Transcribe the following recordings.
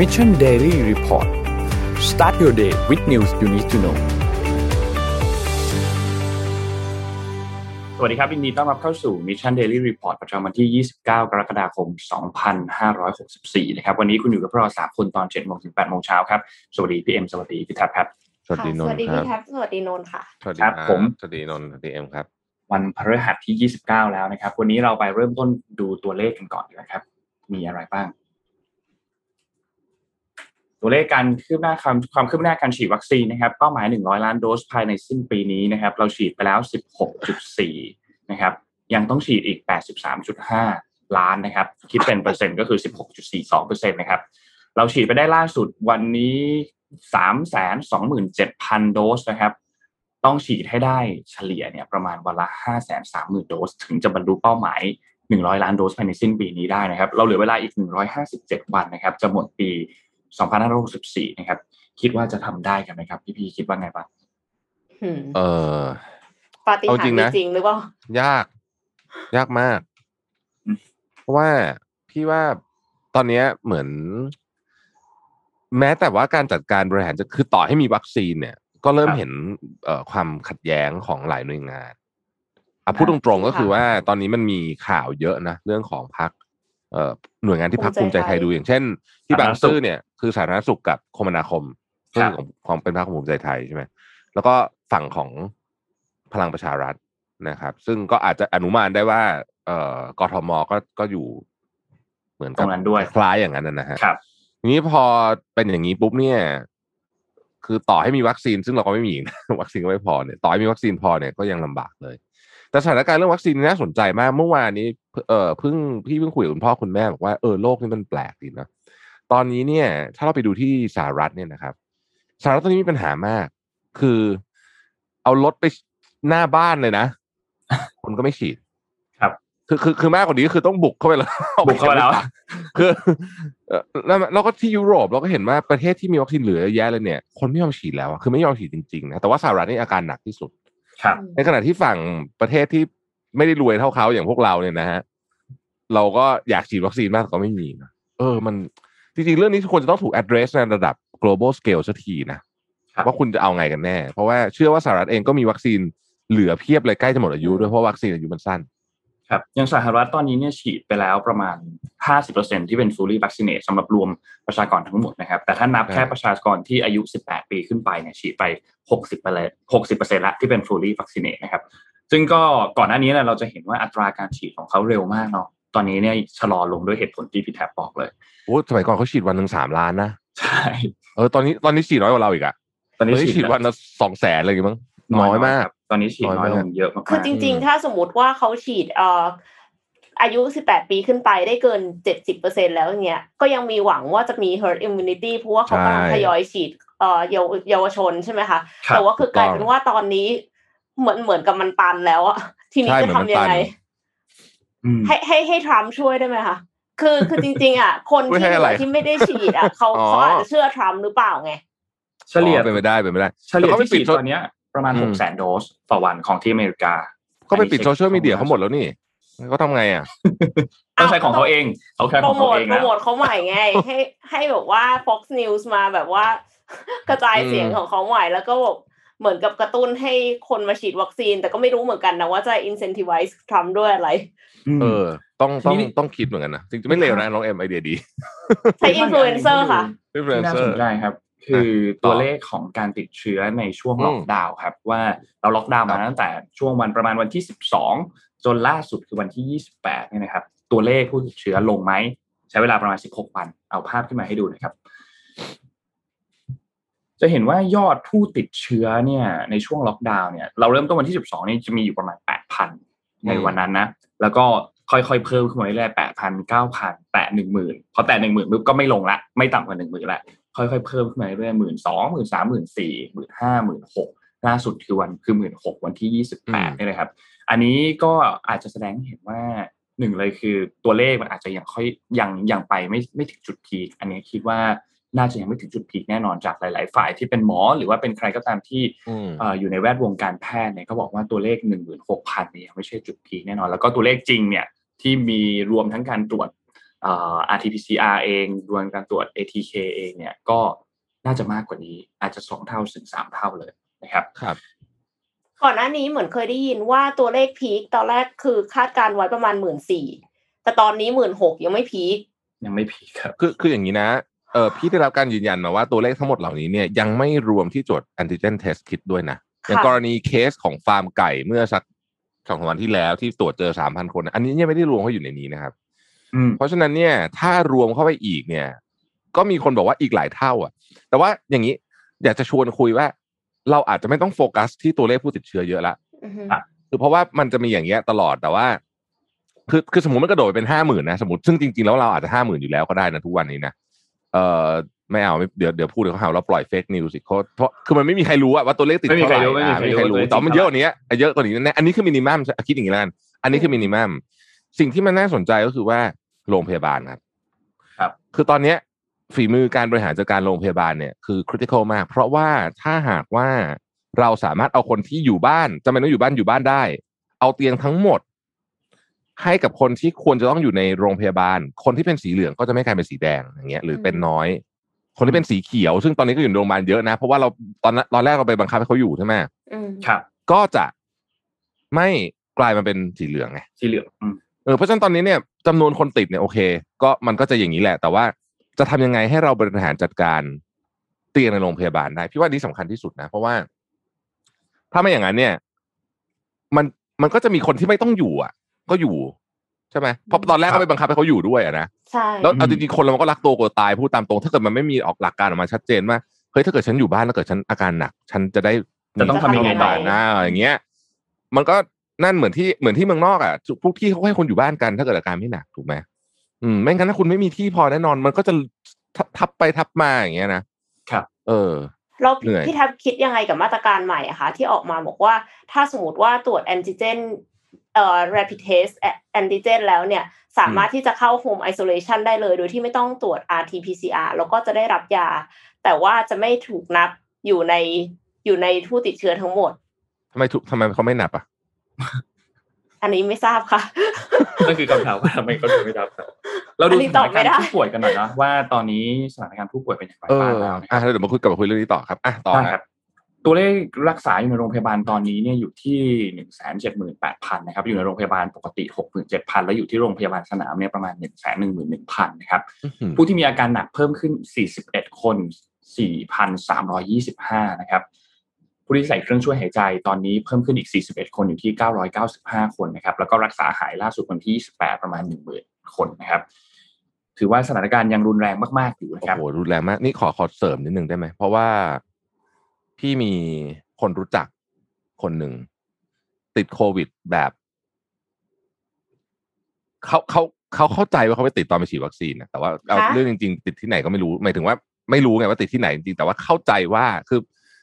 Mission Daily Report start your day with news you need to know สวัสดีครับยินดีต้อนรับเข้าสู่ Mission Daily Report ประจำวันที่ 29 กรกฎาคม 2564 นะครับ วันนี้คุณอยู่กับพวกเราสามคนตอน7โมงถึง8โมงเช้าครับ สวัสดีพี่เอ็มสวัสดีพี่ทัพครับ สวัสดีนสนวัสท์ดีครัพี่บแท็บสวัสดีนนท์ค่ะ สวัสดีครับผม สวัสดีนนท์สวัสดีเอ็มครับ วันพฤหัสที่ 29 แล้วนะครับ วันนี้เราไปเริ่มต้นดูตัวเลขกันก่อนดีกว่าครับ มีอะไรบ้าง ตัวเลขการคืบหน้าความความคืบหน้าการฉีดวัคซีนนะครับเป้าหมาย 100 ล้านโดสภายในสิ้นปีนี้นะครับ เราฉีดไปแล้ว 16.4 นะครับ ยังต้องฉีดอีก 83.5 ล้านนะครับ คิดเป็นเปอร์เซ็นต์ก็คือ 16.42เปอร์เซ็นต์นะครับ เราฉีดไปได้ล่าสุดวันนี้ 327,000 โดสนะครับ ต้องฉีดให้ได้เฉลี่ยเนี่ยประมาณวันละ 530,000 โดส ถึงจะบรรลุเป้าหมาย100 ล้านโดสภายในสิ้นปีนี้ได้นะครับ เราเหลือเวลาอีก 157 วันนะครับ จะหมดปี 2564 นะครับ คิดว่าจะทำได้กันไหมครับ พี่ๆคิดว่าไงบ้างหืมเออปาฏิเอาหาจริริงย์นะมีจริงหรือเปล่ายาก ยากมากอืมเพราะว่าพี่ว่าตอนเนี้ยเหมือน แม้แต่ว่าการจัดการบริหารจะคือต่อให้มีวัคซีนเนี่ย ก็เริ่มเห็นเอ่อความขัดแย้งของหลายหน่วยงานอะพูดตรงๆก็คือว่าตอนนี้มันมีข่าวเยอะนะ เรื่องของพักเอ่อหน่วยงานที่พักภูมิใจไทยดูอย่างเช่น ที่บางซื่อเนี่ย คือสาธารณสุขกับคมนาคมครัซึ่บงของของเป็นพรรคภูมิใจไทยใช่ไหมแล้วก็ฝั่งของพลังประชารัฐนะครับ ซึ่งก็อาจจะอนุมานได้ว่า เอ่อกทมก็ก็อยู่ เหมือนตรงนั้นด้วยคล้ายอย่างนั้นนะฮะครับทีนี้พอเป็นอย่างนี้ปุ๊บเนี่ย คือต่อให้มีวัคซีน ซึ่งเราก็ไม่มีนะวัคซีนก็ไม่พอเนี่ย ต่อให้มีวัคซีนพอเนี่ยก็ยังลำบากเลย แต่สถานการณ์เรื่องวัคซีนน่าสนใจมาก เมื่อวานนี้ เออเพิ่งพี่เพิ่งคุยกับคุณพ่อคุณแม่บอกว่าเออโลกนี้มันแปลกดีนะ ตอนนี้เนี่ย ถ้าเราไปดูที่สหรัฐเนี่ยนะครับสหรัฐตอนนี้มีปัญหามาก คือเอารถไปหน้าบ้านเลยนะคนก็ไม่ฉีดครับคือคือคือมากกว่านี้คือต้องบุกเข้าไปแล้วบุกเข้าไปแล้วคือเอ่อแล้วแล้วก็ที่ยุโรปเราก็เห็นว่าประเทศที่มีวัคซีนเหลือเยอะแยะเลยเนี่ย คนไม่ยอมฉีดแล้วอะคือไม่ยอมฉีดจริงๆนะแต่ว่าสหรัฐนี่อาการหนักที่สุด ครับ ในขณะที่ฝั่งประเทศที่ไม่ได้รวยเท่าเขาอย่างพวกเราเนี่ยนะฮะเราก็อยากฉีดวัคซีนมากแต่ก็ไม่มีนะเออ มัน จริงๆ เรื่องนี้ควรจะต้องถูก address ในระดับ global scale สักทีนะครับว่าคุณจะเอาไงกันแน่ เพราะว่าเชื่อว่าสหรัฐเองก็มีวัคซีนเหลือเพียบเลยใกล้จะหมดอายุด้วยเพราะวัคซีนอายุมันสั้น ครับอย่างสหรัฐตอนนี้เนี่ยฉีดไปแล้วประมาณ 50%ที่เป็น fully vaccinated สำหรับรวมประชากรทั้งหมดนะครับ แต่ถ้านับครับแค่ประชากรที่อายุ 18 ปีขึ้นไปเนี่ยฉีดไป 60ไปเลย60%ละที่เป็น fully vaccinated นะครับซึ่งก็ก่อนหน้านี้เนี่ยเราจะเห็นว่าอัตราการฉีดของเขาเร็วมากเนาะ ตอนนี้เนี่ยชะลอลงด้วยเหตุผลที่พี่แท็บบอกเลยโอ้สมัยก่อนเขาฉีดวันหนึ่งสามล้านนะใช่เออตอนนี้ตอนนี้ฉีดน้อยกว่าเราอีกอะตอนนี้เฮ้ยฉีดวันละสองแสนเลยมั้งน้อยมากครับตอนนี้ฉีดน้อยลงเยอะมากๆคือจริง ๆ ถ้าสมมติว่าเขาฉีดเอ่ออายุ 18 ปีขึ้นไปได้เกิน 70%แล้วอย่างเงี้ย ก็ยังมีหวังว่าจะมี herd immunity เพราะว่าเขากำลังใช่ทยอยฉีดเอ่อเยาวเยาวชนใช่ไหมคะครับแต่ว่าคือกลายถูกต้องเป็นว่าตอนนี้เหมือนเหมือนกับมันตันแล้วอะทีนี้ใช่จะเหมือนมันทำยังไงตันอืม ให้ให้ให้ทรัมป์ช่วยได้ไหมคะคือคือจริง ๆ อะ คนช่วยที่ให้เหอะไรลือที่ไม่ได้ฉีดอะเขาอ๋อเขาอาจจะเชื่อทรัมป์หรือเปล่าไง เฉลี่ยอ๋อเป็นไปได้เป็นไปได้เฉลี่ยแวก็ไปที่ปิฉีดดตอนเนี้ยประมาณอืมหกแสนโดสต่อวันของที่อเมริกา ก็ไปปิดโซเชียลมีเดียเขาหมดแล้วนี่เขาทำไงอะต้องใช้ของเขาเองเขาแค่โปขรองโมเขาทเองโปรนะโมทเขาใหม่ไง ให้ให้แบบว่า Fox News มาแบบว่า กระจายเสียงอืมของเขาใหม่แล้วก็แบบเหมือนกับกระตุ้นให้คนมาฉีดวัคซีน แต่ก็ไม่รู้เหมือนกันนะว่าจะ incentivize ทรัมป์ด้วยอะไร เออ ต้องต้องทีนี้ต้องคิดเหมือนกันนะจริงๆไม่เลวนะน้องเอ็มไอเดียดี ใช้ influencer ค่ะที่น่าสนใจครับ คือตัวเลขของการติดเชื้อในช่วงอืมล็อกดาวน์ครับ ว่าเราล็อกดาวน์ครัมาบตั้งแต่ช่วงวันประมาณวันที่ 12 จนล่าสุดคือวันที่ 28เนี่ยนะครับ ตัวเลขผู้ติดเชื้อลงไหม ใช้เวลาประมาณ 16 วัน เอาภาพขึ้นมาให้ดูหนะครับจะเห็นว่ายอดผู้ติดเชื้อเนี่ยในช่วงล็อกดาวน์เนี่ยเราเริ่มต้นวันที่ 12 นี่จะมีอยู่ประมาณ 8,000 ในวันนั้นนะ แล้วก็ค่อยๆเพิ่มขึ้นมาเรื่อยๆแปดพันเก้าพันแตะหนึ่งหมื่นพอแตะหนึ่งหมื่นปุ๊บก็ไม่ลงละไม่ต่ำกว่าหนึ่งหมื่นละค่อยๆเพิ่มขึ้นมาเรื่อยๆหมื่นสองหมื่นสามหมื่นสี่หมื่นห้าหมื่นหกล่าสุดคือวันคือหมื่นหกวันที่ยี่สิบแปดนี่นะครับ อันนี้ก็อาจจะแสดงให้เห็นว่าหนึ่งเลยคือตัวเลขมันอาจจะยังค่อยยังยังไปไม่ไม่ถึงจุดพีคอันนี้คิดว่า น่าจะยังไม่ถึงจุดพีคแน่นอนจากหลาย ๆ ฝ่ายที่เป็นหมอ หรือว่าเป็นใครก็ตามที่อืมเอ่ออยู่ในแวดวงการแพทย์เนี่ยก็บอกว่าตัวเลขหนึ่งหมื่นหกพันเนี่ยยังไม่ใช่จุดพีคแน่นอน แล้วก็ตัวเลขจริงเนี่ยที่มีรวมทั้งการตรวจเอ่อ RT-PCR เองรวมการตรวจ ATK เองเนี่ยก็น่าจะมากกว่านี้อาจจะสองเท่าถึงสามเท่าเลยนะครับครับ ก่อนหน้านี้เหมือนเคยได้ยินว่าตัวเลขพีคตอนแรกคือคาดการไว้ประมาณหมื่นสี่แต่ตอนนี้หมื่นหกยังไม่พีคยังไม่พีคครับ คือคืออย่างนี้นะ เออพี่ได้รับการยืนยันมาว่าตัวเลขทั้งหมดเหล่านี้เนี่ยยังไม่รวมที่ตรวจแอนติเจนเทสคิดด้วยนะอย่างกรณีเคสของฟาร์มไก่เมื่อสักสองสามวันที่แล้วที่ตรวจเจอสามพันคน อันนี้ยังไม่ได้รวมเขาอยู่ในนี้นะครับอืมเพราะฉะนั้นเนี่ย ถ้ารวมเข้าไปอีกเนี่ย ก็มีคนบอกว่าอีกหลายเท่า อะ แต่ว่าอย่างนี้ อยากจะชวนคุยว่า เราอาจจะไม่ต้องโฟกัสที่ตัวเลขผู้ติดเชื้อเยอะละอือฮึอะคือเพราะว่ามันจะมีอย่างเงี้ยตลอดแต่ว่า คือคือสมมติมันกระโดดไปเป็นห้าหมื่นนะสมมติซึ่งจริงๆแล้วเราอาจจะห้าหมื่นอยู่แล้วก็ได้นะทุกวันนี้นะ เออไม่เอาไม่เดี๋ยวเดี๋ยวพูดเดี๋ยวเขาหาเราปล่อยเฟกนิวสิเขาเพราะคือมันไม่มีใครรู้อะว่าตัวเลขติดไม่มีเท่าใคไหรร่รู้ไม่มีอะใครไม่มีใครรู้รู้ตัวเลขแต่ว่ามันจริงเยอะกว่านี้เยอะกว่านี้แน่อันนี้คือมินิมัมคิดอย่างนี้แล้วกันอันนี้คือมินิมัมสิ่งที่มันน่าสนใจก็คือว่าโรงพยาบาลครับครับ คือตอนเนี้ยฝีมือการบริหารจัดการโรงพยาบาลเนี่ยคือคริติคอลมาก เพราะว่าถ้าหากว่าเราสามารถเอาคนที่อยู่บ้านจำเป็นต้องอยู่บ้านอยู่บ้านได้ เอาเตียงทั้งหมด ให้กับคนที่ควรจะต้องอยู่ในโรงพยาบาล คนที่เป็นสีเหลืองก็จะไม่กลายเป็นสีแดงอย่างเงี้ย หรือเป็นน้อย คนที่เป็นสีเขียว ซึ่งตอนนี้ก็อยู่ในโรงพยาบาลเยอะนะ เพราะว่าเราตอนนั้นตอนแรกเราไปบังคับให้เขาอยู่ใช่ไหมอืมครับก็จะไม่กลายมาเป็นสีเหลืองไงสีเหลืองอืมเออเพราะฉะนั้นตอนนี้เนี่ยจำนวนคนติดเนี่ยโอเค ก็มันก็จะอย่างนี้แหละ แต่ว่าจะทำยังไงให้เราบริหารจัดการเตียงในโรงพยาบาลได้พี่ว่านี่สำคัญที่สุดนะ เพราะว่า ถ้าไม่อย่างนั้นเนี่ย มันมันก็จะมีคนที่ไม่ต้องอยู่อะ ก็อยู่ใช่ไหมเพราะตอนแรกก็ไปบังคับให้เขาอยู่ด้วยอะนะใช่แล้วเอาจริงๆคนเรามันก็รักตัวกลัวตายพูดตามตรง ถ้าเกิดมันไม่มีออกหลักการออกมาชัดเจนว่าเฮ้ยถ้าเกิดฉันอยู่บ้านแล้วเกิดฉันอาการหนัก ฉันจะได้จะต้องทำยังไงโรพยาบาลนะอย่างเงี้ย มันก็นั่นเหมือนที่เหมือนที่เมืองนอกอะพวกที่เขาให้คนอยู่บ้านกันถ้าเกิดอาการไม่หนักถูกไหมอืมไม่งั้นถ้าคุณไม่มีที่พอแน่นอน มันก็จะทับทับไปทับมาอย่างเงี้ยนะครับ เออเราเหนื่อยพี่แทับคิดยังไงกับมาตรการใหม่อะคะที่ออกมาบอกว่าถ้าสมมติว่าตรวจแอนติเจน เอ่อ rapid test แอนติเจนแล้วเนี่ยสามารถที่จะเข้า home isolation ได้เลย โดยที่ไม่ต้องตรวจ rt pcr แล้วก็จะได้รับยา แต่ว่าจะไม่ถูกนับอยู่ในอยู่ในผู้ติดเชื้อทั้งหมดทำไมทุกทำไมเขาไม่นับอะอันนี้ไม่ทราบค่ะนั่นคือคำถามว่าทำไมเขาถึงไม่รับครับเราดูอันนี้สตถาอนบกาไม่รได้ณ์ผู้ป่วยกันหน่อยนะว่าตอนนี้สถานการณ์ผู้ป่วยเป็นอย่างไรเอบ้างอแล้วนะคอะรับเดี๋ยวมาคุยกลับมาคุยเรื่องนี้ต่อครับอะต่อได้คครัรับบ ตัวเลขรักษาอยู่ในโรงพยาบาลตอนนี้เนี่ยอยู่ที่หนึ่งแสนเจ็ดหมื่นแปดพันนะครับอยู่ในโรงพยาบาลปกติหกหมื่นเจ็ดพันแล้วอยู่ที่โรงพยาบาลสนามเนี่ยประมาณหนึ่งแสนหนึ่งหมื่นหนึ่งพันนะครับอื้อหือผู้ที่มีอาการหนักเพิ่มขึ้น41คน4,325นะครับผู้ที่ใส่เครื่องช่วยหายใจตอนนี้เพิ่มขึ้นอีก 41 คนอยู่ที่ 995 คนนะครับ แล้วก็รักษาหายล่าสุดวันที่ 28 ประมาณ 10,000 คนนะครับ ถือว่าสถานการณ์ยังรุนแรงมาก ๆ อยู่นะโอ้ครับโห รุนแรงมาก นี่ขอขอเสริมนิดนึงได้ไหม เพราะว่า พี่มีคนรู้จักคนหนึ่ง ติดโควิดแบบเขาเขาเขาเข้าใจว่าเขาไปติดตอนไปฉีดวัคซีนนะแต่ว่าเอาคะเรื่องจริง ๆ ติดที่ไหนก็ไม่รู้หมายถึงว่า ไม่รู้ไงว่าติดที่ไหนจริงๆแต่ว่าเข้าใจว่าคือ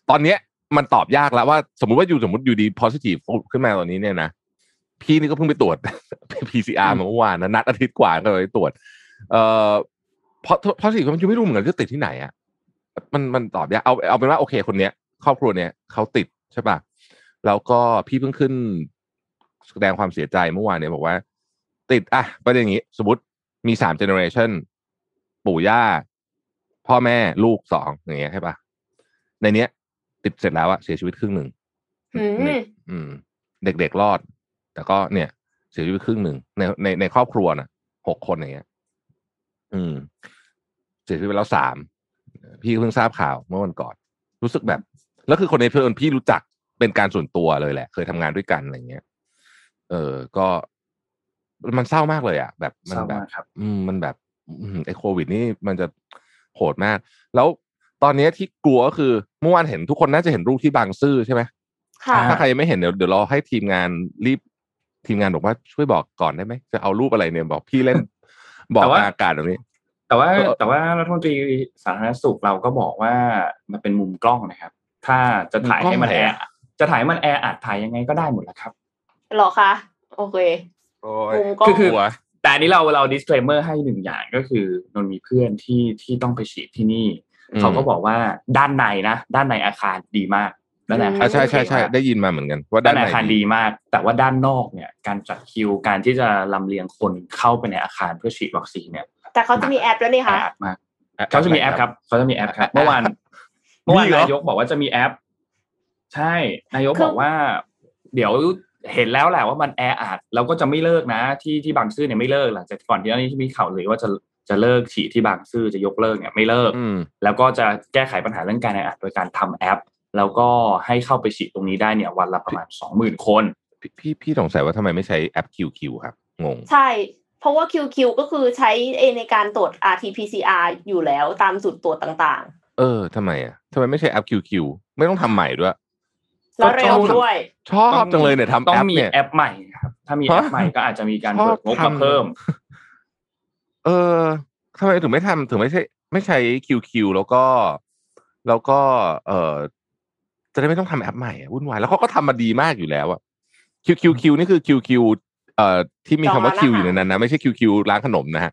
ตอนเนี้ยมันตอบยากแล้วว่า สมมติว่าอยู่สมมติอยู่ดี positive ขึ้นมาตอนนี้เนี่ยนะพี่นี่ก็เพิ่งไปตรวจ PCR มาเมื่อวานนะนัดอาทิตย์กว่าก็ไปตรวจ เอ่อเพราะเพราะสิมันยังไม่รู้เหมือนกันจะติดที่ไหนอะมันมันตอบยากเอาเอาเป็นว่าโอเคคนเนี้ย ครอบครัวเนี้ยเขาติดใช่ป่ะแล้วก็พี่เพิ่งขึ้นแสดงความเสียใจเมื่อวานเนี่ยบอกว่า ติดอะประเด็นอย่างนี้ สมมติมีสามเจเนอเรชันปู่ย่า พ่อแม่ลูกสองอย่างเงี้ยใช่ป่ะในเนี้ย ติดเสร็จแล้วอะเสียชีวิตครึ่งหนึ่งอืมอืม เด็กๆรอด แต่ก็เนี่ย เสียชีวิตครึ่งหนึ่งในในในครอบครัวน่ะหกคนอย่างเงี้ย อืม เสียชีวิตไปแล้วสามพี่เพิ่งทราบข่าวเมื่อวันก่อน รู้สึกแบบ แล้วคือคนในเพื่อนพี่รู้จักเป็นการส่วนตัวเลยแหละ เคยทำงานด้วยกันอะไรเงี้ย เออ ก็มันเศร้ามากเลยอะ แบบมัเศร้าแบบมากครับอืมมันแบบอืมไอ้โควิดนี่มันจะโหดมาก แล้วตอนนี้ที่กลัวก็คือเมื่อวานเห็นทุกคนน่าจะเห็นรูปที่บางซื่อใช่ไหมค่ะถ้าใครยังไม่เห็นเดี๋ยวเดี๋ยวรอให้ทีมงานรีบทีมงานบอกว่าช่วยบอกก่อนได้ไหมจะเอารูปอะไรเนี่ยบอกพี่เล่นบอกแต่ว่าทางอากาศแบบนี้ แต่ว่าเออแต่ว่ารัฐมนตรีสาธารณสุขเราก็บอกว่ามันเป็นมุมกล้องนะครับ ถ้าจะถ่ายให้มันแอร์จะถ่ายให้มันแอร์อัดถ่ายยังไงก็ได้หมดแหละครับหรอคะโอเคโอ้มุมกล้องคือหัวแต่อันนี้เราเรา disclaimer ให้หนึ่งอย่างก็คือนนท์มีเพื่อนที่ที่ต้องไปฉีดที่นี่อืมเขาก็บอกว่าด้านในนะ ด้านในอาคารดีมากด้านในอาคารอะใช่ใช่ใช่เก๋มากได้ยินมาเหมือนกันว่าด้าด้านนในในอาคารดีมาก แต่ว่าด้านนอกเนี่ยการจัดคิวการที่จะลำเลียงคนเข้าไปในอาคารเพื่อฉีดวัคซีนเนี่ย แต่เขาจะมีแอปแล้วนี่คะ แออัดมากเขาจะมีแอปครับเขาจะมีแอปครับเมื่อวานมี เมื่อวานเหรอนายกบอกว่าจะมีแอป ใช่ นายกบอกว่า เดี๋ยวเห็นแล้วแหละว่ามันแออัดแล้วก็จะไม่เลิกนะ ที่ที่บางซื่อเนี่ยไม่เลิกหลังจากก่อนที่นี้ที่มีข่าวเลยว่าจะจะเลิกฉีดที่บางซื่อจะยกเลิกเนี่ยไม่เลิกอืมแล้วก็จะแก้ไขปัญหาเรื่องการแออัดโดยการทำแอป แล้วก็ให้เข้าไปฉีดตรงนี้ได้เนี่ย วันละประมาณสองหมื่นคนพี่พี่พี่สงสัยว่าทำไมไม่ใช้แอป QQ ครับงง ใช่ เพราะว่า QQ ก็คือใช้ในการตรวจ RT-PCR อยู่แล้วตามจุดตรวจต่าง เออทำไมอะทำไมไม่ใช้แอป QQ ไม่ต้องทำใหม่ด้วยๆแล้วเร็วด้วย ชอบจังเลยเนี่ยทำต้อแองปมีเนี่ย แอปใหม่ครับ ถ้ามีแอปฮะใหม่ก็อาจจะมีการชอบเปิดงบทำมาเพิ่ม เออทำไมถึงไม่ทำถึงไม่ใช่ ไม่ใช้ QQ แล้วก็ แล้วก็ เออจะได้ไม่ต้องทำแอปใหม่อะวุ่นวายแล้วเขาก็ทำมาดีมากอยู่แล้วอะ QQQ นี่คือ QQ เอ่อที่มีคำว่าจอง Q ร้านอาหารอยู่ในนั้นนะ ไม่ใช่ QQ ร้านขนมนะฮะ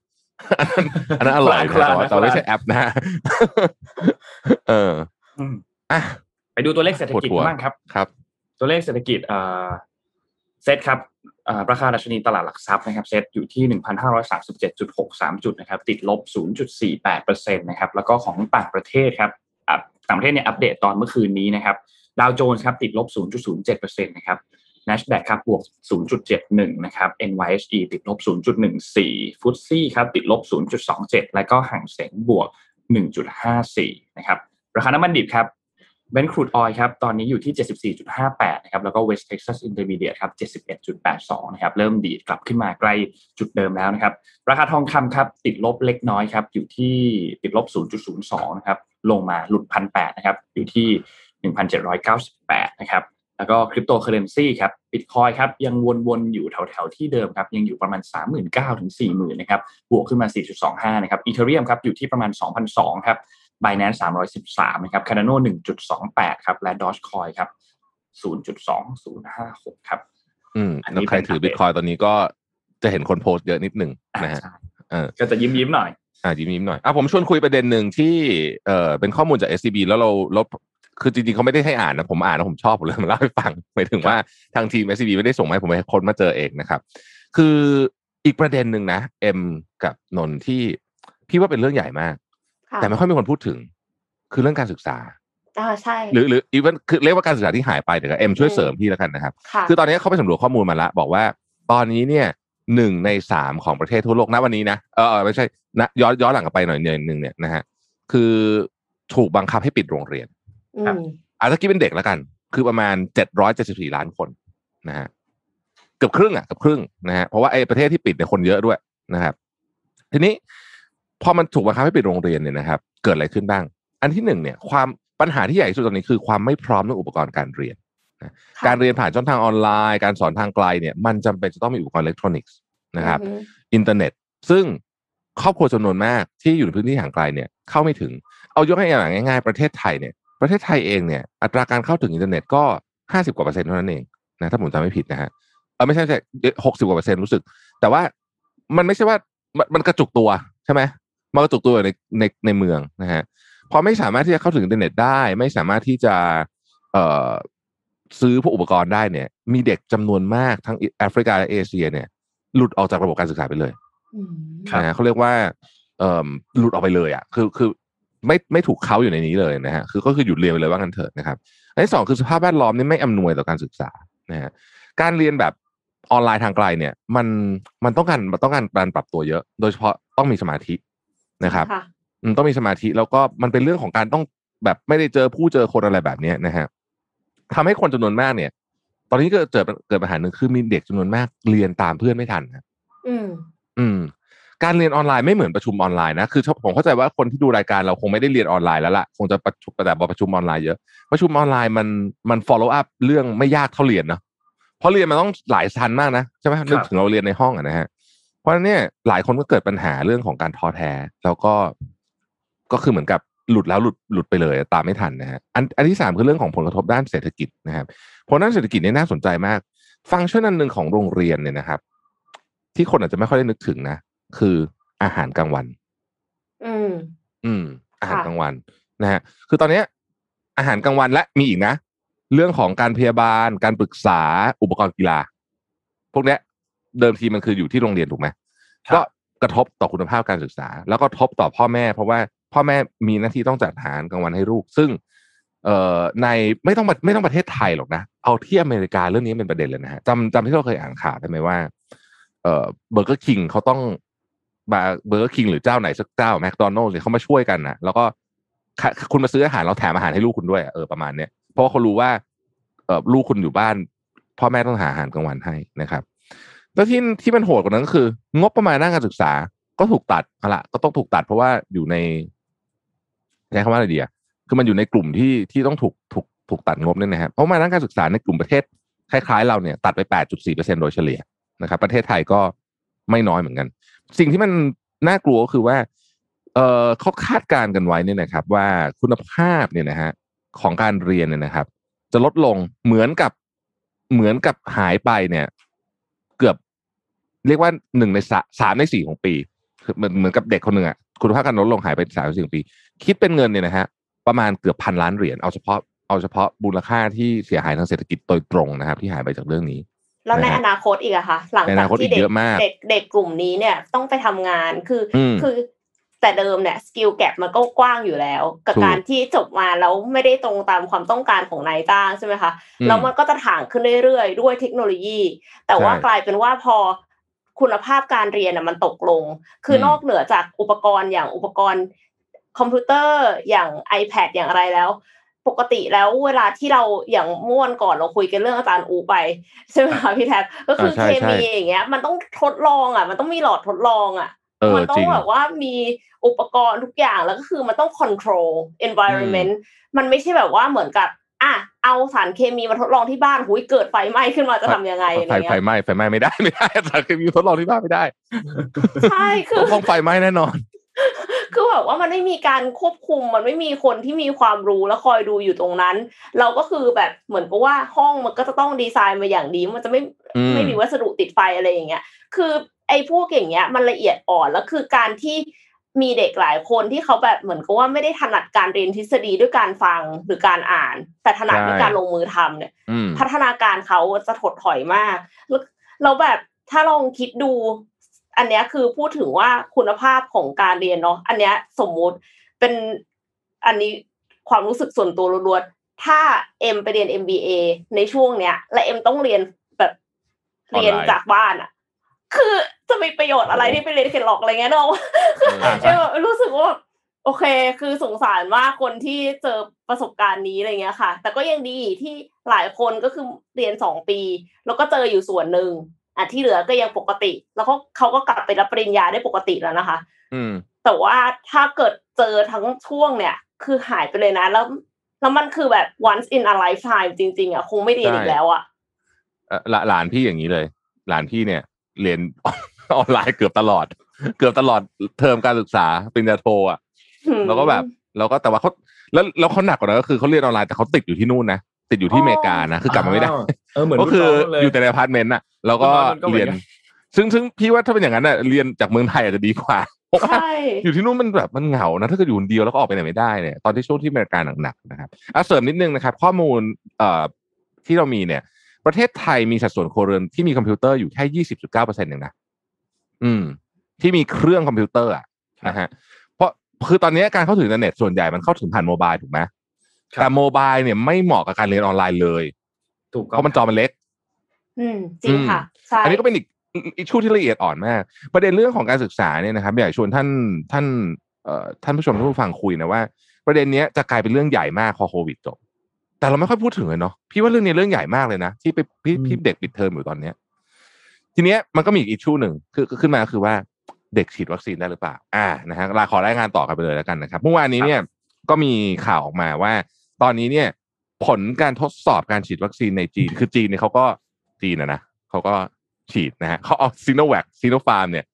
อันนั้นอร่อยนะคนละแต่ว่าคนละแต่ไม่ใช่แอปนะฮะเอออืมอะไปดูตัวเลขเศรษฐกิจปวดหัวบ้างครับครับ ตัวเลขเศรษฐกิจเอ่อเซตครับเอ่อราคาดัชนีตลาดหลักทรัพย์นะครับเซตอยู่ที่ 1,537.63 จุดนะครับติดลบ 0.48%นะครับแล้วก็ของต่างประเทศครับอะต่างประเทศเนี่ยอัปเดตตอนเมื่อคืนนี้นะครับดาวโจนส์ครับติดลบ 0.07%นะครับ NASDAQ ครับบวก 0.71 นะครับ NYSE ติดลบ 0.14 ฟุตซี่ครับติดลบ 0.27 แล้วก็ห่างเสงบวก 1.54 นะครับ ราคาน้ำมันดิบครับเบนครูดออยครับตอนนี้อยู่ที่ 74.58 นะครับ แล้วก็ West Texas Intermediate ครับ 71.82 นะครับ เริ่มดีดกลับขึ้นมาใกล้จุดเดิมแล้วนะครับ ราคาทองคำครับติดลบเล็กน้อยครับอยู่ที่ติดลบ 0.02 นะครับ ลงมาหลุดพันแนะครับ อยู่ที่ 1,798 นะครับ แล้วก็คริปโตเคอเรนซีครับบิตคอยครับยังวนๆอยู่แถวๆที่เดิมครับยังอยู่ประมาณ 39,000ถึง40,000นะครับบวกขึ้นมา 4.25นะครับอีเทเรียมครับอยู่ที่ประมาณ 2,200ครับ Binance 313นะครับ Cardano 1.28ครับและ Dogecoin ครับ0.2056ครับ อืมอันนี้แล้วใครเป็นถืออัปเดตบิตคอยตอนนี้ก็จะเห็นคนโพสต์เยอะนิดหนึ่งนะฮะใช่เออก็จะยิ้มยิ้มๆหน่อยอ่ายิ้มยิ้มหน่อยอะผมชวนคุยประเด็นหนึ่งที่เอ่อเป็นข้อมูลจาก SCB แล้วเราลบ คือจริงๆเขาไม่ได้ให้อ่านนะผมอ่านแล้วผมชอบผมเลยมาเล่าให้ฟังหมายถึงว่าทางทีม SCB ไม่ได้ส่งมาให้ผมให้คนมาเจอเองนะครับ คืออีกประเด็นหนึ่งนะเอ็มกับนนท์ที่พี่ว่าเป็นเรื่องใหญ่มากค่ะแต่ไม่ค่อยมีคนพูดถึง คือเรื่องการศึกษาอ่าใช่ หรือหรืออีเวนคือเรียกว่าการศึกษาที่หายไปเดี๋ยวเอ็มช่วยเสริมพี่แล้วกันนะครับค่ะคือตอนนี้เขาไปสำรวจข้อมูลมาแล้วบอกว่าตอนนี้เนี่ยหนึ่งในสามของประเทศทั่วโลกณวันนี้นะเออเออไม่ใช่นะย้อนย้อนหลังกลับไปหน่อยหนึ่งเนี่ยนะฮะคือถูกบังคับให้ปิดโรงเรียน อืมอาจจะคิดเป็นเด็กแล้วกัน คือประมาณเจ็ดร้อยเจ็ดสิบสี่ล้านคนนะฮะเกือบครึ่งอะเกือบครึ่งนะฮะเพราะว่าไอ้ประเทศที่ปิดเนี่ยคนเยอะด้วยนะครับ ทีนี้พอมันถูกบังคับให้ปิดโรงเรียนเนี่ยนะครับ เกิดอะไรขึ้นบ้าง อันที่หนึ่งเนี่ย ความปัญหาที่ใหญ่ที่สุดตอนนี้คือความไม่พร้อมเรื่องอุปกรณ์การเรียนค่ะการเรียนผ่านช่องทางออนไลน์ การสอนทางไกลเนี่ย มันจำเป็นจะต้องมีอุปกรณ์อิเล็กทรอนิกส์นะครับอือฮึอินเทอร์เน็ต ซึ่งครอบครัวจำนวนมากที่อยู่ในพื้นที่ห่างไกลเนี่ยเข้าไม่ถึง เอายกให้อย่างง่ายๆ ประเทศไทยเนี่ย ประเทศไทยเองเนี่ยอัตราการเข้าถึงอินเทอร์เน็ตก็ห้าสิบกว่าเปอร์เซ็นต์เท่านั้นเองนะถ้าผมจำไม่ผิดนะฮะเออไม่ใช่ใช่หกสิบกว่าเปอร์เซ็นต์รู้สึก แต่ว่ามันไม่ใช่ว่ามันมันกระจุกตัวใช่ไหมมันกระจุกตัวอยู่ในในในเมืองนะฮะพอไม่สามารถที่จะเข้าถึงอินเทอร์เน็ตได้ ไม่สามารถที่จะเอ่อซื้อพวกอุปกรณ์ได้เนี่ย มีเด็กจำนวนมากทั้งแอฟริกาและเอเชีย เนี่ย หลุดออกจากระบบการศึกษาไปเลยอืมครับนะฮะเขาเรียกว่าเอ่อหลุดออกไปเลยอะคือคือ ไม่ไม่ถูกเขาอยู่ในนี้เลยนะฮะคือก็คือหยุดเรียนไปเลยว่างั้นเถอะนะครับ อันที่สองคือสภาพแวดล้อมนี่ไม่อำนวยต่อการศึกษานะฮะการเรียนแบบออนไลน์ทางไกลเนี่ย มันมันต้องการมันต้องการการปรับตัวเยอะ โดยเฉพาะต้องมีสมาธินะครับค่ะอืมต้องมีสมาธิแล้วก็มันเป็นเรื่องของการต้องแบบไม่ได้เจอผู้เจอคนอะไรแบบเนี้ยนะฮะทำให้คนจำนวนมากเนี่ย ตอนนี้ก็เกิดเกิดปัญหาหนึ่งคือมีเด็กจำนวนมากเรียนตามเพื่อนไม่ทันนะอืม อืม การเรียนออนไลน์ไม่เหมือนประชุมออนไลน์นะคือผมเข้าใจว่าคนที่ดูรายการเราคงไม่ได้เรียนออนไลน์แล้วล่ะคงจะประชุมแต่ประชุมออนไลน์เยอะ ประชุมออนไลน์มันมัน follow up เรื่องไม่ยากเท่าเรียนเนาะเพราะเรียนมันต้องหลายชั้นมากนะใช่ไหมนึกถึงเราเรียนในห้องอะนะฮะเพราะฉะนั้นเนี่ยหลายคนก็เกิดปัญหาเรื่องของการท้อแท้แล้วก็ก็คือเหมือนกับหลุดแล้วหลุดหลุดไปเลย ตามไม่ทันนะฮะอันอันที่สามคือเรื่องของผลกระทบด้านเศรษฐกิจนะครับผลด้านเศรษฐกิจเนี่ยน่าสนใจมาก ฟังก์ชันอันหนึ่งของโรงเรียนเนี่ยนะครับ ที่คนอาจจะไม่ค่อยได้นึกถึงนะ คืออาหารกลางวัน อืม อืม อาหารค่ะกลางวันนะฮะ คือตอนเนี้ย อาหารกลางวันและมีอีกนะ เรื่องของการพยาบาล การปรึกษาอุปกรณ์กีฬา พวกเนี้ย เดิมทีมันคืออยู่ที่โรงเรียนถูกไหมครับก็กระทบต่อคุณภาพการศึกษา แล้วก็ทบต่อพ่อแม่ เพราะว่าพ่อแม่มีหน้าที่ต้องจัดอาหารกลางวันให้ลูก ซึ่ง เอ่อในไม่ต้องไม่ต้องประเทศไทยหรอกนะ เอาที่อเมริกาเรื่องนี้เป็นประเด็นเลยนะฮะจำจำที่เราเคยอ่านข่าวได้ไหมว่า เอ่อ Burger King เขาต้อง มา Burger King หรือเจ้าไหนสักเจ้าแมคโดนัลล์เนี่ยเขามาช่วยกันนะแล้วก็คุณมาซื้ออาหารเราแถมอาหารให้ลูกคุณด้วยเออประมาณเนี้ยเพราะเขารู้ว่าเออลูกคุณอยู่บ้านพ่อแม่ต้องหาอาหารกลางวันให้นะครับแล้วที่ที่มันโหดกว่านั้นก็คือ งบประมาณด้านการศึกษาก็ถูกตัดอาละก็ต้องถูกตัดเพราะว่าอยู่ในใช้คำว่าอะไรดีอะคือมันอยู่ในกลุ่มที่ที่ต้องถูกถูกถูกตัดงบเนี่ยนะครับงบประมาณด้านการศึกษาในกลุ่มประเทศคล้ายๆ เราเนี่ยตัดไป 8.4%โดยเฉลี่ยนะครับ ประเทศไทยก็ไม่น้อยเหมือนกัน สิ่งที่มันน่ากลัวก็คือว่าเออเขาคาดการณ์กันไว้เนี่ยนะครับ ว่าคุณภาพเนี่ยนะฮะของการเรียนเนี่ยนะครับ จะลดลงเหมือนกับเหมือนกับหายไปเนี่ย เกือบเรียกว่าหนึ่งในสามในสี่ของปีคือเหมือนเหมือนกับเด็กคนหนึ่งอะคุณภาพการลดลงหายไปสามในสี่ของปี คิดเป็นเงินเนี่ยนะฮะประมาณเกือบพันล้านเหรียญเอาเฉพาะเอาเฉพาะมูลค่าที่เสียหายทางเศรษฐกิจโดยตรงนะครับ ที่หายไปจากเรื่องนี้ แล้วในนะฮะอนาคตอีกอะค่ะ หลังในอจากนาคตที่อีกเด็เยกอะมากเด็กเด็กกลุ่มนี้เนี่ยต้องไปทำงานคืออมคือแต่เดิมเนี่ยสกิลแก p มันก็กว้างอยู่แล้ว กับถูกการที่จบมาแล้วไม่ได้ตรงตามความต้องการของนายจ้างใช่ไหมคะอืมแล้วมันก็จะถ่างขึ้นเรื่อยๆ ด้วยเทคโนโลยี แต่ว่าใช่กลายเป็นว่าพอคุณภาพการเรียนน่ะมันตกลง คืออมนอกเหนือจากอุปกรณ์อย่างอุปกรณ์คอมพิวเตอร์อย่าง iPad อย่างอะไรแล้ว ปกติแล้วเวลาที่เราอย่างม่วนก่อนเราคุยกันเรื่องอาจารย์อูไปใช่ไหมคะพี่แท็บก็คืออ่าใช่เคใช่มีอย่างเงี้ย มันต้องทดลองอะ มันต้องมีหลอดทดลองอะเออมันต้อจริงงแบบว่ามีอุปกรณ์ทุกอย่างแล้วก็คือมันต้อง control environment มันไม่ใช่แบบว่าเหมือนกับอะเอาสารเคมีมาทดลองที่บ้านหุยเกิดไฟไหม้ขึ้นมาจะทำยังไงอะไรไฟไฟเงี้ยไหม้ไฟไหม้ไม่ได้ไม่ได้สารเคมีทดลองที่บ้านไม่ได้ใช่คือต้องไฟไหม้แน่นอน คือแบบว่ามันไม่มีการควบคุม มันไม่มีคนที่มีความรู้แล้วคอยดูอยู่ตรงนั้น เราก็คือแบบเหมือนกับว่าห้องมันก็จะต้องดีไซน์มาอย่างดี มันจะไม่อืมไม่มีวัสดุติดไฟอะไรอย่างเงี้ย คือไอ้พวกอย่างเงี้ยมันละเอียดอ่อนแล้วคือการที่มีเด็กหลายคนที่เขาแบบเหมือนกับว่าไม่ได้ถนัดการเรียนทฤษฎีด้วยการฟังหรือการอ่าน แต่ถนัดด้วยการลงมือทำเนี่ยอืมพัฒนาการเขาจะถดถอยมากแล้วแล้วแบบถ้าลองคิดดู อันเนี้ยคือพูดถึงว่าคุณภาพของการเรียนเนาะอันเนี้ยสมมุติเป็นอันนี้ความรู้สึกส่วนตัวล้วนๆถ้าเอ็มไปเรียน MBA ในช่วงเนี้ย และเอ็มต้องเรียนแบบเรียนจากบ้านอะคือจะมีประโยชน์อะไรที่ไปเรียนเขียนหลอกอะไรเงี้ยเนาะเออเอ็มรู้สึกว่าแบบโอเค คือสงสารมากคนที่เจอประสบการณ์นี้อะไรเงี้ยค่ะ แต่ก็ยังดีที่หลายคนก็คือเรียนสองปี แล้วก็เจออยู่ส่วนหนึ่ง อะที่เหลือก็ยังปกติ แล้วเขาเขาก็กลับไปรับปริญญาได้ปกติแล้วนะคะ อืม แต่ว่าถ้าเกิดเจอทั้งช่วงเนี่ย คือหายไปเลยนะ แล้วแล้วมันคือแบบ once in a lifetime จริง ๆอะคงไม่เรียนอีกแล้วอะเอ่อหลาหลานพี่อย่างนี้เลย หลานพี่เนี่ย เรียนออนไลน์เกือบตลอด เกือบตลอดเทอมการศึกษาปริญญาโทอะแล้วก็แบบ แล้วก็แต่ว่าเขาแล้วแล้วเขาหนักกว่านั้นก็คือเขาเรียนออนไลน์แต่เขาติดอยู่ที่นู่นนะ ติดอยู่ที่อเมริกานะคือกลับมาไม่ได้เออเหมือนก็คือรุ่นน้งเลยอยู่แต่ในอพาร์ตเมนต์น่ะ แล้วก็รุ่นน้องมันก็เหมืเรีอนกัน เรียนซึ่งซึ่งพี่ว่าถ้าเป็นอย่างนั้นน่ะเรียนจากเมืองไทยอาจจะดีกว่าเพราะว่าใช่อยู่ที่นู่นมันแบบมันเหงานะถ้าเกิดอยู่คนเดียวแล้วก็ออกไปไหนไม่ได้เนี่ยตอนที่ช่วงที่อเมริกาหนักๆนะครับอะเสริมนิดนึงนะครับ ข้อมูลเอ่อที่เรามีเนี่ย ประเทศไทยมีสัดส่วนครัวเรือนที่มีคอมพิวเตอร์อยู่แค่ยี่สิบจุดเก้าเปอร์เซ็นต์เองนะอืม ที่มีเครื่องคอมพิวเตอร์อะนะฮะเพราะคือตอนนี้การเข้าถึงอินเทอร์เน็ตส่วนใหญ่มันเข้าถึงผ่าน mobile ถูกไหมครับ แต่ mobile เนี่ยไม่เหมาะกับการเรียนออนไลน์เลย ถูกเพราะมันจอมันเล็ก อืมจริงค่ะใช่อันนี้ก็เป็นอีกอีก issue ที่ละเอียดอ่อนมาก ประเด็นเรื่องของการศึกษาเนี่ยนะครับอยากชวนท่านท่านเอ่อท่านผู้ชมท่านผู้ฟังคุยนะว่า ประเด็นเนี้ยจะกลายเป็นเรื่องใหญ่มากพอโควิดจบแต่เราไม่ค่อยพูดถึงเลยเนาะพี่ว่าเรื่องนี้เรื่องใหญ่มากเลยนะ ที่ไปพี่พี่เด็กปิดเทอมอยู่ตอนเนี้ย ทีเนี้ยมันก็มีอีก issue หนึ่งคือคือขึ้นมาคือว่าเด็กฉีดวัคซีนได้หรือเปล่า อ่านะฮะลาขอรายงานต่อกันไปเลยแล้วกันนะครับเมื่อวานนี้เนี่ยก็มีข่าวออกมาว่า ตอนนี้เนี่ย ผลการทดสอบการฉีดวัคซีนในจีน คือจีนเนี่ยเขาก็จีนนะนะเขาก็ฉีดนะฮะเขาเอาซีโนแวคซีโนฟาร์มเนี่ย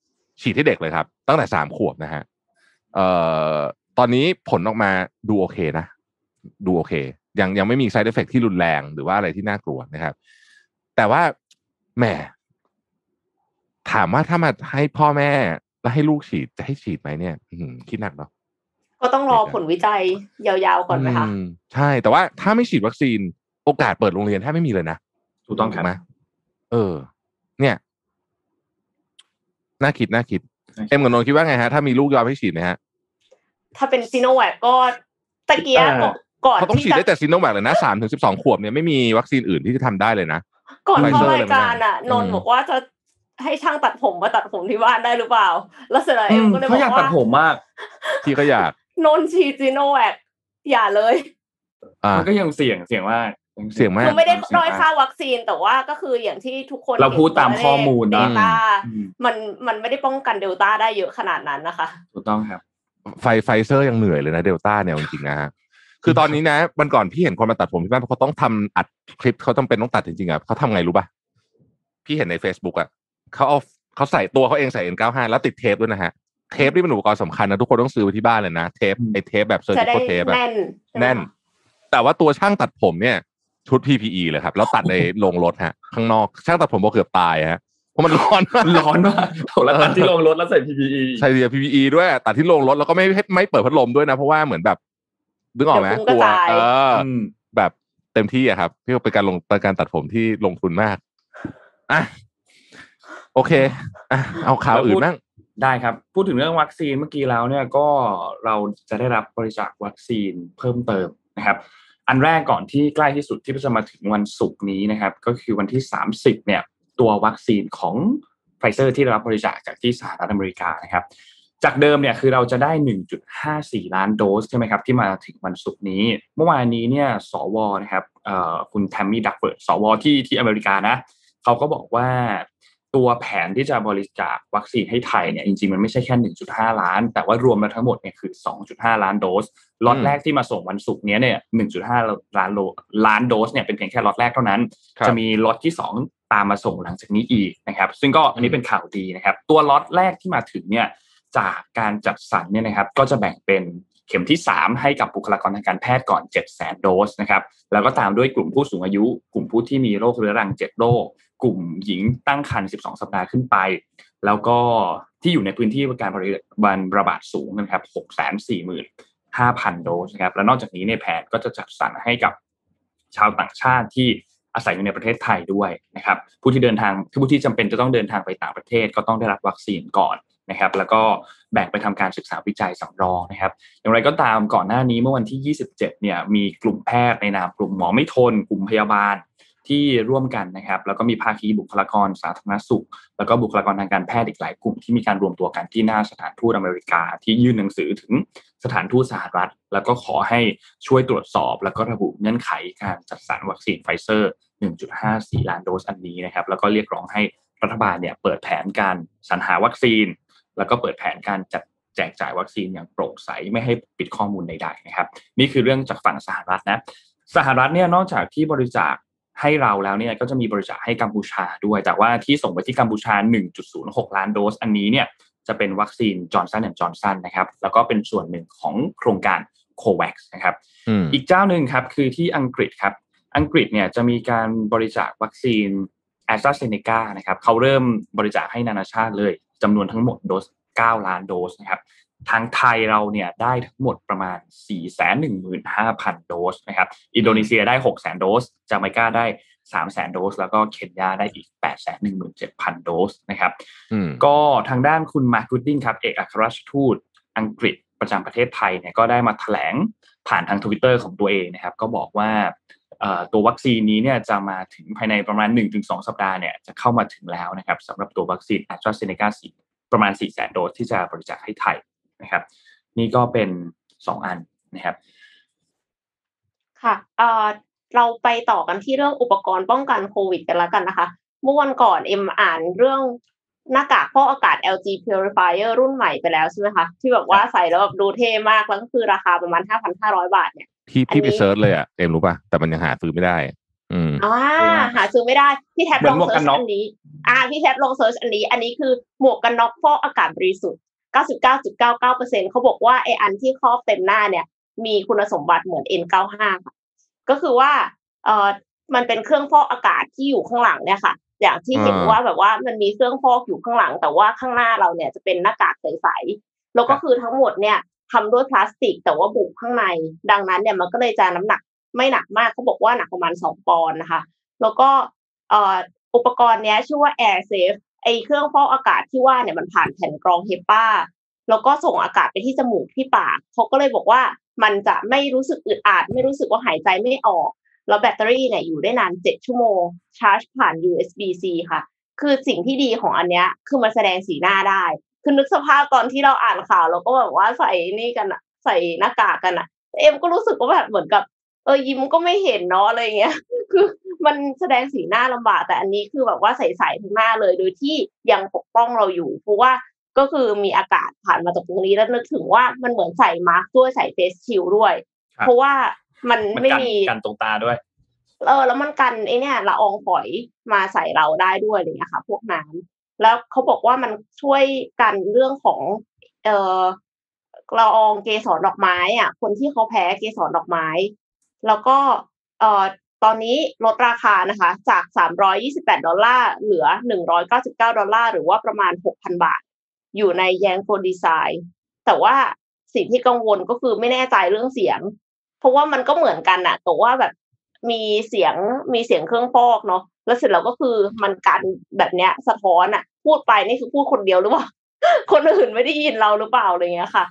ฉีดให้เด็กเลยครับ ตั้งแต่สามขวบนะฮะเอ่อตอนนี้ผลออกมาดูโอเคนะ ดูโอเค ยังยังไม่มี side effect ที่รุนแรงหรือว่าอะไรที่น่ากลัวนะครับ แต่ว่าแหมถามว่าถ้ามาให้พ่อแม่แล้วให้ลูกฉีดจะให้ฉีดไหมเนี่ยคิดหนักเนาะ ก็ต้องรอผลวิจัยยาวๆก่อนไหมคะอืมใช่แต่ว่าถ้าไม่ฉีดวัคซีนโออกาสเปิดโรงเรียนแทบไม่มีเลยนะถูกต้องครับไหมเออ เนี่ยน่าคิดน่าคิดน่าคิดเอ็มกับนนท์คิดว่าไงฮะ ถ้ามีลูกยอมให้ฉีดไหมฮะ ถ้าเป็นซีโนแวคก็ตะเกียก่อนก่อนเขาต้องที่ฉีดจะได้แต่ซิโนแวคเลยนะสามถึงสิบสองขวบเนี่ยไม่มีวัคซีนอื่นที่จะทำได้เลยนะ ก่อนไฟเข้าเซอร์รายการอะเลยนไม่ได้นท์บอกว่าจะให้ช่างตัดผมมาตัดผมที่บ้านได้หรือเปล่า แล้วเสร็จแล้วเอ็มก็เลยบเขาอกอยากตัว่าดผมมาก ที่เขาอยาก นนท์ฉีดซีโนแวคอย่าเลยอ่ามันก็ยังเสี่ยงเสี่ยงมากเสี่ยงมากคือไม่ได้เสี่ยงด้อยมากค่าวัคซีนแต่ว่าก็คืออย่างที่ทุกคนเราพูดตามข้อมูลนะ เดลต้าอืมมันมันไม่ได้ป้องกันเดลต้าได้เยอะขนาดนั้นนะคะถูกต้องครับไฟไฟเซอร์ยังเหนื่อยเลยนะเดลต้าเนี่ยจริงๆนะฮะคือตอนนี้นะวันก่อนพี่เห็นคนมาตัดผมที่บ้านเพราะเขาต้องทำอัดคลิปเขาจำเป็นต้องตัดจริงๆอะเขาทำไงรู้ป่ะพี่เห็นใน Facebook อะเขาเอาเขาใส่ตัวเขาเองใส่ N95 แล้วติดเทปด้วยนะฮะ เทปนี่เป็นอุปกรณ์สำคัญนะทุกคนต้องซื้อไว้ที่บ้านเลยนะ เทปอืมไอเทปแบบ surgical tape อะ จะได้ติดแน่นใช่ไหมแน่น แต่ว่าตัวช่างตัดผมเนี่ย ชุด PPE เลยครับ แล้วตัดในโรงรถฮะ ข้างนอกช่างตัดผมบอกเกือบตายฮะเพราะมันร้อนมากร้อนมากโถแล้วตัดที่ลงรถแล้วใส่ PPE ใส่เดีย PPE ด้วยตัดที่โรงรถแล้วก็ไม่ให้ไม่เปิดพัดลมด้วยนะ เพราะว่าเหมือนแบบนึกออกไหมเดี๋ยวฟุ้งกลัวกระจายเอออืมแบบเต็มที่อะครับพี่ว่าเป็นการลงเป็นการตัดผมที่ลงทุนมากอะโอเคอะเอาข่าวอื่นบ้าง ได้ครับ พูดถึงเรื่องวัคซีนเมื่อกี้แล้วเนี่ยก็เราจะได้รับบริจาควัคซีนเพิ่มเติมนะครับ อันแรกก่อนที่ใกล้ที่สุดที่จะมาถึงวันศุกร์นี้นะครับ ก็คือวันที่ 30เนี่ยตัววัคซีนของไฟเซอร์ที่ได้รับบริจาคจากที่สหรัฐอเมริกานะครับ จากเดิมเนี่ยคือเราจะได้ 1.54 ล้านโดสใช่ไหมครับที่มาถึงวันศุกร์นี้ เมื่อวานนี้เนี่ยสวนะครับคุณแทมมี่ดักเบิร์ดสวที่ที่อเมริกานะเขาก็บอกว่า ตัวแผนที่จะบริจาควัคซีนให้ไทยเนี่ยจริงๆ มันไม่ใช่แค่ 1.5 ล้าน แต่ว่ารวมแล้วทั้งหมดเนี่ยคือ 2.5 ล้านโดสล็อตแรกที่มาส่งวันศุกร์เนี้ยเนี่ย 1.5 ล้านโลล้านโดสเนี่ยเป็นเพียงแค่ล็อตแรกเท่านั้นครับจะมีล็อตที่ 2 ตามมาส่งหลังจากนี้อีกนะครับ ซึ่งก็อันนี้เป็นข่าวดีนะครับ ตัวล็อตแรกที่มาถึงเนี่ยจากการจัดสรรเนี่ยนะครับก็จะแบ่งเป็น เข็มที่ 3 ให้กับบุคลากรทางการแพทย์ก่อน7 0 0 0 0 0โดสนะครับแล้วก็ตามด้วยกลุ่มผู้สูงอายุ กลุ่มผู้ที่มีโรคเรื้อรัง 7 โรค กลุ่มหญิงตั้งครรภ์ 12 สัปดาห์ขึ้นไป แล้วก็ที่อยู่ในพื้นที่การบาระบาดสูงนะครับ 645,000 โดสนะครับแล้วนอกจากนี้ในแผนก็จะจัดสรรให้กับชาวต่างชาติที่อาศัยอยู่ในประเทศไทยด้วยนะครับ ผู้ที่เดินทางผู้ที่จำเป็นจะต้องเดินทางไปต่างประเทศก็ต้องได้รับวัคซีนก่อนนะครับ แล้วก็ แบ่งไปทำการศึกษาวิจัยสำรองนะครับ อย่างไรก็ตามก่อนหน้านี้เมื่อวันที่ 27 เนี่ยมีกลุ่มแพทย์ในนามกลุ่มหมอไม่ทน กลุ่มพยาบาลที่ร่วมกันนะครับ แล้วก็มีภาคีบุคลากรสาธารณสุข แล้วก็บุคลากรทางการแพทย์อีกหลายกลุ่มที่มีการรวมตัวกันที่หน้าสถานทูตอเมริกา ที่ยื่นหนังสือถึงสถานทูตสหรัฐ แล้วก็ขอให้ช่วยตรวจสอบ แล้วก็ระบุเงื่อนไขการจัดสรรวัคซีนไฟเซอร์ 1.54 ล้านโดสอันนี้นะครับแล้วก็เรียกร้องให้รัฐบาลเนี่ยเปิดแผนการสรรหาวัคซีน แล้วก็เปิดแผนการจัดแจกจ่ายวัคซีนอย่างโปร่งใสไม่ให้ปิดข้อมูลใดๆนะครับ นี่คือเรื่องจากฝั่งสหรัฐนะสหรัฐเนี่ยนอกจากที่บริจาคให้เราแล้วเนี่ยก็จะมีบริจาคให้กัมพูชาด้วย แต่ว่าที่ส่งไปที่กัมพูชา 1.06 ล้านโดส อันนี้เนี่ยจะเป็นวัคซีน Johnson and Johnson นะครับ แล้วก็เป็นส่วนหนึ่งของโครงการ COVAX นะครับอืมอีกเจ้าหนึ่งครับคือที่อังกฤษครับ อังกฤษเนี่ยจะมีการบริจาควัคซีนแอสตราเซเนกานะครับเขาเริ่มบริจาคให้นานาชาติเลย จำนวนทั้งหมดโดส 9 ล้านโดสนะครับทางไทยเราเนี่ยได้ทั้งหมดประมาณ 415,000 โดสนะครับ อินโดนีเซียได้ 600,000 โดส จาเมกาได้ 300,000 โดส แล้วก็เคนยาได้อีก 817,000 โดสนะครับอืมก็ทางด้านคุณมาร์คกูดดิ้งครับ เอกอัครราชทูตอังกฤษประจำประเทศไทยเนี่ยก็ได้มาแถลงผ่านทางทวิตเตอร์ของตัวเองนะครับ ก็บอกว่าเอ่อ ตัววัคซีนนี้เนี่ยจะมาถึงภายในประมาณ 1-2 สัปดาห์เนี่ยจะเข้ามาถึงแล้วนะครับสำหรับตัววัคซีนแอสตราเซเนกาสีประมาณ 4 0 0 0 0 0โดสที่จะบริจาคให้ไทยนะครับ นี่ก็เป็น 2 อันนะครับ ค่ะเเราไปต่อกันที่เรื่องอุปกรณ์ป้องกันโควิดกันแล้วกันนะคะ เมื่อวันก่อนเอ็มอ่านเรื่องหน้ากากฟอกอากาศ LG Purifier รุ่นใหม่ไปแล้วใช่ไหมคะ ที่แบบว่าใส่แล้วแบบดูเท่มากแล้วก็คือราคาประมาณ 5,500 บาทเนี่ย พี่อันพี่ไปนี้ search เลยอะเอ็มรู้ป่ะแต่มันยังหาซื้อไม่ได้ อืมอ่าหาซื้อไม่ได้ พี่แท็บลอง search เหมือนหมวกเซิกัร์นน็อกอันนี้ อ่าพี่แท็บลอง search อันนี้ อันนี้คือหมวกกันน็อกฟอกอากาศบริสุทธิ์99.99%เขาบอกว่าไออันที่ครอบเต็มหน้าเนี่ย มีคุณสมบัติเหมือน N95 ค่ะก็คือว่าเอ่อมันเป็นเครื่องฟอกอากาศที่อยู่ข้างหลังเนี่ยค่ะ อย่างที่เห็นอ่าว่าแบบว่ามันมีเครื่องฟอกอยู่ข้างหลัง แต่ว่าข้างหน้าเราเนี่ยจะเป็นหน้ากากใสๆแล้วก็คือทั้งหมดเนี่ย ทำด้วยพลาสติก แต่ว่าบุข้างใน ดังนั้นเนี่ยมันก็เลยจะน้ำหนักไม่หนักมากเขาบอกว่าหนักประมาณสองปอนด์นะคะ แล้วก็อ่ออุปกรณ์เนี้ยชื่อว่า Air Safe ไอเครื่องฟอกอากาศที่ว่าเนี่ยมันผ่านแผ่นกรองเฮปาแล้วก็ส่งอากาศไปที่จมูกที่ปากเขาก็เลยบอกว่ามันจะไม่รู้สึกอึดอัดไม่รู้สึกว่าหายใจไม่ออก แล้วแบตเตอรี่เนี่ยอยู่ได้นานเจ็ดชั่วโมง ชาร์จผ่าน USB-C ค่ะ คือสิ่งที่ดีของอันเนี้ยคือมันแสดงสีหน้าได้ คือนึกสภาพตอนที่เราอ่านข่าวเราก็แบบว่าใส่นี่กันอะใส่หน้ากากกันอะเอ็มก็รู้สึกว่าแบบเหมือนกับ เออยิ้มก็ไม่เห็นเนาะอะไรเงี้ย คือมันแสดงสีหน้าลำบากแต่อันนี้คือแบบว่าใสๆทั้งหน้าเลยโดยที่ยังปกป้องเราอยู่เพราะว่าก็คือมีอากาศผ่านมาจากตรงนี้แล้วนึกถึงว่ามันเหมือนใส่มาร์กด้วยใส่เฟสชิลด้วยครับเพราะว่ามันมันไม่กันมีกันตรงตาด้วย เออ แล้วมันกันไอเนี่ยละอองฝอยมาใส่เราได้ด้วยอะไรเงี้ยค่ะ พวกน้ำ แล้วเขาบอกว่ามันช่วยกันเรื่องของเออละอองเกสรดอกไม้อะ คนที่เขาแพ้เกสรดอกไม้ แล้วก็เอ่อตอนนี้ลดราคานะคะ จาก 328 ดอลลาร์เหลือ 199 ดอลลาร์หรือว่าประมาณ 6,000 บาท อยู่ในแยงโฟดีไซน์แต่ว่าสิ่งที่กังวลก็คือไม่แน่ใจเรื่องเสียง เพราะว่ามันก็เหมือนกันอะแต่ว่าแบบมีเสียงมีเสียงเครื่องฟอกเนาะแล้วเสร็จแล้วก็คือมันกันแบบเนี้ยสะท้อนอะ พูดไปนี่คือพูดคนเดียวหรือเปล่าคนอื่นไม่ได้ยินเราหรือเปล่าอะไรเงี้ยค่ะ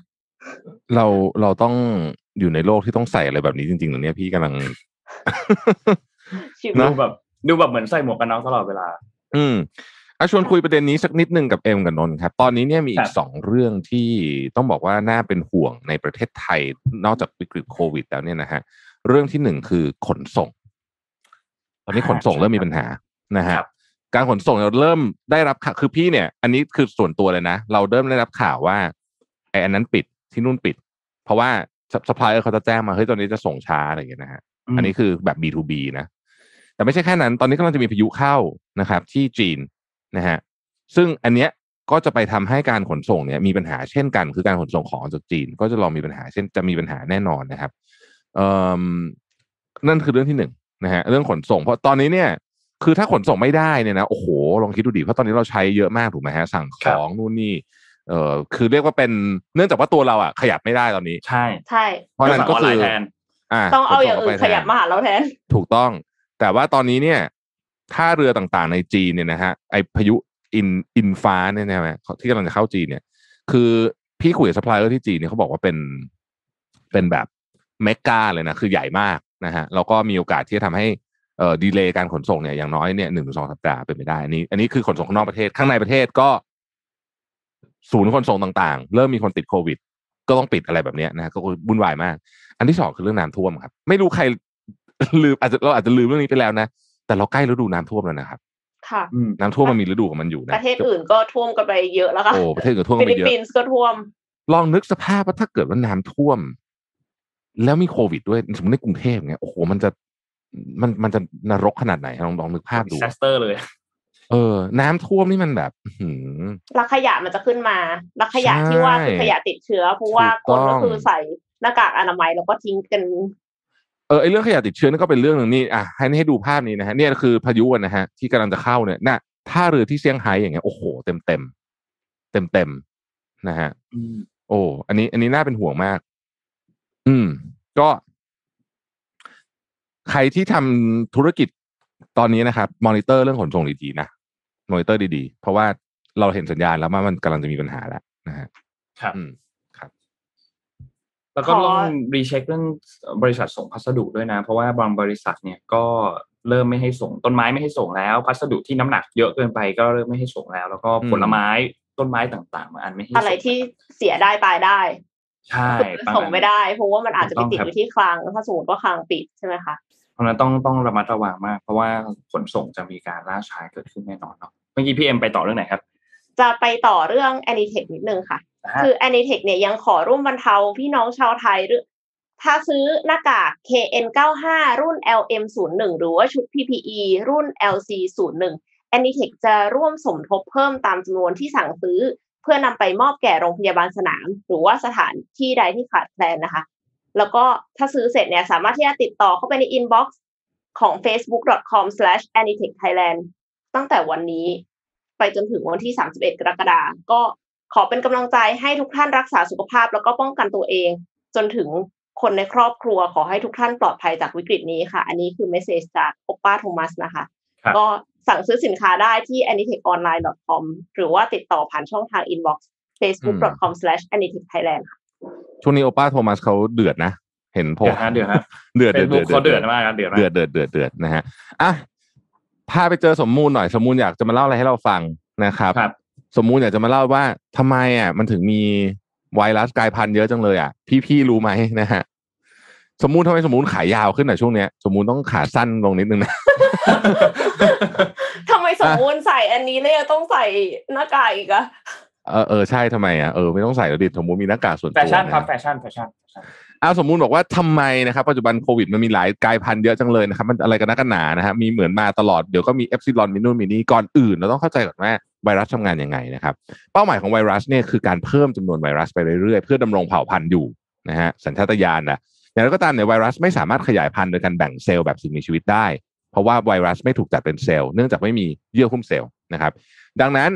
เราเราต้องอยู่ในโลกที่ต้องใส่อะไรแบบนี้จริงๆเหรอเนี่ยพี่กำลังชีวินะตดูแบบดูแบบเหมือนใส่หมวกกันน็อกตลอดเวลา อืมอะชวนคุยประเด็นนี้สักนิดนึงกับเอ็มกับนนท์ครับ ตอนนี้เนี่ยมีอีครักบสองเรื่องที่ต้องบอกว่าน่าเป็นห่วงในประเทศไทย นอกจากวิกฤตโควิดแล้วเนี่ยนะฮะเรื่องที่หนึ่งคือขนส่ง ตอนนี้ขนส่งเริ่มมีปัญหานะฮะครับ การขนส่งเราเริ่มได้รับข่าวคือพี่เนี่ย อันนี้คือส่วนตัวเลยนะ เราเริ่มได้รับข่าวว่าไอ้อันนั้นปิดที่นู่นปิด เพราะว่าสปายเขาจะแจ้งมาเฮ้ยตอนนี้จะส่งช้าอะไรอย่างเงี้ยนะฮะอันนี้คือแบบ B2B นะ แต่ไม่ใช่แค่นั้น ตอนนี้กำลังจะมีพายุเข้านะครับ ที่จีนนะฮะซึ่งอันเนี้ยก็จะไปทำให้การขนส่งเนี่ยมีปัญหาเช่นกัน คือการขนส่งของจากจีน ก็จะลองมีปัญหาเช่นจะมีปัญหาแน่นอนนะครับเอ่อนั่นคือเรื่องที่หนึ่งนะฮะเรื่องขนส่ง เพราะตอนนี้เนี่ย คือถ้าขนส่งไม่ได้เนี่ยนะโอ้โหลองคิดดูดิเพราะตอนนี้เราใช้เยอะมากถูกไหมฮะสั่งของนู่นนี่เอ่อคือเรียกว่าเป็นเนื่องจากว่าตัวเราอะขยับไม่ได้ตอนนี้ ใช่ใช่ เพราะฉะนั้นก็สั่งออนคือไลน์แทนอ่าต้องเอาอย่างขอื่ส่นไปขยับมาหาเราแทน ถูกต้อง แต่ว่าตอนนี้เนี่ยท่าเรือต่างๆในจีนเนี่ยนะฮะไอพายุอินอินฟ้าเนี่ยนะฮะที่กำลังจะเข้าจีนเนี่ย คือพี่คุยกับซัพพลายเออร์ที่จีนเนี่ยเขาบอกว่าเป็นเป็นแบบ mega เลยนะ คือใหญ่มากนะฮะแล้วก็มีโอกาสที่จะทำให้ เอ่อ delay การขนส่งเนี่ยอย่างน้อยเนี่ยหนึ่งถึงสองสัปดาห์เป็นไปได้อันนี้ อันนี้คือขนส่งข้างนอกประเทศข้างในประเทศก็ ศูนย์ขนส่งต่างๆ เริ่มมีคนติดโควิด ก็ต้องปิดอะไรแบบเนี้ยนะฮะก็วุ่นวายมาก อันที่สองคือเรื่องน้ำท่วมครับ ไม่รู้ใครลืมอาจจะเราอาจจะลืมเรื่องนี้ไปแล้วนะแต่เราใกล้ฤดูน้ำท่วมแล้วนะครับค่ะอืมน้ำท่วมมันมีฤดูของมันอยู่ปนะระเทศอื่นก็ท่วมกันไปเยอะแล้วค่ะโอ้ประเทศอื่นท่วมกัฟินไปลิปเยอะปินส์ก็ท่วม ลองนึกสภาพว่าถ้าเกิดว่าน้ำท่วม แล้วมีโควิดด้วยสมมติในกรุงเทพเนี่ยโอ้โหมันจะ มันมันจะนรกขนาดไหนลองลองนึกภาพดูดิซสเตอร์เลย เออ น้ำท่วมนี่มันแบบอื้อหือแล้วขยะมันจะขึ้นมาแล้วขยะใช่ที่ว่าคือขยะติดเชื้อเพราะว่าถูคกนต้องก็คือใส่หน้ากากอนามัยแล้วก็ทิ้งกัน เออไอเรื่องขยะติดเชื้อนี่ก็เป็นเรื่องหนึ่งนี่อะให้ให้ดูภาพนี้นะฮะเนี่ยคือพายุอะนะฮะที่กำลังจะเข้าเนี่ยน่ะท่าเรือที่เซี่ยงไฮ้อย่างเงี้ยโอ้โหเต็มเต็มเต็มเต็มๆนะฮะอืมโอ้อันนี้ อันนี้น่าเป็นห่วงมาก อืม ก็ ใครที่ทำธุรกิจตอนนี้นะครับมอนิเตอร์เรื่องขนส่งดีๆนะมอนิเตอร์ดีๆ เพราะว่าเราเห็นสัญญาณแล้วว่ามันกำลังจะมีปัญหาแล้วนะฮะครับอืมครับ แล้วก็ขอต้อง recheck เรื่องบริษัทส่งพัสดุด้วยนะ เพราะว่าบางบริษัทเนี่ยก็เริ่มไม่ให้ส่งต้นไม้ไม่ให้ส่งแล้ว พัสดุที่น้ำหนักเยอะเกินไปก็เริ่มไม่ให้ส่งแล้ว แล้วก็อืมผลไม้ต้นไม้ต่างๆมาอันไม่ให้ส่งอะไรที่เสียได้ตายได้ ใช่คือส่งไม่ได้เพราะว่ามันอาจจะไปติดถูกต้องอยู่ที่คลังถ้าสมมติว่าคลังปิดใช่ไหมคะเพ ราะฉะนั้นต้องต้องระมัดระวังมาก เพราะว่าขนส่งจะมีการล่าช้าเกิดขึ้นแน่นอนเนาะเมื่อกี้พี่เอ็มไปต่อเรื่องไหนครับ จะไปต่อเรื่อง Anitech นิดนึงค่ะนะฮะคือ Anitech เนี่ยยังขอร่วมบรรเทาพี่น้องชาวไทยหรือถ้าซื้อหน้ากาก KN95 รุ่น LM01 หรือว่าชุด PPE รุ่น LC01 Anitech จะร่วมสมทบเพิ่มตามจำนวนที่สั่งซื้อ เพื่อนำไปมอบแก่โรงพยาบาลสนาม หรือว่าสถานที่ใดที่ขาดแคลนนะคะ แล้วก็ถ้าซื้อเสร็จเนี่ยสามารถที่จะติดต่อเข้าไปใน inbox ของ facebook.com/anitechthailand ตั้งแต่วันนี้ไปจนถึงวันที่ 31 กรกฎาคมก็ขอเป็นกำลังใจให้ทุกท่านรักษาสุขภาพ แล้วก็ป้องกันตัวเอง จนถึงคนในครอบครัวขอให้ทุกท่านปลอดภัยจากวิกฤตนี้ค่ะ อันนี้คือเมสเซจจากโอป้าโทมัสนะคะ ก็สั่งซื้อสินค้าได้ที่ anytechonline.com หรือว่าติดต่อผ่านช่องทาง inbox facebook.com/anytechthailand ค่ะ ช่วงนี้โอป้าโทมัสเขาเดือดนะ เห็นโพเดือดฮะเดือดฮะเดือดเฟเดือซดบุ๊กเขาเดือดมากครับเดือดมากเดือดเดือดเดือดเดือดนะฮะอะพาไปเจอสมมูลหน่อยสมมูลอยากจะมาเล่าอะไรให้เราฟังนะครับครับสมมูลอยากจะมาเล่าว่าทำไมอะ มันถึงมีไวรัสกลายพันธุ์เยอะจังเลยอะ พี่ๆรู้ไหมนะฮะสมมูลทำไมสมมูลขายยาวขึ้นอะช่วงเนี้ยสมมูลต้องขาสั้นลงนิดนึงนะทำไมสมมูลใส่อันนี้แล้วยังต้องใส่หน้ากากอีกอะ เออเออใช่ทำไมอะเออไม่ต้องใส่แล้วดิสมมูลมีหน้ากากส่วนตัวครับแฟชั่นนะแฟชั่นแฟชั่นแฟชั่นเอาสมมูลบอกว่าทำไมนะครับปัจจุบันโควิดมันมีหลายกลายพันธุ์เยอะจังเลยนะครับมันอะไรกันนักกันหนานะฮะมีเหมือนมาตลอดเดี๋ยวก็มีเอปซิลอนมีนู่นมีนี่ก่อนอื่นเราต้องเข้าใจก่อนว่าไวรัสทำงานยังไงนะครับ เป้าหมายของไวรัสเนี่ยคือการเพิ่มจำนวนไวรัสไปเรื่อยๆ เพื่อดำรงเผ่าพันธุ์อยู่นะฮะสัญชาตญาณนะอย่างไรก็ตามเนี่ยไวรัสไม่สามารถขยายพันธุ์โดยการแบ่งเซลล์แบบสิ่งมีชีวิตได้ เพราะว่าไวรัสไม่ถูกจัดเป็นเซลล์เนื่องจากไม่มีเยื่อหุ้มเซลล์นะครับดังนั้น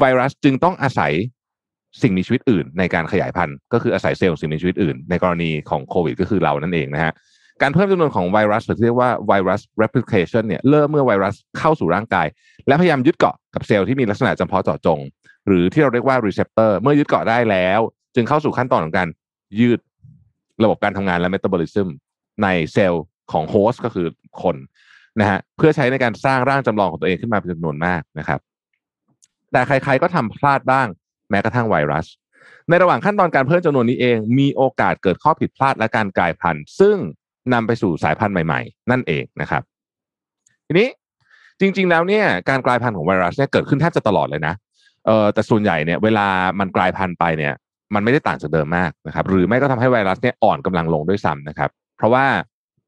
ไวรัสจึงต้องอาศัยสิ่งมีชีวิตอื่น ในการขยายพันธุ์ก็คืออาศัยเซลล์สิ่งมีชีวิตอื่น ในกรณีของโควิด ก็คือเรานั่นเองนะฮะการเพิ่มจำนวนของไวรัสหรือเรียกว่าไวรัส replication เนี่ยเริ่มเมื่อไวรัสเข้าสู่ร่างกาย และพยายามยึดเกาะกับเซลล์ที่มีลักษณะจำเพาะเจาะจง หรือที่เราเรียกว่า receptor เมื่อยึดเกาะได้แล้ว จึงเข้าสู่ขั้นตอนของการยืดระบบการทำงานและ metabolism ในเซลล์ของโฮสต์ก็คือคนนะฮะเพื่อใช้ในการสร้างร่างจำลองของตัวเองขึ้นมาเป็นจำนวนมากนะครับ แต่ใคร ๆ ก็ทำพลาดบ้าง แม้กระทั่งไวรัส ในระหว่างขั้นตอนการเพิ่มจำนวนนี้เอง มีโอกาสเกิดข้อผิดพลาดและการกลายพันธุ์ ซึ่งนำไปสู่สายพันธุ์ใหม่ ๆ นั่นเองนะครับ ทีนี้จริง ๆ แล้วเนี่ยการกลายพันธุ์ของไวรัสเนี่ยเกิดขึ้นแทบจะตลอดเลยนะเออแต่ส่วนใหญ่เนี่ยเวลามันกลายพันธุ์ไปเนี่ย มันไม่ได้ต่างจากเดิมมากนะครับ หรือไม่ก็ทำให้ไวรัสเนี่ยอ่อนกำลังลงด้วยซ้ำนะครับ เพราะว่า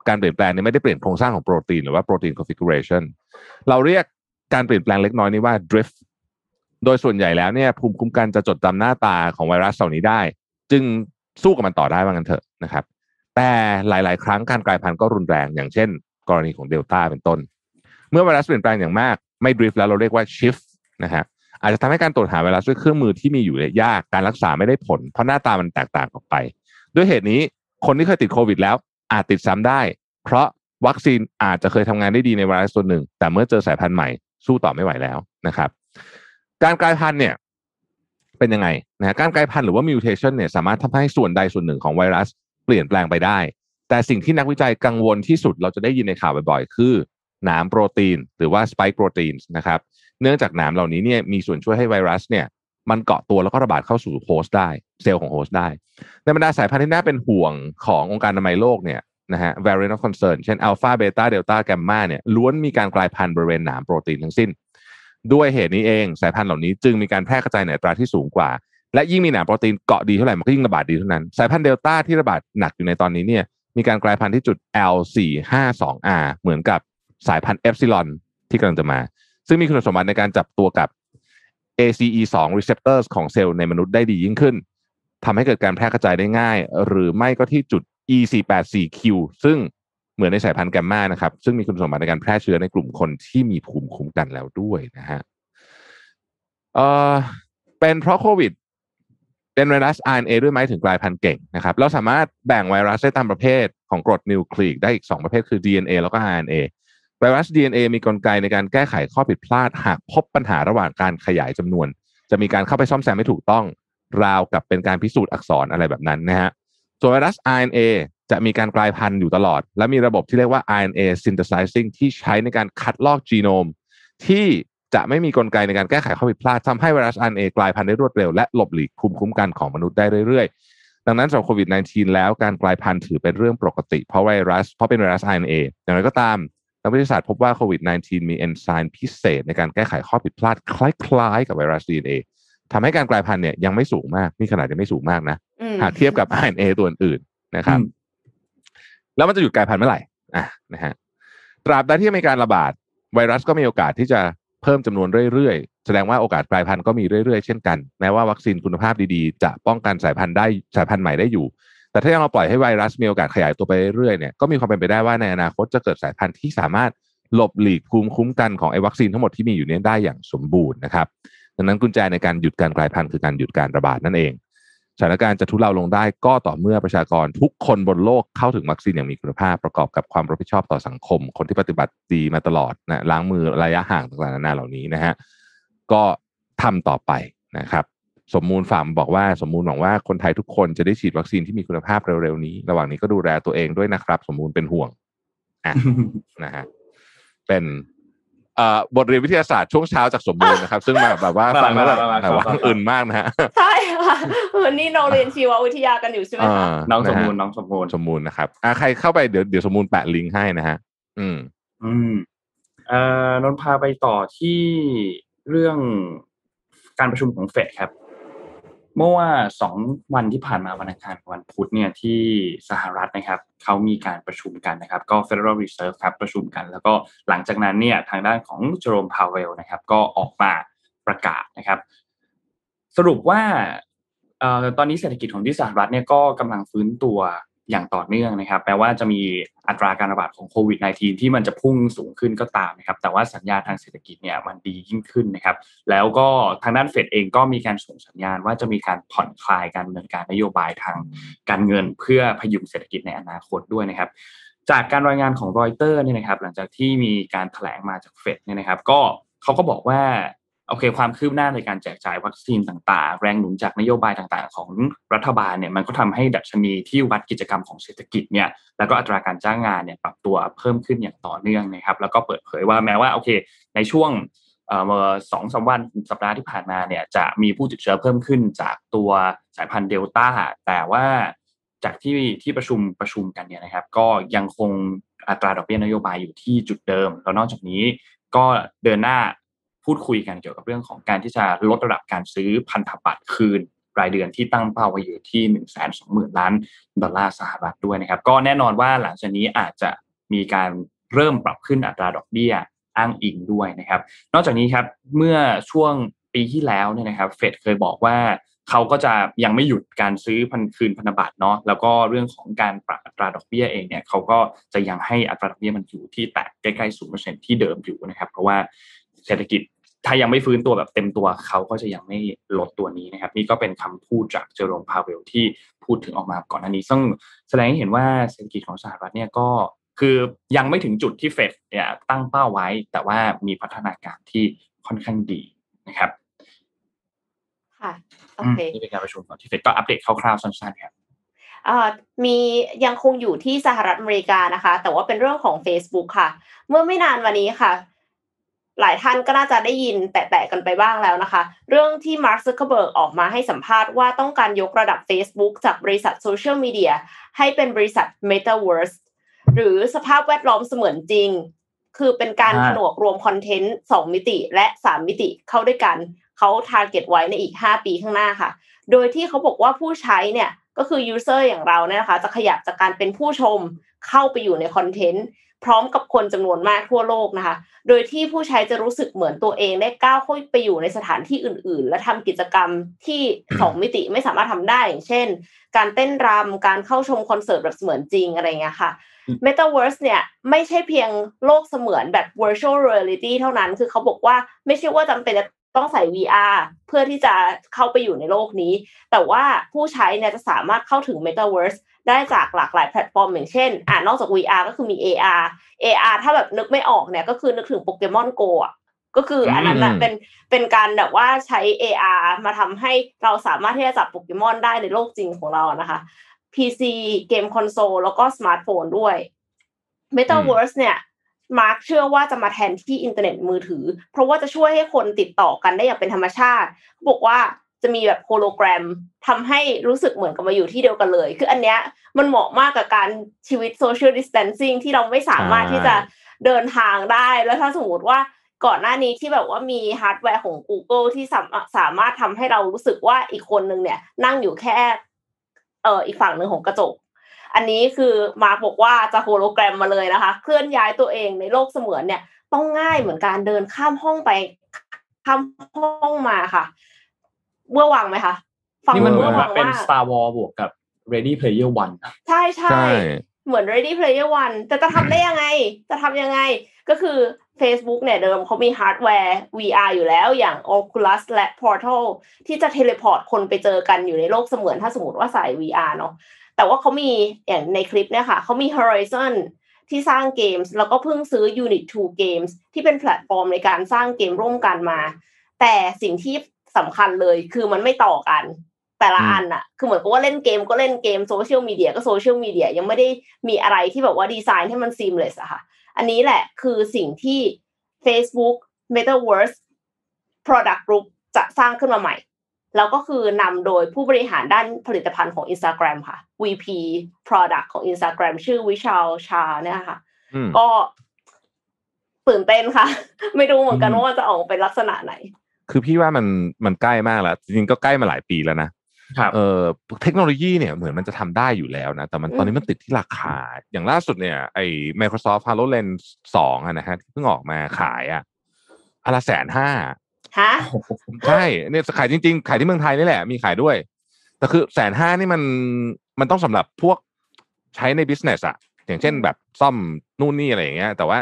การเปลี่ยนแปลงเนี่ยไม่ได้เปลี่ยนโครงสร้างของโปรตีนหรือว่าโปรตีน configuration เราเรียกการเปลี่ยนแปลงเล็กน้อยนี้ว่า drift โดยส่วนใหญ่แล้วเนี่ยภูมิคุ้มกันจะจดจำหน้าตาของไวรัสเหล่านี้ได้ จึงสู้กับมันต่อได้ว่างั้นเถอะนะครับ แต่หลาย ๆ ครั้งการกลายพันธุ์ก็รุนแรงอย่างเช่น กรณีของเดลต้าเป็นต้น เมื่อไวรัสเปลี่ยนแปลงอย่างมากไม่ดริฟต์แล้วเราเรียกว่าชิฟนะฮะอาจจะทำให้การตรวจหาไวรัสด้วยเครื่องมือที่มีอยู่เนี่ยยากการรักษาไม่ได้ผล เพราะหน้าตามันแตกต่างออกไป ด้วยเหตุนี้คนที่เคยติดโควิดแล้วอาจติดซ้ำได้ เพราะวัคซีนอาจจะเคยทำงานได้ดีในไวรัสตัวหนึ่ง แต่เมื่อเจอสายพันธุ์ใหม่สู้ต่อไม่ไหวแล้วนะครับ การกลายพันธุ์เนี่ยเป็นยังไงนะการกลายพันธุ์หรือว่ามิวเทชันเนี่ยสามารถทำให้ส่วนใดส่วนหนึ่งของไวรัสเปลี่ยนแปลงไปได้ แต่สิ่งที่นักวิจัยกังวลที่สุดเราจะได้ยินในข่าวบ่อยๆ คือหนามโปรตีน หรือว่า spike protein นะครับ เนื่องจากหนามเหล่านี้เนี่ยมีส่วนช่วยให้ไวรัสเนี่ยมันเกาะตัวแล้วก็ระบาดเข้าสู่ host ได้ เซลล์ของ host ได้ ในบรรดาสายพันธุ์ที่น่าเป็นห่วงขององค์การอนามัยโลกเนี่ยนะฮะ variant of concern เช่นอัลฟาเบต้าเดลต้าแกมมาเนี่ยล้วนมีการกลายพันธุ์บริเวณหนามโปรตีนทั้งสิ้น ด้วยเหตุนี้เองสายพันธุ์เหล่านี้จึงมีการแพร่กระจายในอัตราที่สูงกว่า และยิ่งมีหนามโปรตีนเกาะดีเท่าไหร่มันก็ยิ่งระบาดดีเท่านั้น สายพันธุ์เดลต้าที่ระบาดหนักอยู่ในตอนนี้เนี่ยมีการกลายพันธุ์ที่จุด L452R เหมือนกับสายพันธุ์เอปซิลอนที่กำลังจะมา ซึ่งมีคุณสมบัติในการจับตัวกับ ACE2 receptors ของเซลล์ในมนุษย์ได้ดียิ่งขึ้นทำให้เกิดการแพร่กระจายได้ง่าย หรือไม่ก็ที่จุด E484Q ซึ่ง เหมือนในสายพันธุ์แกมมานะครับซึ่งมีคุณสมบัติในการแพร่เชื้อในกลุ่มคนที่มีภูมิคุ้มกันแล้วด้วยนะฮะเออเป็นเพราะโควิดเป็นไวรัส RNA ด้วยไหมถึงกลายพันธุ์เก่งนะครับเราสามารถแบ่งไวรัสได้ตามประเภทของกรดนิวคลีอิกได้อีก 2 ประเภทคือ DNA แล้วก็ RNA ไวรัส DNA มีกลไกในการแก้ไขข้อผิดพลาด หากพบปัญหาระหว่างการขยายจำนวน จะมีการเข้าไปซ่อมแซมไม่ถูกต้อง ราวกับเป็นการพิสูจน์อักษรอะไรแบบนั้นนะฮะส่วนไวรัส RNA จะมีการกลายพันธุ์อยู่ตลอด และมีระบบที่เรียกว่า RNA synthesizing ที่ใช้ในการคัดลอกจีโนม ที่จะไม่มีกลไกในการแก้ไขข้อผิดพลาดทำให้ไวรัส RNA กลายพันธุ์ได้รวดเร็วและหลบหลีกภูมิคุ้มกันของมนุษย์ได้เรื่อยๆ ดังนั้นสำหรับโควิด -19 แล้วการกลายพันธุ์ถือเป็นเรื่องปกติเพราะไวรัสเพราะเป็นไวรัส RNA อย่างไรก็ตามนักวิทยาศาสตร์พบว่าโควิด -19 มีเอนไซม์พิเศษในการแก้ไขข้อผิดพลาดคล้ายๆ กับไวรัส DNA ทำให้การกลายพันธุ์เนี่ยยังไม่สูงมากนี่ขนาดยังไม่สูงมากนะอืมหากเทียบกับ RNA ตัวอื่นๆนะครับอืม แล้วมันจะหยุดกลายพันธุ์เมื่อไหร่อะนะฮะตราบใดที่มีการระบาด ไวรัสก็มีโอกาสที่จะเพิ่มจำนวนเรื่อยๆ แสดงว่าโอกาสกลายพันธุ์ก็มีเรื่อยๆ เช่นกัน แม้ว่าวัคซีนคุณภาพดีๆ จะป้องกันสายพันธุ์ได้สายพันธุ์ใหม่ได้อยู่ แต่ถ้ายังเราปล่อยให้ไวรัสมีโอกาสขยายตัวไปเรื่อยๆ เนี่ย ก็มีความเป็นไปได้ว่าในอนาคตจะเกิดสายพันธุ์ที่สามารถหลบหลีกภูมิคุ้มกันของไอ้วัคซีนทั้งหมดที่มีอยู่นี้ได้อย่างสมบูรณ์นะครับ ดังนั้นกุญแจในการหยุดการกลายพันธุ์คือการหยุดการระบาดนั่นเอง สถานการณ์จะทุเลาลงได้ก็ต่อเมื่อประชากรทุกคนบนโลกเข้าถึงวัคซีนอย่างมีคุณภาพประกอบกับความรับผิดชอบต่อสังคม คนที่ปฏิบัติดีมาตลอดนะล้างมือระยะห่างต่างๆนานาเหล่านี้นะฮะก็ทำต่อไปนะครับ สมมูลฝามบอกว่าสมมูลหวังว่าคนไทยทุกคนจะได้ฉีดวัคซีนที่มีคุณภาพเร็วๆนี้ ระหว่างนี้ก็ดูแลตัวเองด้วยนะครับ สมมูลเป็นห่วงอะนะฮะเป็น บทเรียนวิทยาศาสตร์ช่วงเช้าจากสมบูรณ์นะครับ ซึ่งมาแบบว่าฟังแล้วแบบแบบว่าอื่นมากนะฮะใช่ค่ะเออนี่เราเรียนชีววิทยากันอยู่ใช่ไหมคะาน้องสมมูละฮะน้องสมมูลสมบูรณ์นะครับอ่าใครเข้าไปเดี๋ยวเดี๋ยวสมบูรณ์แปะลิงก์ให้นะฮะอืม อืมเอ่อนนท์พาไปต่อที่เรื่องการประชุมของเฟดครับ เมื่อว่าสองวันที่ผ่านมาวันอังคารวันพุธเนี่ยที่สหรัฐนะครับเขามีการประชุมกันนะครับก็ Federal Reserve ครับประชุมกัน แล้วก็หลังจากนั้นเนี่ยทางด้านของเจอโรมพาวเวลนะครับก็ออกมาประกาศนะครับ สรุปว่าออตอนนี้เศรษฐกิจของที่สหรัฐเนี่ยก็กำลังฟื้นตัว อย่างต่อเนื่องนะครับแม้ว่าจะมีอัตราการระบาดของโควิด -19 ที่มันจะพุ่งสูงขึ้นก็ตามนะครับ แต่ว่าสัญญาณทางเศรษฐกิจเนี่ยมันดียิ่งขึ้นนะครับ แล้วก็ทางด้านเฟดเองก็มีการส่งสัญญาณว่าจะมีการผ่อนคลายการดำเนินการนโยบายทางการเงินเพื่อพยุงเศรษฐกิจในอนาคตด้วยนะครับ จากการรายงานของรอยเตอร์เนี่ยนะครับ หลังจากที่มีการแถลงมาจากเฟดเนี่ยนะครับ ก็เขาก็บอกว่า โอเค ความคืบหน้าในการแจกจ่ายวัคซีนต่างๆ แรงหนุนจากนโยบายต่างๆ ของรัฐบาลเนี่ยมันก็ทำให้ดัชนีที่วัดกิจกรรมของเศรษฐกิจเนี่ยแล้วก็อัตราการจ้างงานเนี่ยปรับตัวเพิ่มขึ้นอย่างต่อเนื่องนะครับ แล้วก็เปิดเผยว่าแม้ว่าโอเค ในช่วงเอ่อสองสามวันสัปดาห์ที่ผ่านมาเนี่ยจะมีผู้ติดเชื้อเพิ่มขึ้นจากตัวสายพันธุ์เดลต้าแต่ว่าจากที่ที่ประชุมประชุมกันเนี่ยนะครับ ก็ยังคงอัตราดอกเบี้ยนโยบายอยู่ที่จุดเดิม แล้วนอกจากนี้ก็เดินหน้า พูดคุยกันเกี่ยวกับเรื่องของการที่จะลดระดับการซื้อพันธบัตรคืนรายเดือนที่ตั้งเป้าไว้อยู่ที่หนึ่งแสนสองหมื่นล้านดอลลาร์สหรัฐด้วยนะครับ ก็แน่นอนว่าหลังจากนี้อาจจะมีการเริ่มปรับขึ้นอัตราดอกเบี้ยอ้างอิงด้วยนะครับ นอกจากนี้ครับเมื่อช่วงปีที่แล้วเนี่ยนะครับเฟดเคยบอกว่าเขาก็จะยังไม่หยุดการซื้อพันคืนพันธบัตรเนาะแล้วก็เรื่องของการปรับอัตราดอกเบี้ยเองเนี่ยเขาก็จะยังให้อัตราดอกเบี้ยมันอยู่ที่แตะใกล้ๆศูนย์เปอร์เซ็นที่เดิมอยู่นะครับ เพราะว่า เศรษฐกิจถ้ายังไม่ฟื้นตัวแบบเต็มตัวเขาก็จะยังไม่ลดตัวนี้นะครับ นี่ก็เป็นคำพูดจากเจอโรมพาเวลที่พูดถึงออกมาก่อนหน้านี้ ซึ่งแสดงให้เห็นว่าเศรษฐกิจของสหรัฐเนี่ยก็คือยังไม่ถึงจุดที่เฟดเนี่ยตั้งเป้าไว้ แต่ว่ามีพัฒนาการที่ค่อนข้างดีนะครับค่ะโออืมเคนี่เป็นการประชุมของที่เฟดก็อัปเดตคร่าวๆสั้นๆครับเอ่อมียังคงอยู่ที่สหรัฐอเมริกานะคะ แต่ว่าเป็นเรื่องของ Facebook ค่ะ เมื่อไม่นานวันนี้ค่ะ หลายท่านก็น่าจะได้ยินแตะๆกันไปบ้างแล้วนะคะ เรื่องที่ Mark Zuckerberg ออกมาให้สัมภาษณ์ว่าต้องการยกระดับ Facebook จากบริษัทโซเชียลมีเดียให้เป็นบริษัท Metaverse หรือสภาพแวดล้อมเสมือนจริง คือเป็นการอ่าผนวกรวมคอนเทนต์ 2 มิติและ 3 มิติเข้าด้วยกัน เขา target ไว้ในอีก 5 ปีข้างหน้าค่ะ โดยที่เขาบอกว่าผู้ใช้เนี่ย ก็คือ user อย่างเราเนี่ยนะคะจะขยับจากการเป็นผู้ชมเข้าไปอยู่ในคอนเทนต์พร้อมกับคนจำนวนมากทั่วโลกนะคะ โดยที่ผู้ใช้จะรู้สึกเหมือนตัวเองได้ก้าวเข้าไปอยู่ในสถานที่อื่น ๆ และทำกิจกรรมที่สองมิติไม่สามารถทำได้อย่างเช่น การเต้นรำการเข้าชมคอนเสิร์ตแบบเสมือนจริงอะไรเงี้ยค่ะ Metaverse เนี่ยไม่ใช่เพียงโลกเสมือนแบบ virtual reality เท่านั้น คือเขาบอกว่าไม่ใช่ว่าจำเป็นจะ ต้องใส่ VR เพื่อที่จะเข้าไปอยู่ในโลกนี้ แต่ว่าผู้ใช้เนี่ยจะสามารถเข้าถึง Metaverse ได้จากหลากหลายแพลตฟอร์มอย่างเช่น อ่านอกจาก VR ก็คือมี AR AR ถ้าแบบนึกไม่ออกเนี่ยก็คือนึกถึง Pokémon GO อะก็คืออันนั้นนะอืมเป็นเป็นการแบบว่าใช้ AR มาทำให้เราสามารถที่จะจับโปเกมอนได้ในโลกจริงของเรานะคะ PC เกมคอนโซลแล้วก็สมาร์ทโฟนด้วย Metaverse เนี่ย มาร์คเชื่อว่าจะมาแทนที่อินเทอร์เน็ตมือถือ เพราะว่าจะช่วยให้คนติดต่อกันได้อย่างเป็นธรรมชาติเขาบอกว่าจะมีแบบโฮโลแกรมทำให้รู้สึกเหมือนกับมาอยู่ที่เดียวกันเลย คืออันเนี้ยมันเหมาะมากกับการชีวิตโซเชียลดิส a ทนซิ่งที่เราไม่สามารถที่จะเดินทางได้ แล้วถ้าสมมติว่าก่อนหน้านี้ที่แบบว่ามีฮาร์ดแวร์ของ Google ที่สามารถสามารถทำให้เรารู้สึกว่าอีกคนนึงเนี่ย นั่งอยู่แค่เอ่ออีกฝั่งหนึ่งของกระจก อันนี้คือมาร์กบอกว่าจะโฮโลแกรมมาเลยนะคะ เคลื่อนย้ายตัวเองในโลกเสมือนเนี่ย ต้องง่ายเหมือนการเดินข้ามห้องไปข้ามห้องมาค่ะเมื่อวังไหมคะฟังนี่มันเหเมื่มืออนแบวับงเป็นมาก Star Wars บวกกับ Ready Player One ใช่ใช่ใช่เหมือน Ready Player One แต่จะทำได้ยังไง จะทำยังไงก็คือ Facebook เนี่ยเดิมเขามีฮาร์ดแวร์ VR อยู่แล้วอย่าง Oculus และ Portal ที่จะเทเลพอร์ตคนไปเจอกันอยู่ในโลกเสมือนถ้าสมมติว่าใส่ VR เนาะ แต่ว่าเขามีอย่างในคลิปเนี่ยค่ะเขามี Horizon ที่สร้างเกมส์แล้วก็เพิ่งซื้อ Unit 2 Games ที่เป็นแพลตฟอร์มในการสร้างเกมร่วมกันมา แต่สิ่งที่สำคัญเลยคือมันไม่ต่อกัน แต่ละอันอะคือเหมือนกับว่าเล่นเกมก็เล่นเกมโซเชียลมีเดียก็โซเชียลมีเดียยังไม่ได้มีอะไรที่แบบว่าดีไซน์ให้มัน seamless อะค่ะ อันนี้แหละคือสิ่งที่ Facebook Metaverse Product Group จะสร้างขึ้นมาใหม่ แล้วก็คือนำโดยผู้บริหารด้านผลิตภัณฑ์ของ Instagram ค่ะ VP Product ของ Instagram ชื่อวิชาลชาเนี่ยค่ะอืมก็ตื่นเต้นค่ะ ไม่รู้เหมือนกันว่ามันจะออกมาเป็นลักษณะไหน คือพี่ว่ามันมันใกล้มากแล้ว จริงๆก็ใกล้มาหลายปีแล้วนะครับเออเทคโนโลยีเนี่ยเหมือนมันจะทำได้อยู่แล้วนะ แต่มันอืมตอนนี้มันติดที่ราคา อย่างล่าสุดเนี่ยไอ้ Microsoft HoloLens 2อะนะฮะที่เพิ่งออกมาขายอะอนละแสนห้า ฮะใช่เนี่ยขายจริง ๆ ขายที่เมืองไทยนี่แหละ มีขายด้วย แต่คือแสนห้านี่มันมันต้องสำหรับพวกใช้ใน business อะอย่างเช่นแบบซ่อมนู่นนี่อะไรอย่างเงี้ย แต่ว่า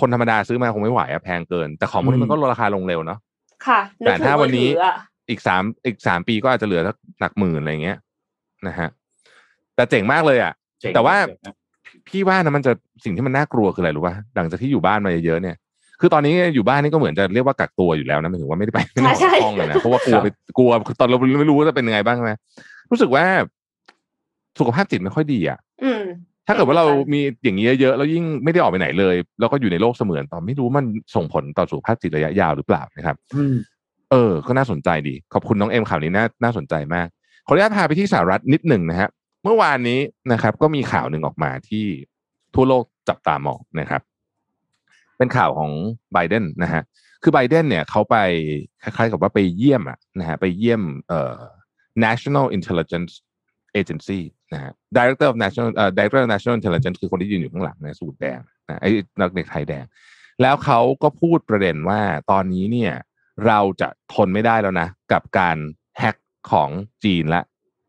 คนธรรมดาซื้อมาคงไม่ไหวอะแพงเกิน แต่ของพวกนี้มันก็ลดราคาลงเร็วเนาะค่ะนึกแต่ถึงถ้ามืวัอนนี้ถืออะอีกสามอีกสามปีก็อาจจะเหลือสักหลักหมื่นอะไรเงี้ยนะฮะแต่เจ๋งมากเลยอะเจ๋งแต่ว่าเจ๋งนะพี่ว่านะมันจะสิ่งที่มันน่ากลัวคืออะไรรู้ป่ะหลังจากที่อยู่บ้านมาเยอะๆเนี่ย คือตอนนี้อยู่บ้านนี่ก็เหมือนจะเรียกว่ากักตัวอยู่แล้วนะหมายถึงว่าไม่ได้ไปไม่ได้ออกจากห้องเลยนะเพราะว่ากลัวไปกลัวคือตอนเราไม่รู้ว่าจะเป็นยังไงบ้างใช่ไหมรู้สึกว่าสุขภาพจิตไม่ค่อยดีอะอืมถ้าเกิดว่าเรามีอย่างนี้เยอะๆแล้วยิ่งไม่ได้ออกไปไหนเลย แล้วก็อยู่ในโลกเสมือนตอนไม่รู้มันส่งผลต่อสุขภาพจิตระยะยาวหรือเปล่านะครับอืมเออ ก็น่าสนใจดี ขอบคุณน้องเอ็มข่าวนี้น่าน่าสนใจมาก ขออนุญาตพาไปที่สหรัฐนิดหนึ่งนะฮะเมื่อวานนี้นะครับ ก็มีข่าวหนึ่งออกมาที่ทั่วโลกจับตามองนะครับ เป็นข่าวของไบเดนนะฮะคือไบเดนเนี่ยเขาไปคล้ายๆกับว่าไปเยี่ยมอะนะฮะไปเยี่ยมเอ่อ National Intelligence Agency นะฮะ Director of National เอ่อ Director of National Intelligence คือคนที่ยืนอยู่ข้างหลังนะสูทแดงนะไอ้นักเด็กไทยแดง แล้วเขาก็พูดประเด็นว่าตอนนี้เนี่ยเราจะทนไม่ได้แล้วนะ กับการแฮ็กของจีนและ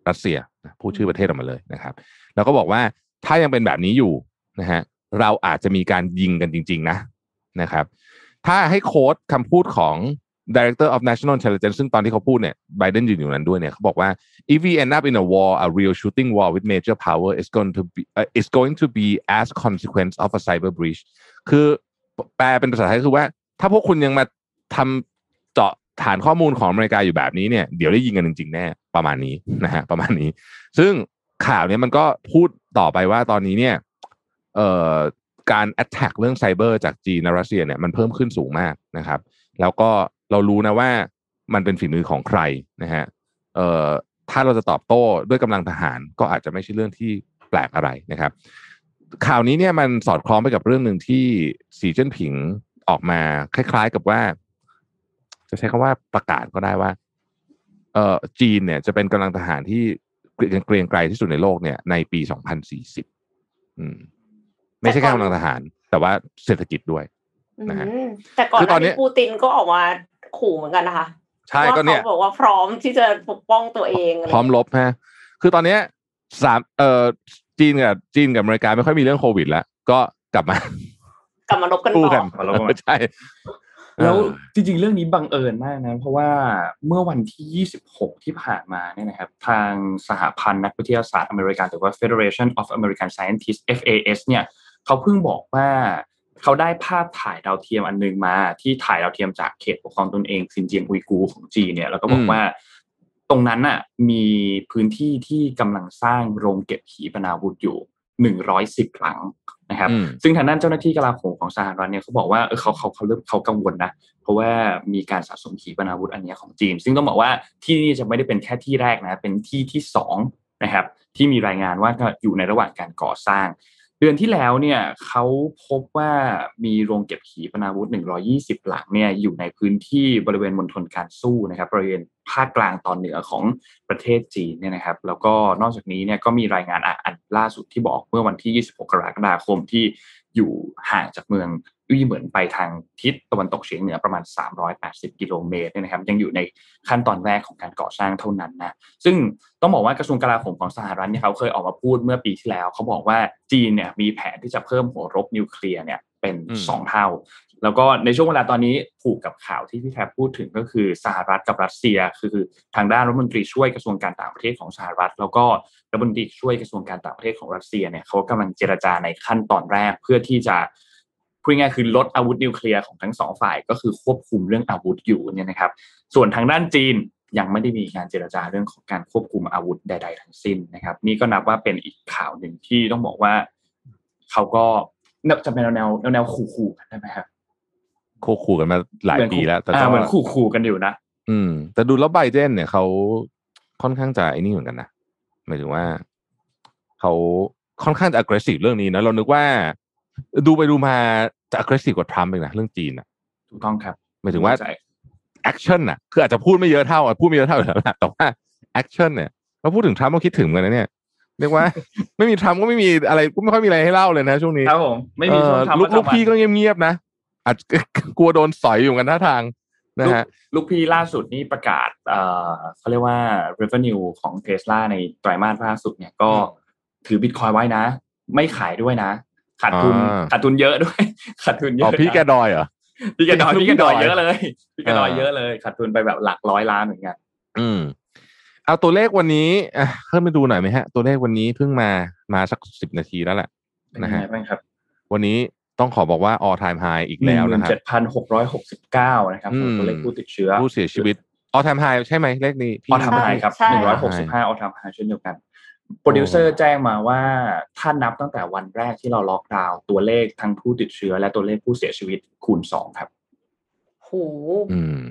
รัสเซียนะพูดชื่อประเทศออกมาเลยนะครับ แล้วก็บอกว่าถ้ายังเป็นแบบนี้อยู่นะฮะเราอาจจะมีการยิงกันจริง ๆ นะ นะครับ ถ้าให้โค้ดคำพูดของ Director of National Intelligence ซึ่งตอนที่เขาพูดเนี่ยไบเดนยืนอยู่นั้นด้วยเนี่ยเขาบอกว่า if we end up in a war a real shooting war with major power is going to be uh, is going to be as consequence of a cyber breach คือแปลเป็นภาษาไทยคือว่า ถ้าพวกคุณยังมาทำเจาะฐานข้อมูลของอเมริกาอยู่แบบนี้เนี่ยเดี๋ยวได้ยิงกันจริงๆแน่ประมาณนี้นะฮะประมาณนี้ ซึ่งข่าวเนี้ยมันก็พูดต่อไปว่าตอนนี้เนี่ยเอ่อ การ attack เรื่องไซเบอร์จากจีนและรัสเซียเนี่ยมันเพิ่มขึ้นสูงมากนะครับ แล้วก็เรารู้นะว่ามันเป็นฝีมือของใครนะฮะเอ่อถ้าเราจะตอบโต้ด้วยกำลังทหารก็อาจจะไม่ใช่เรื่องที่แปลกอะไรนะครับ ข่าวนี้เนี่ยมันสอดคล้องไปกับเรื่องหนึ่งที่สีเจิ้นผิงออกมาคล้าย ๆกับว่า จะใช้คำว่าประกาศก็ได้ว่า เอ่อจีนเนี่ยจะเป็นกำลังทหารที่เกรียงไกรที่สุดในโลกเนี่ยในปี 2040 อืม ไม่ใช่แค่กำลังทหาร แต่ว่าเศรษฐกิจด้วยนะฮะอืมแต่ก่อนคือหตอน้านเนี้นี้ยปูตินก็ออกมาขู่เหมือนกันนะคะใช่ว่าก็เนี่ยเขาบอกว่าพร้อมที่จะปกป้องตัวเองะไพร้อมลบฮะคือตอนเนี้ยสามเอ่อจีนกับจีนกับอเมริกาไม่ค่อยมีเรื่องโควิดแล้วก็กลับมา กลับมาลบกันสู้ต่กัอนมาลบกันใช่แล้วเออจริง ๆ เรื่องนี้บังเอิญมากนะ เพราะว่าเมื่อวันที่ 26 ที่ผ่านมาเนี่ยนะครับ ทางสหพันธ์นักวิทยาศาสตร์อเมริกันหรือว่า Federation of American Scientists FAS เนี่ย เขาเพิ่งบอกว่าเขาได้ภาพถ่ายดาวเทียมอันหนึงมา ที่ถ่ายดาวเทียมจากเขตปกครองตนเองซินเจียงอุยกูร์ของจีนเนี่ยแล้วก็บออืกมว่าตรงนั้นน่ะมีพื้นที่ที่กำลังสร้างโรงเก็บขีปนาวุธอยู่110หลังนะครับอืมซึ่งทางด้านเจ้าหน้าที่กลาโหมของสหรัฐเนี่ยเขาบอกว่าเออเขาเขาเขาเริ่มเขากังวลนะ เพราะว่ามีการสะสมขีปนาวุธอันเนี้ยของจีน ซึ่งต้องบอกว่าที่นี่จะไม่ได้เป็นแค่ที่แรกนะ เป็นที่ที่สองนะครับ ที่มีรายงานว่าก็อยู่ในระหว่างการก่อสร้างเดือนที่แล้วเนี่ยเขาพบว่ามีโรงเก็บขีปนาวุธ 120 หลังเนี่ยอยู่ในพื้นที่บริเวณมณฑลการสู้นะครับบริเวณภาคกลางตอนเหนือของประเทศจีนเนี่ยนะครับ แล้วก็นอกจากนี้เนี่ยก็มีรายงานอันล่าสุดที่บอกเมื่อวันที่ 26 กรกฎาคมที่ อยู่ห่างจากเมืองอุยเหมือนไปทางทิศตะวันตกเฉียงเหนือประมาณ 380 กิโลเมตรเนี่ยนะครับยังอยู่ในขั้นตอนแรกของการก่อสร้างเท่านั้นนะซึ่งต้องบอกว่ากระทรวงกลาโหมของสหรัฐเนี่ยเขาเคยออกมาพูดเมื่อปีที่แล้ว เขาบอกว่าจีนเนี่ยมีแผนที่จะเพิ่มหัวรบนิวเคลียร์เนี่ย เป็นอืมสองเท่า แล้วก็ในช่วงเวลาตอนนี้ผูกกับข่าวที่พี่แทบพูดถึงก็คือสหรัฐกับรัสเซีย คือทางด้านรัฐมนตรีช่วยกระทรวงการต่างประเทศของสหรัฐ แล้วก็รัฐมนตรีช่วยกระทรวงการต่างประเทศของรัสเซียเนี่ยเขากำลังเจรจาในขั้นตอนแรกเพื่อที่จะพูดง่ายๆคือลดอาวุธนิวเคลียร์ของทั้งสองฝ่ายก็คือควบคุมเรื่องอาวุธอยู่เนี่ยนะครับ ส่วนทางด้านจีนยังไม่ได้มีการเจรจาเรื่องของการควบคุมอาวุธใด ๆ ทั้งสิ้นนะครับ นี่ก็นับว่าเป็นอีกข่าวหนึ่งที่ต้องบอกว่าเขาก็ จะเป็นแนวแนวแนวขู่ๆกันได้ไหมครับโคขู่กันมาหลายปีแล้ว แต่อ่าก็เหมือนขู่ๆกันอยู่นะอืม แต่ดูแล้วไบเดนเนี่ยเขาค่อนข้างจะไอ้นี่เหมือนกันนะหมายถึงว่าเขาค่อนข้างจะ aggressive เรื่องนี้นะเรานึกว่าดูไปดูมาจะ aggressive กว่าทรัมป์เองนะเรื่องจีนอะถูกต้องครับหมายถึงว่าเข้ใจ action น่ะ คืออาจจะพูดไม่เยอะเท่าอะพูดไม่เยอะเท่าอยู่แล้วแหละแต่ว่า action เนี่ยเราพูดถึงทรัมป์ก็คิดถึงเหมือนกันนะเนี่ย เรียกว่า ไม่มีทรัมป์ก็ไม่มีอะไรก็ไม่ค่อยมีอะไรให้เล่าเลยนะ ช่วงนี้ครับผมไม่มีช่วงเออทำลูกประจำลูกพี่ก็เงียบๆนะอาจกลัวโดนสอยอยู่กันท่าทางนะฮะลูกพี่ล่าสุดนี่ประกาศเอ่อเขาเรียกว่า revenue ของ Tesla ในไตรมาสล่าสุดเนี่ยก็อืมถือบิตคอยไว้นะ ไม่ขายด้วยนะ ขาดทุนอ่าขาดทุนเยอะด้วยขาดทุนเยอ๋ออะพี่แกนะดอยเหรอพี่แกดอยลูกพี่แกดอยพี่ดอยเยอะเลยพี่แกดอยอ่าเยอะเลยขาดทุนไปแบบหลักร้อยล้านเหมือนกันอืม เอาตัวเลขวันนี้อะขึ้นมาดูหน่อยไหมฮะ ตัวเลขวันนี้เพิ่งมามาสักสิบนาทีแล้วแหละเป็นนะยังฮะไงบ้างครับ วันนี้ต้องขอบอกว่า all time high อีกแล้วนะครับหนึ่งหมื่นะนครัเจ็ดพันหกร้อยหกสิบเก้านะครับอืมตัวเลขผู้ติดเชื้อ ผู้เสียชีวิต all time high ใช่ไหมเลขนี้พี่ all time high ครับใช่หนึ่งร้อยหกสิบห้า all time high เช่นเดียวกันโปรดิวเซอร์แจ้งมาว่าถ้านับตั้งแต่วันแรกที่เราล็อกดาวน์ตัวเลขทั้งผู้ติดเชื้อ และตัวเลขผู้เสียชีวิตคูณสองครับโหอืม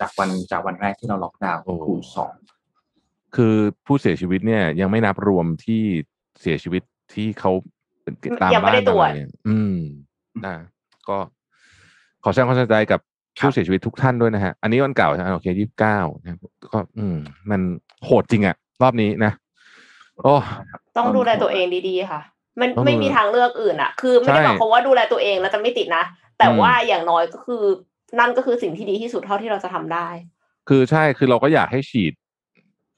จากวันจากวันแรกที่เราล็อกดาวน์โอ้คูณสอง คือผู้เสียชีวิตเนี่ยยังไม่นับรวมที่เสียชีวิตที่เขาเป็นตามยังไม่บ้านได้ตรวจอะไรเนี่ยอืมนะก็ขอแสดงความเสียใจกับผู้เสียชีวิตทุกท่านด้วยนะฮะ อันนี้วันเก่าใช่ไหมโอเคยี่สิบเก้าก็อืม มันโหดจริงอะรอบนี้นะโอ้ต้องดูแลตัวเองดีๆค่ะ มันต้องดูไม่มีทางเลือกอื่นอะคือไม่ได้ใช่หมายความว่าดูแลตัวเองแล้วจะไม่ติดนะ แต่อืมว่าอย่างน้อยก็คือนั่นก็คือสิ่งที่ดีที่สุดเท่าที่เราจะทำได้ คือใช่คือเราก็อยากให้ฉีด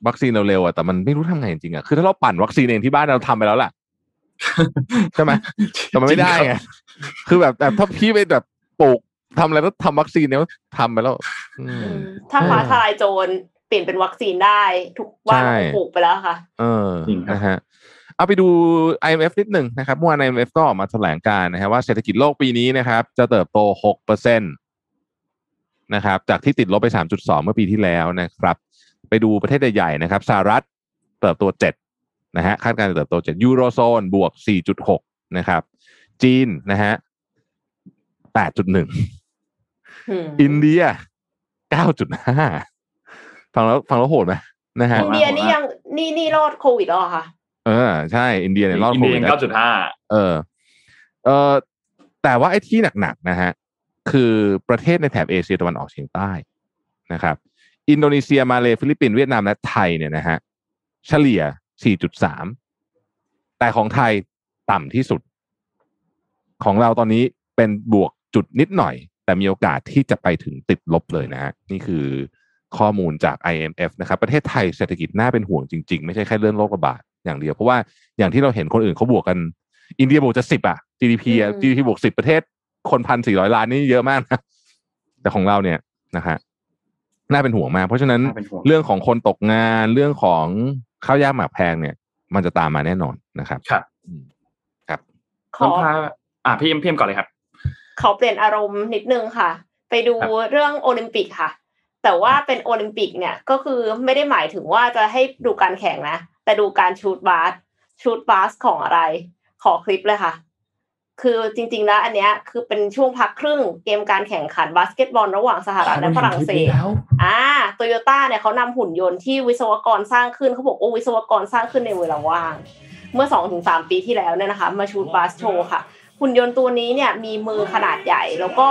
วัคซีนเร็วๆอะแต่มันไม่รู้ทำไงจริงๆอะคือถ้าเราปั่นวัคซีนเองที่บ้านเราทำไปแล้วล่ะใช่ไหมแต่มันไม่ได้ไงคือแบบแต่ถ้าพี่ไปแบบปลูกทำอะไรแล้วทำวัคซีนเนี่ยทำไปแล้วอืมถ้าฟ้าเออทลายโจรเปลี่ยนเป็นวัคซีนได้ ทุกบ้านใช่ปลูกไปแล้วค่ะ เออจริงครับนะฮะเอาไปดู IMF นิดหนึ่งนะครับเมื่อวาน IMF ก็ออกมาแถลงการนะฮะว่าเศรษฐกิจโลกปีนี้นะครับ จะเติบโต6เปอร์เซ็นตนะครับ จากที่ติดลบไป 3.2 เมื่อปีที่แล้วนะครับ ไปดูประเทศใหญ่ๆนะครับสหรัฐเติบโต7นะฮะคาดการณ์จะเติบโต7ยูโรโซนบวก4.6นะครับ จีนนะฮะ8.1อืมอินเดีย9.5ฟังแล้วฟังแล้วโหดไหมนะฮะอินเดียนี่ยังนี่นี่รอดโควิดแล้วเหรอคะเออ ใช่อินเดียเนี่ยรอดโควิดอิโคนเดียเก้าจุดห้าเออ เออแต่ว่าไอ้ที่หนักๆนะฮะคือประเทศในแถบเอเชียตะวันออกเฉียงใต้นะครับ อินโดนีเซียมาเลฟิลิปปินส์เวียดนามและไทยเนี่ยนะฮะเฉลี่ย 4.3 แต่ของไทยต่ำที่สุด ของเราตอนนี้เป็นบวกจุดนิดหน่อย แต่มีโอกาสที่จะไปถึงติดลบเลยนะฮะนี่คือข้อมูลจาก IMF นะครับ ประเทศไทยเศรษฐกิจน่าเป็นห่วงจริง ๆ ไม่ใช่แค่เรื่องโรคระบาดอย่างเดียว เพราะว่าอย่างที่เราเห็นคนอื่นเขาบวกกัน อินเดียบวกจะสิบอะ GDP อะอืม GDP บวกสิบประเทศ คนพันสี่ร้อยล้านนี่เยอะมากนะแต่ของเราเนี่ยนะฮะ น่าเป็นห่วงมาก เพราะฉะนั้นน่าเป็นห่วงเรื่องของคนตกงานเรื่องของข้าวยากหมากแพงเนี่ย มันจะตามมาแน่นอนนะครับ ครับอืมครับขอต้องพาอะพี่เอ็มพี่เอ็มก่อนเลยครับ ขอเปลี่ยนอารมณ์นิดนึงค่ะ ไปดูครับเรื่องโอลิมปิกค่ะ แต่ว่าเป็นโอลิมปิกเนี่ยก็คือไม่ได้หมายถึงว่าจะให้ดูการแข่งนะ แต่ดูการชูตบาสชูตบาสของอะไร ขอคลิปเลยค่ะ คือจริงๆแล้วอันเนี้ยคือเป็นช่วงพักครึ่งเกมการแข่งขันบาสเกตบอลระหว่างสหรัฐและฝรั่งเศสอ่าโตโยต้าเนี่ยเขานำหุ่นยนต์ที่วิศวกรสร้างขึ้นเขาบอกว่าวิศวกรสร้างขึ้นในเวลาว่าง เมื่อ2อถึงสปีที่แล้วเนี่ยนะคะ มาชูดบาสโชว์ค่ะ หุ่นยนต์ตัวนี้เนี่ยมีมือขนาดใหญ่ แล้วก็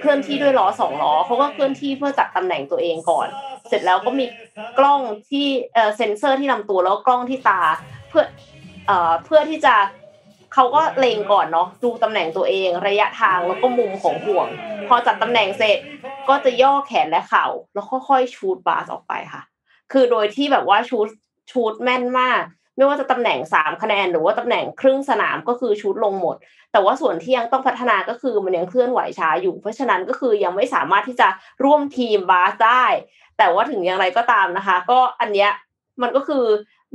เคลื่อนที่ด้วยล้อสองล้อเขาก็เคลื่อนที่เพื่อจับตำแหน่งตัวเองก่อน เสร็จแล้วก็มีกล้องที่เอ่อเซ็นเซอร์ที่ลำตัวแล้วก็กล้องที่ตาเพื่อเอ่อเพื่อที่จะ เขาก็เลงก่อนเนาะดูตำแหน่งตัวเอง ระยะทางแล้วก็มุมของห่วง พอจัดตำแหน่งเสร็จก็จะย่อแขนและเข่า แล้วค่อยๆชูดบาสออกไปค่ะ คือโดยที่แบบว่าชูดชูดแม่นมาก ไม่ว่าจะตำแหน่งสามคะแนนหรือว่าตำแหน่งครึ่งสนามก็คือชุดลงหมด แต่ว่าส่วนที่ยังต้องพัฒนาก็คือมันยังเคลื่อนไหวช้าอยู่ เพราะฉะนั้นก็คือยังไม่สามารถที่จะร่วมทีมบาสได้ แต่ว่าถึงอย่างไรก็ตามนะคะ ก็อันเนี้ยมันก็คือ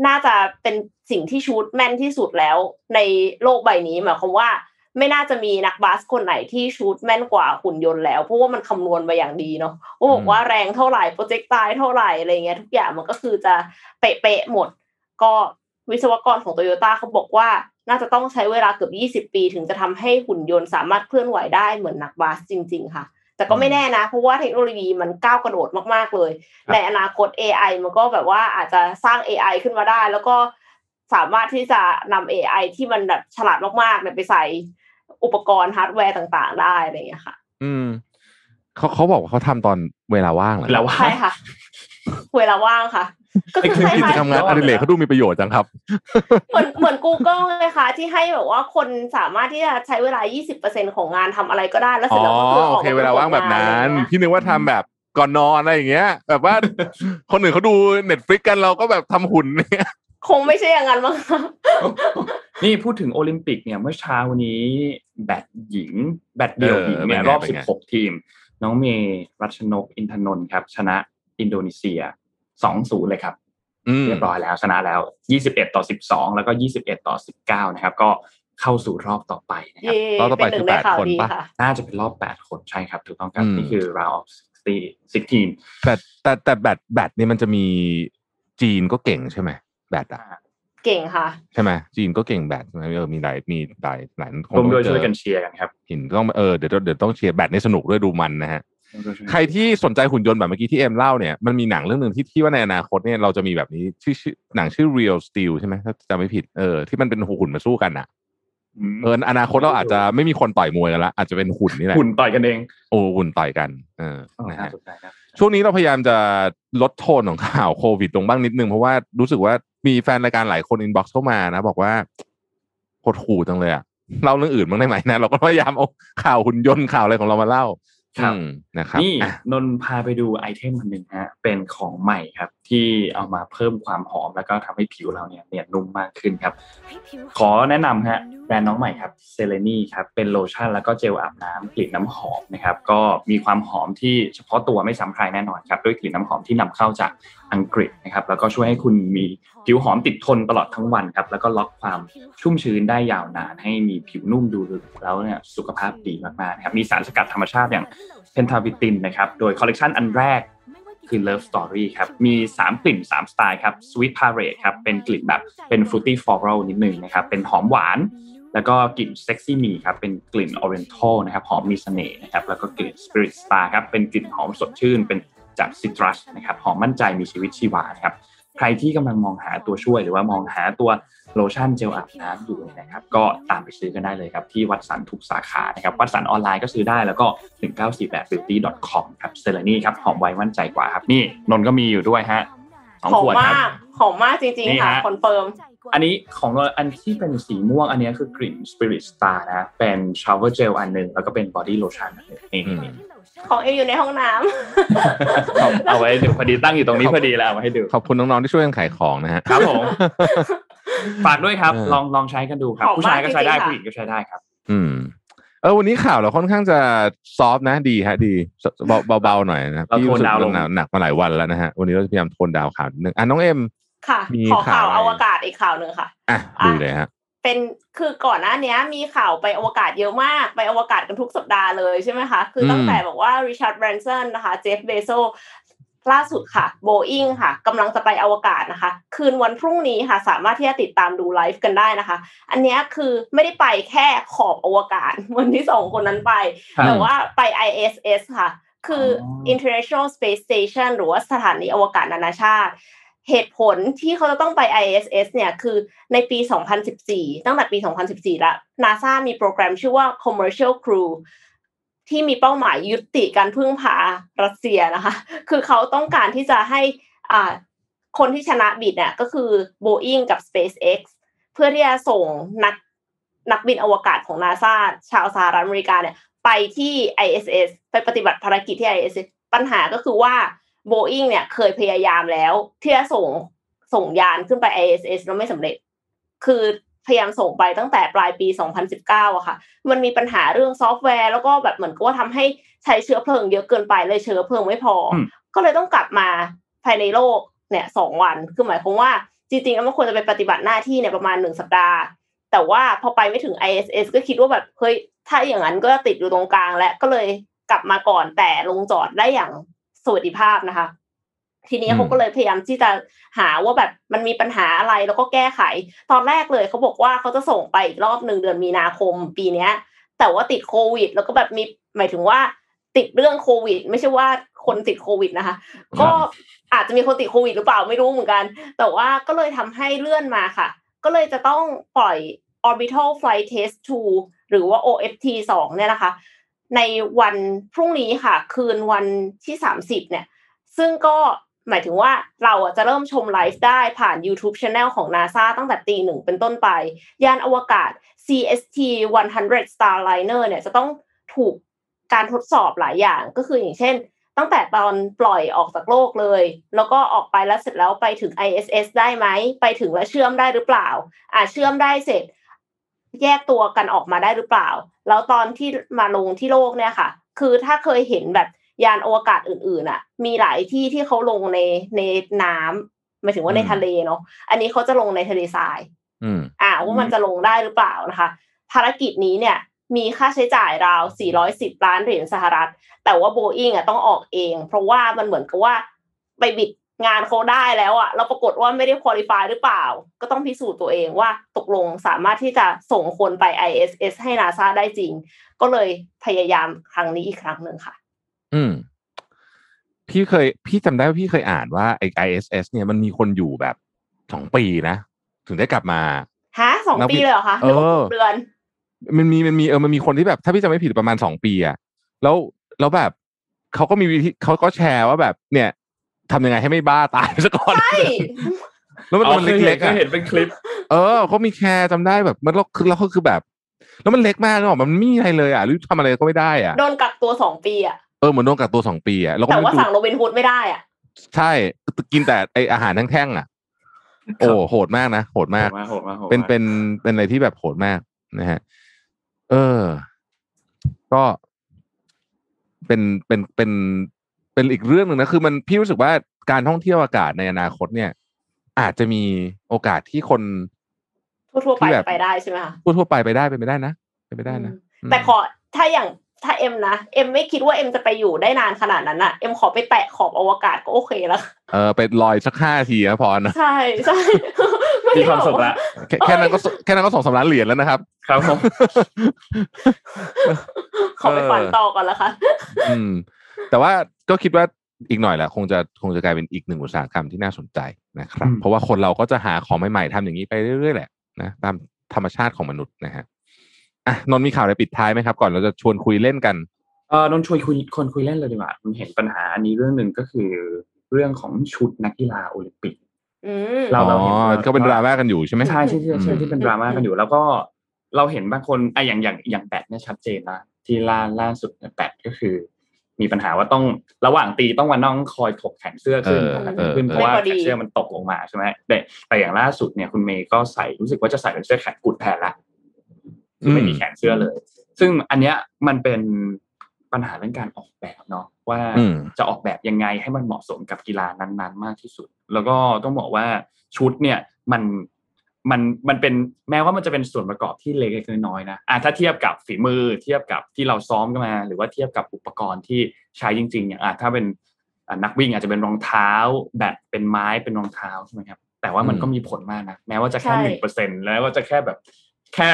น่าจะเป็นสิ่งที่ชูดแม่นที่สุดแล้ว ในโลกใบนี้หมายความว่าไม่น่าจะมีนักบาสคนไหนที่ชูดแม่นกว่าหุ่นยนต์แล้วเพราะว่ามันคำนวณมาอย่างดีเนาะโอ้บอกว่าแรงเท่าไหร่โปรเจกต์ตายเท่าไหร่อะไรเงี้ยทุกอย่างมันก็คือจะเป๊ะๆหมด ก็วิศวกรของโตโยต้าเขาบอกว่าน่าจะต้องใช้เวลาเกือบ 20 ปี ถึงจะทำให้หุ่นยนต์สามารถเคลื่อนไหวได้เหมือนนักบาสจริง ๆ ค่ะ แต่ก็ไม่แน่นะ เพราะว่าเทคโนโลยีมันก้าวกระโดดมากๆเลย ในอนาคต AI มันก็แบบว่าอาจจะสร้าง AI ขึ้นมาได้ แล้วก็สามารถที่จะนำ AI ที่มันแบบฉลาดมากๆเนี่ยไปใส่อุปกรณ์ฮาร์ดแวร์ต่างๆ ได้อะไรอย่างเงี้ยค่ะ อืมเขาเขาบอกว่าเขาทำตอนเวลาว่างเหรอแล้วว่าใช่ค่ะ เวลาว่างค่ะ ก็คือคล้ายกิจกรรมงานอดิเรกเขาดูมีประโยชน์จังครับๆเหมือนเหมือน Google เลยค่ะ ที่ให้แบบว่าคนสามารถที่จะใช้เวลา 20%ของงานทำอะไรก็ได้แล้วเสอ๋ร็จแล้วก็คือออกมา อ๋อโอเคเวลาว่างแบบนั้น พี่นึกว่าทำแบบก่อนนอนอะไรอย่างเงี้ย แบบว่าคนอื่นเขาดู Netflix กันเราก็แบบทำหุ่นเนี่ยคงไม่ใช่อย่างนั้นมั้งคะนี่พูดถึงโอลิมปิกเนี่ยเมื่อเช้านี้แบดหญิง แบดเดี่ยวหญิงเนี่ยรอบ 16 ทีม น้องเมย์รัชนกอินทนนท์ครับ ชนะอินโดนีเซีย 2-0เลยครับอืมเรียบร้อยแล้วชนะแล้ว21ต่อ12แล้วก็21ต่อ19นะครับ ก็เข้าสู่รอบต่อไปนะครับเย่รอบต่อไปเป็นหนึ่งในข่าวคือแปดคนดีปะค่ะน่าจะเป็นรอบ8คนใช่ครับถูกต้องครับอืมนี่คือ round of 60 16แต่แต่แต่แบตแบตนี่มันจะมีจีนก็เก่งใช่ไหมแบตอะเก่งค่ะ ใช่ไหมจีนก็เก่งแบตใช่ไหมเออมีหลายมีหลายหลายคงรวมต้องด้วยเจช่วยอกันเชียร์กันครับหินต้องเออเดี๋ยวเดี๋ยวต้องเชียร์แบตนี่สนุกด้วยดูมันนะฮะ ใครที่สนใจหุ่นยนต์แบบเมื่อกี้ที่เอ็มเล่าเนี่ยมันมีหนังเรื่องหนึ่งที่ที่ว่าในอนาคตเนี่ยเราจะมีแบบนี้ชื่อชื่อหนังชื่อ Real Steel ใช่ไหมถ้าจำไม่ผิดเออที่มันเป็นหุ่นมาสู้กันอะมเอออนาคตเราอาจจะไม่มีคนต่อยมวยกันละอาจจะเป็นหุ่นนี่แหละหุ่นต่อยกันเองโอ้หุ่นต่อยกันเอออ๋อน่าสนใจนะฮะครับช่วงนี้เราพยายามจะลดโทนของข่าวโควิดลงบ้างนิดนึงเพราะว่ารู้สึกว่ามีแฟนรายการหลายคนอินบ็อกซ์เข้ามานะ บอกว่าโคตรขู่จังเลยอะเล่าเรื่องอื่นบ้างได้ไหมนะเราก็พยายามเอาข่าวหุ่นยนต์ข่าวอะไรของเรามาเล่า ครับอืมนะครับนี่อะนนท์พาไปดู item อันหนึ่งฮะเป็นของใหม่ครับ ที่เอามาเพิ่มความหอมแล้วก็ทำให้ผิวเราเนี่ยเนียนนุ่มมากขึ้นครับ ขอแนะนำฮะ แบรนด์น้องใหม่ครับเซเลนีครับเป็นโลชั่นแล้วก็เจลอาบน้ำกลิ่นน้ำหอมนะครับก็มีความหอมที่เฉพาะตัวไม่ซ้ำใครแน่นอนครับด้วยกลิ่นน้ำหอมที่นำเข้าจากอังกฤษนะครับแล้วก็ช่วยให้คุณมีผิวหอมติดทนตลอดทั้งวันครับแล้วก็ล็อกความชุ่มชื้นได้ยาวนาน ให้มีผิวนุ่มดูแล้วเนี่ยสุขภาพดีมากๆครับมีสารสกัดธรรมชาติอย่างเพนทาวิตินนะครับโดยคอลเลกชันอันแรกคือ Love Story ครับ มี 3 กลิ่น 3 สไตล์ครับ Sweet Parade ครับ เป็นกลิ่นแบบเป็น Fruity Floral นิดนึงนะครับ เป็นหอมหวาน แล้วก็กลิ่น Sexy Me ครับเป็นกลิ่น Oriental นะครับหอมมีเสน่ห์นะครับแล้วก็กลิ่น Spirit Star ครับเป็นกลิ่นหอมสดชื่น เป็นจาก Citrus นะครับหอมมั่นใจมีชีวิตชีวาครับใครที่กำลังมองหาตัวช่วยหรือว่ามองหาตัวโลชั่นเจลอาบน้ำอยู่นะครับก็ตามไปซื้อกันได้เลยครับ ที่วัดสันทุกสาขานะครับวัดสันออนไลน์ก็ซื้อได้แล้วก็ 1948beauty.com ครับเซเลนี่ครับหอมไว้มั่นใจกว่าครับนี่นนท์ก็มีอยู่ด้วยฮะ สองหอขมวดครับหอมมากหอมมากจริงนี่ๆค่ะฮะ confirmอันนี้ของเราอันที่เป็นสีม่วงอันนี้คือกลิ่น Spirit Star นะ เป็น shower gel อันหนึ่งแล้วก็เป็น body lotion อันหนึ่งนี่อืมของเอ็มอยู่ในห้องน้ำเอาเอาไว้เดี๋ยวพอดีตั้งอยู่ตรงนี้พอดีแล้วเอามาให้ดูขอบคุณน้องๆที่ช่วยกันขายของนะฮะครับผมฝากด้วยครับเออลองลองใช้กันดูครับหอมมากผู้ชายก็ใช้ได้จริงๆค่ะผู้หญิงก็ใช้ได้ครับ อืมเออวันนี้ข่าวเราค่อนข้างจะsoft นะดีฮะ ดีเบาเบาๆหน่อยนะเราพี่โทนรู้สึก down ลงหนักหนักมาหลายวันแล้วนะฮะวันนี้เราจะพยายาม tone down ข่าวนิดนึงอะน้องเอ็มค่ะมีขอข่าวข่าวอะไรอวกาศอีกข่าวหนึ่งค่ะอะอะดูเลยฮะเป็นคือก่อนหน้านี้มีข่าวไปอวกาศเยอะมากไปอวกาศกันทุกสัปดาห์เลยใช่ไหมคะ คือตั้งแต่บอกว่าริชาร์ดแบรนสันนะคะเจฟฟ์เบโซส ล่าสุดค่ะโบอิงค่ะกำลังจะไปอวกาศนะคะ คืนวันพรุ่งนี้ค่ะ สามารถที่จะติดตามดูไลฟ์กันได้นะคะ อันเนี้ยคือไม่ได้ไปแค่ขอบอวกาศเหมือนที่สองคนนั้นไปครับแต่ว่าไป ISS ค่ะ คือออ International Space Station หรือว่าสถานีอวกาศนานาชาติเหตุผลที่เขาจะต้องไป ISS เนี่ยคือในปี 2014 ตั้งแต่ปี 2014แล้ว NASA มีโปรแกรมชื่อว่า Commercial Crew ที่มีเป้าหมายยุติการพึ่งพารัสเซียนะคะ คือเขาต้องการที่จะให้อ่าคนที่ชนะบิดเนี่ยก็คือ Boeing กับ SpaceX เพื่อที่จะส่งนักนักบินอวกาศของนาซาชาวสหรัฐอเมริกาเนี่ยไปที่ ISS ไปปฏิบัติภารกิจที่ ISS ปัญหาก็คือว่า Boeing เนี่ยเคยพยายามแล้ว ที่จะส่งส่งยานขึ้นไป ISS แล้วไม่สำเร็จ คือ พยายามส่งไปตั้งแต่ปลายปี 2019อะค่ะ มันมีปัญหาเรื่องซอฟต์แวร์ แล้วก็แบบเหมือนกับว่าทำให้ใช้เชื้อเพลิงเยอะเกินไปเลยเชื้อเพลิงไม่พออมก็เลยต้องกลับมาภายในโลกเนี่ยสองวัน คือหมายความว่าจริงๆแล้วมันควรจะไปปฏิบัติหน้าที่เนี่ยประมาณหนึ่งสัปดาห์ แต่ว่าพอไปไม่ถึง ISS ก็คิดว่าแบบเฮ้ยถ้าอย่างนั้นก็ติดอยู่ตรงกลางและก็เลยกลับมาก่อนแต่ลงจอดได้อย่างสวัสดิภาพนะคะ ทีนี้อืมเขาก็เลยพยายามที่จะหาว่าแบบมันมีปัญหาอะไรแล้วก็แก้ไข ตอนแรกเลยเขาบอกว่าเขาจะส่งไปอีกรอบหนึ่งเดือนมีนาคมปีเนี้ย แต่ว่าติดโควิด แล้วก็แบบมีหมายถึงว่าติดเรื่องโควิด ไม่ใช่ว่าคนติดโควิดนะคะ ก็อาจจะมีคนติดโควิดหรือเปล่าไม่รู้เหมือนกัน แต่ว่าก็เลยทำให้เลื่อนมาค่ะ ก็เลยจะต้องปล่อย orbital flight test 2 หรือว่า OFT 2เนี่ยนะคะ ในวันพรุ่งนี้ค่ะ คืนวันที่ 30 เนี่ย ซึ่งก็ หมายถึงว่าเราอะจะเริ่มชมไลฟ์ได้ผ่าน YouTube Channel ของ NASA ตั้งแต่ตีหนึ่งเป็นต้นไป ยานอวกาศ CST 100 Starliner เนี่ยจะต้องถูกการทดสอบหลายอย่างก็คืออย่างเช่น ตั้งแต่ตอนปล่อยออกจากโลกเลย แล้วก็ออกไปแล้วเสร็จแล้วไปถึง ISS ได้ไหม ไปถึงแล้วเชื่อมได้หรือเปล่า อ่าเชื่อมได้เสร็จ แยกตัวกันออกมาได้หรือเปล่า แล้วตอนที่มาลงที่โลกเนี่ยค่ะ คือถ้าเคยเห็นแบบ ยานอวกาศอื่นๆอะ มีหลายที่ที่เขาลงในในน้ำหมายถึงว่าในทะเลเนาะอันนี้เขาจะลงในทะเลทรายอืมอ่าว่ามันจะลงได้หรือเปล่านะคะ ภารกิจนี้เนี่ยมีค่าใช้จ่ายราว 410 ล้านเหรียญสหรัฐ แต่ว่าโบอิงอะต้องออกเอง เพราะว่ามันเหมือนกับว่าไปบิดงานเขาได้แล้วอะแล้วปรากฏว่าไม่ได้คุริฟายหรือเปล่า ก็ต้องพิสูจน์ตัวเองว่าตกลงสามารถที่จะส่งคนไป ISS ให้นาซาได้จริง ก็เลยพยายามครั้งนี้อีกครั้งหนึ่งค่ะ อืม พี่เคย พี่จำได้ว่าพี่เคยอ่านว่าไอ้ ISS เนี่ยมันมีคนอยู่แบบสองปีนะ ถึงได้กลับมาฮะสองนักบิปีนเลยเหรอคะเออหรือว่าหกเดือน มันมีมันมีเออมันมีคนที่แบบ ถ้าพี่จำไม่ผิดประมาณสองปีอะแล้วแล้วแบบเขาก็มีวิธีเขาก็แชร์ว่าแบบ เนี่ยทำยังไงให้ไม่บ้าตายซะก่อนใช่แล้วมันอ๋อมันเคยเห็เล็นกเคๆอะยเห็นเป็นคลิป เออเขามีแชร์จำได้แบบมันแล้วคือแล้วก็คือแบบ แล้วมันเล็กมากเนอะมันไม่มีอะไรเลยอะหรือทำอะไรก็ไม่ได้อะโดนกักตัวสองปีอะ เออเหมือนโดนกักตัวสองปีอะแล้วก็แต่ไม่ว่าดูสั่งโรบินฮูดไม่ได้อะ ใช่กินแต่ไออาหารแท่งๆอะ โอ้โหดมากนะโหดมากโหดมากโหดมากโหดมากเป็นเป็นเป็นอะไรที่แบบโหดมากนะฮะ เออ ก็เป็นเป็นเป็นเป็นอีกเรื่องหนึ่งนะคือมันพี่รู้สึกว่าการท่องเที่ยวอากาศในอนาคตเนี่ย อาจจะมีโอกาสที่คนทั่วๆไปที่แบบไปได้ใช่ไหมคะทั่วๆไปไปได้เป็นไปได้นะเป็นไปได้นะอืมแต่ขอถ้าอย่าง ถ้าเอ็มนะเอ็มไม่คิดว่าเอ็มจะไปอยู่ได้นานขนาดนั้นอะเอ็มขอไปแตะขอบอวกาศก็โอเคแล้วเออไปลอยสักห้าทีนะพอนะใช่ใช่ไได้มีความสุขละแค่แค่นั้นก็สแค่นั้นก็สองสามล้านเหรียญแล้วนะครับ ครับผมขอไปฝันต่อก่อนแล้วค่ะอืม แต่ว่าก็คิดว่าอีกหน่อยแหละคงจะคงจะกลายเป็นอีกหนึ่งอุตสาหกรรมที่น่าสนใจนะครับอืมเพราะว่าคนเราก็จะหาของใหม่ๆทำอย่างนี้ไปเรื่อยๆแหละนะตามธรรมชาติของมนุษย์นะฮะ อะนนท์มีข่าวอะไรปิดท้ายไหมครับ ก่อนเราจะชวนคุยเล่นกันเออนนท์ชวนคุยคนคุยเล่นเลยดีกว่าผมเห็นปัญหาอันนี้เรื่องหนึ่งก็คือเรื่องของชุดนักกีฬาโอลิมปิกอืมเราอ๋อเห็นว่าก็เป็นดราม่ากันอยู่ใช่ไหมใช่ใช่ใช่ใช่อืมที่เป็นดราม่ากันอยู่ แล้วก็เราเห็นบางคนไอะอย่างอย่างอย่างแบดเนี่ยชัดเจนนะที่ล่าล่าสุดเนี่ยแบดก็คือ มีปัญหาว่าต้องระหว่างตีต้องมานั่งคอยถกแขนเสื้อขึ้นเออถกแขนเสื้อขึ้นเออเพราะว่าไม่พอดีแขนเสื้อมันตกลงมาใช่ไหมแต่แต่อย่างล่าสุดเนี่ยคุณเมย์ก็ใส่รู้สึกว่าจะใส่เป็นเสื้อแขนกุดแทนละ คือไม่มีแขนเสื้อเลย ซึ่งอันเนี้ยมันเป็นปัญหาเรื่องการออกแบบเนาะว่าอืมจะออกแบบยังไงให้มันเหมาะสมกับกีฬานั้นๆ มากที่สุด แล้วก็ต้องบอกว่าชุดเนี่ยมันมันมันเป็นแม้ว่ามันจะเป็นส่วนประกอบที่เล็กๆน้อยๆนะอะถ้าเทียบกับฝีมือเทียบกับที่เราซ้อมกันมา หรือว่าเทียบกับอุปกรณ์ที่ใช้จริงๆอย่างอะถ้าเป็นอะนักวิ่งอาจจะเป็นรองเท้า แบตเป็นไม้เป็นรองเท้าใช่ไหมครับแต่ว่ามันก็มีผลมากนะแม้ว่าจะแค่ใช่หนึ่งเปอร์เซ็นแล้วก็จะแค่แบบแค่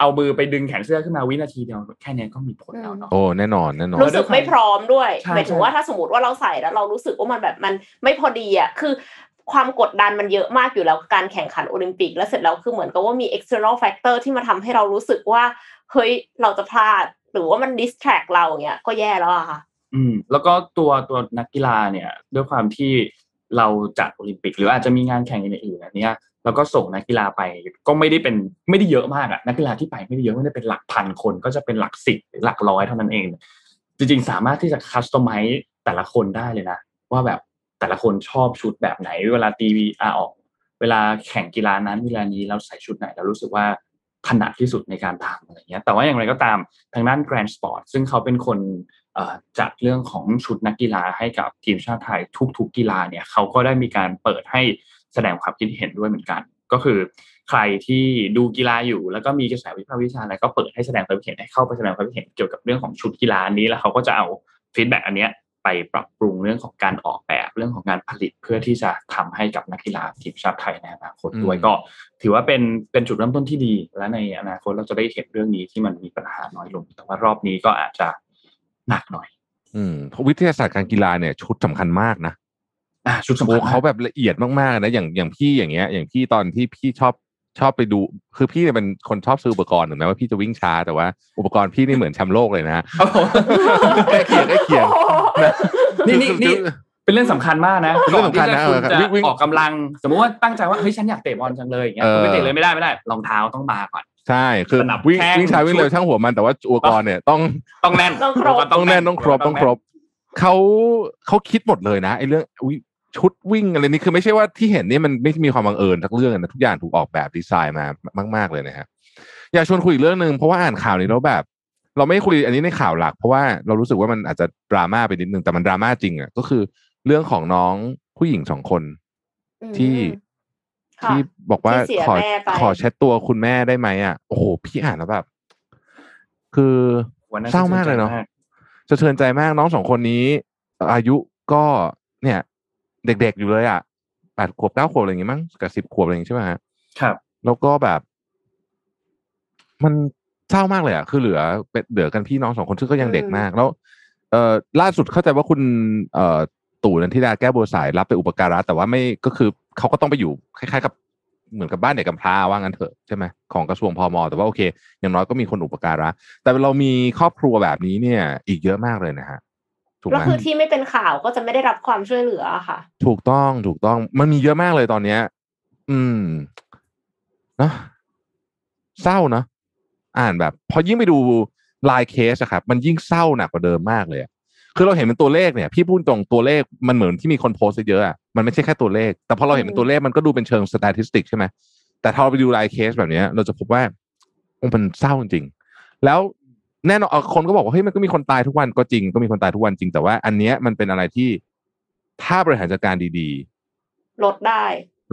เอามือไปดึงแขนเสื้อขึ้นมาวินาทีเดียวแค่เนี้ยก็มีผลแล้วเนาะโอ้แน่นอนแน่นอนรู้สึกไม่พร้อมด้วยใช่หมายถึงใช่ว่าถ้าสมมติว่าเราใส่แล้วเรารู้สึกว่ามันแบบมันไม่พอดีอะคือความกดดันมันเยอะมากอยู่แล้วกับการแข่งขันโอลิมปิก แล้วเสร็จแล้วคือเหมือนกับว่ามี external factor ที่มาทำให้เรารู้สึกว่า เฮ้ยเราจะพลาด หรือว่ามัน distract เราเนี้ยก็แย่แล้วอะค่ะ อืม แล้วก็ตัวตัวนักกีฬาเนี่ย ด้วยความที่เราจัดโอลิมปิก หรืออาจจะมีงานแข่งอื่นๆอันเนี้ย แล้วก็ส่งนักกีฬาไปก็ไม่ได้เป็นไม่ได้เยอะมากอะนักกีฬาที่ไปไม่ได้เยอะไม่ได้เป็นหลักพันคนก็จะเป็นหลักสิบหรือหลักร้อยเท่านั้นเอง จริงๆ สามารถที่จะคัสตอมไมซ์แต่ละคนได้เลยนะว่าแบบแต่ละคนชอบชุดแบบไหน เวลาตีวีอาออก เวลาแข่งกีฬานั้นเวลานี้เราใส่ชุดไหนเรารู้สึกว่าถนัดที่สุดในการทำอะไรเงี้ยแต่ว่าอย่างไรก็ตามทางด้าน Grand Sport ซึ่งเขาเป็นคนจัดเรื่องของชุดนักกีฬาให้กับทีมชาติไทยทุกๆกีฬาเนี่ยเขาก็ได้มีการเปิดให้ แสดงความคิดเห็นด้วยเหมือนกัน ก็คือใครที่ดูกีฬาอยู่ แล้วก็มีกระแสวิพากษ์วิจารณ์อะไรก็เปิดให้แสดงความคิดเห็นให้เข้าไปแสดงความคิดเห็นเกี่ยวกับเรื่องของชุดกีฬานี้แล้วเขาก็จะเอาfeedback อันเนี้ยไปปรับปรุงเรื่องของการออกแบบเรื่องของการผลิตเพื่อที่จะทำให้กับนักกีฬาทีมชาติไทยในอนาคตด้วยก็ ถือว่าเป็นเป็นจุดเริ่มต้นที่ดี และในอนาคตเราจะได้เห็นเรื่องนี้ที่มันมีปัญหาน้อยลง แต่ว่ารอบนี้ก็อาจจะหนักหน่อย อืมเพราะวิทยาศาสตร์การกีฬาเนี่ยชุดสำคัญมากนะอ่า โอ้ชุดสำคัญเขาแบบละเอียดมากๆนะอย่างอย่างพี่อย่างเงี้ย อย่างพี่ตอนที่พี่ชอบชอบไปดู คือพี่เนี่ยเป็นคนชอบซื้ออุปกรณ์ถึงแม้ว่าพี่จะวิ่งช้าแต่ว่าอุปกรณ์พี่นี่เหมือนแชมป์โลกเลยนะโอ้โหใกล้เคียงใกล้เคียงนะนี่นี่นี่เป็นเรื่องสำคัญมากนะเป็นเรื่องสำคัญนะก่อนที่จะคุณเออวิ่จะงออกกำลัง สมมุติว่าตั้งใจว่าเฮ้ยฉันอยากเตะบอลจังเลยอย่างเงี้ยเออคุณไม่เตะเลยไม่ได้ไม่ได้รองเท้าต้องมาก่อนใช่คือสนับวิ่งแข้งวิ่งช้าวิ่งเร็วช่างหัวมันแต่ว่าอุปกรณ์เนี่ยต้องต้องแน่นต้องครบต้องแน่นต้องครบต้องครบเขาเขาคิดหมดเลยนะไอ้เรื่องอุ๊ย ชุดวิ่งอะไรนี่คือไม่ใช่ว่าที่เห็นนี่มันไม่มีความบังเอิญทักเรื่องนะทุกอย่างถูกออกแบบดีไซน์มามาก ๆเลยนะฮะอยากชวนคุยอีกเรื่องหนึ่งเพราะว่าอ่านข่าวนี้แล้วแบบ เราไม่คุยอันนี้ในข่าวหลัก เพราะว่าเรารู้สึกว่ามันอาจจะดราม่าไปนิดนึงแต่มันดราม่าจริงอะก็คือเรื่องของน้องผู้หญิงสองคน ที่ค่ะที่บอกว่าที่เสียขอแม่ไปขอเช็ดตัวคุณแม่ได้ไหมอะโอ้โหพี่อ่านแล้วแบบ คือวันนั้นเศร้ามากเลยเนาะสะเทือนใจมากสะเทือนใจมากน้องสองคนนี้ อายุก็เนี่ย เด็กๆอยู่เลยอะแปดขวบเก้าขวบอะไรอย่างงี้มั้งกับสิบขวบอะไรอย่างงี้ใช่ไหมฮะครับ แล้วก็แบบ มันเศร้ามากเลยอะคือเหลือเป็นเหลือกันพี่น้องสองคนซึ่งก็ยังเด็กมาก แล้ว เอ่อล่าสุดเข้าใจว่าคุณ เอ่อตู่นันทิดาแก้วบัวสายรับไปอุปการะแต่ว่าไม่ก็คือเขาก็ต้องไปอยู่คล้ายๆกับเหมือนกับบ้านเด็กกำพร้าว่างั้นเถอะใช่ไหมของกระทรวงพมแต่ว่าโอเค อย่างน้อยก็มีคนอุปการะ แต่เรามีครอบครัวแบบนี้เนี่ย อีกเยอะมากเลยนะฮะ ถูกแล้วไหมคือที่ไม่เป็นข่าวก็จะไม่ได้รับความช่วยเหลือค่ะ ถูกต้องถูกต้องมันมีเยอะมากเลยตอนเนี้ย อืมเนอะเศร้าเนอะอ่านแบบ พอยิ่งไปดูลายเคสอะครับ มันยิ่งเศร้าหนักกว่าเดิมมากเลยอะคือเราเห็นเป็นตัวเลขเนี่ย พี่พูดตรงตัวเลขมันเหมือนที่มีคนโพสต์เยอะอะมันไม่ใช่แค่ตัวเลข แต่พอเราเห็นเป็นตัวเลขมันก็ดูเป็นเชิงสถิติใช่ไหมแต่ถ้าเราไปดูลายเคสแบบเนี้ยเราจะพบว่าโอ้มันเศร้าจริงๆแล้ว แน่นอนเอ่อคนก็บอกว่าเฮ้ยมันก็มีคนตายทุกวันก็จริงก็มีคนตายทุกวันจริงแต่ว่า อันเนี้ยมันเป็นอะไรที่ถ้าบริหารจัดการดีๆ ลดได้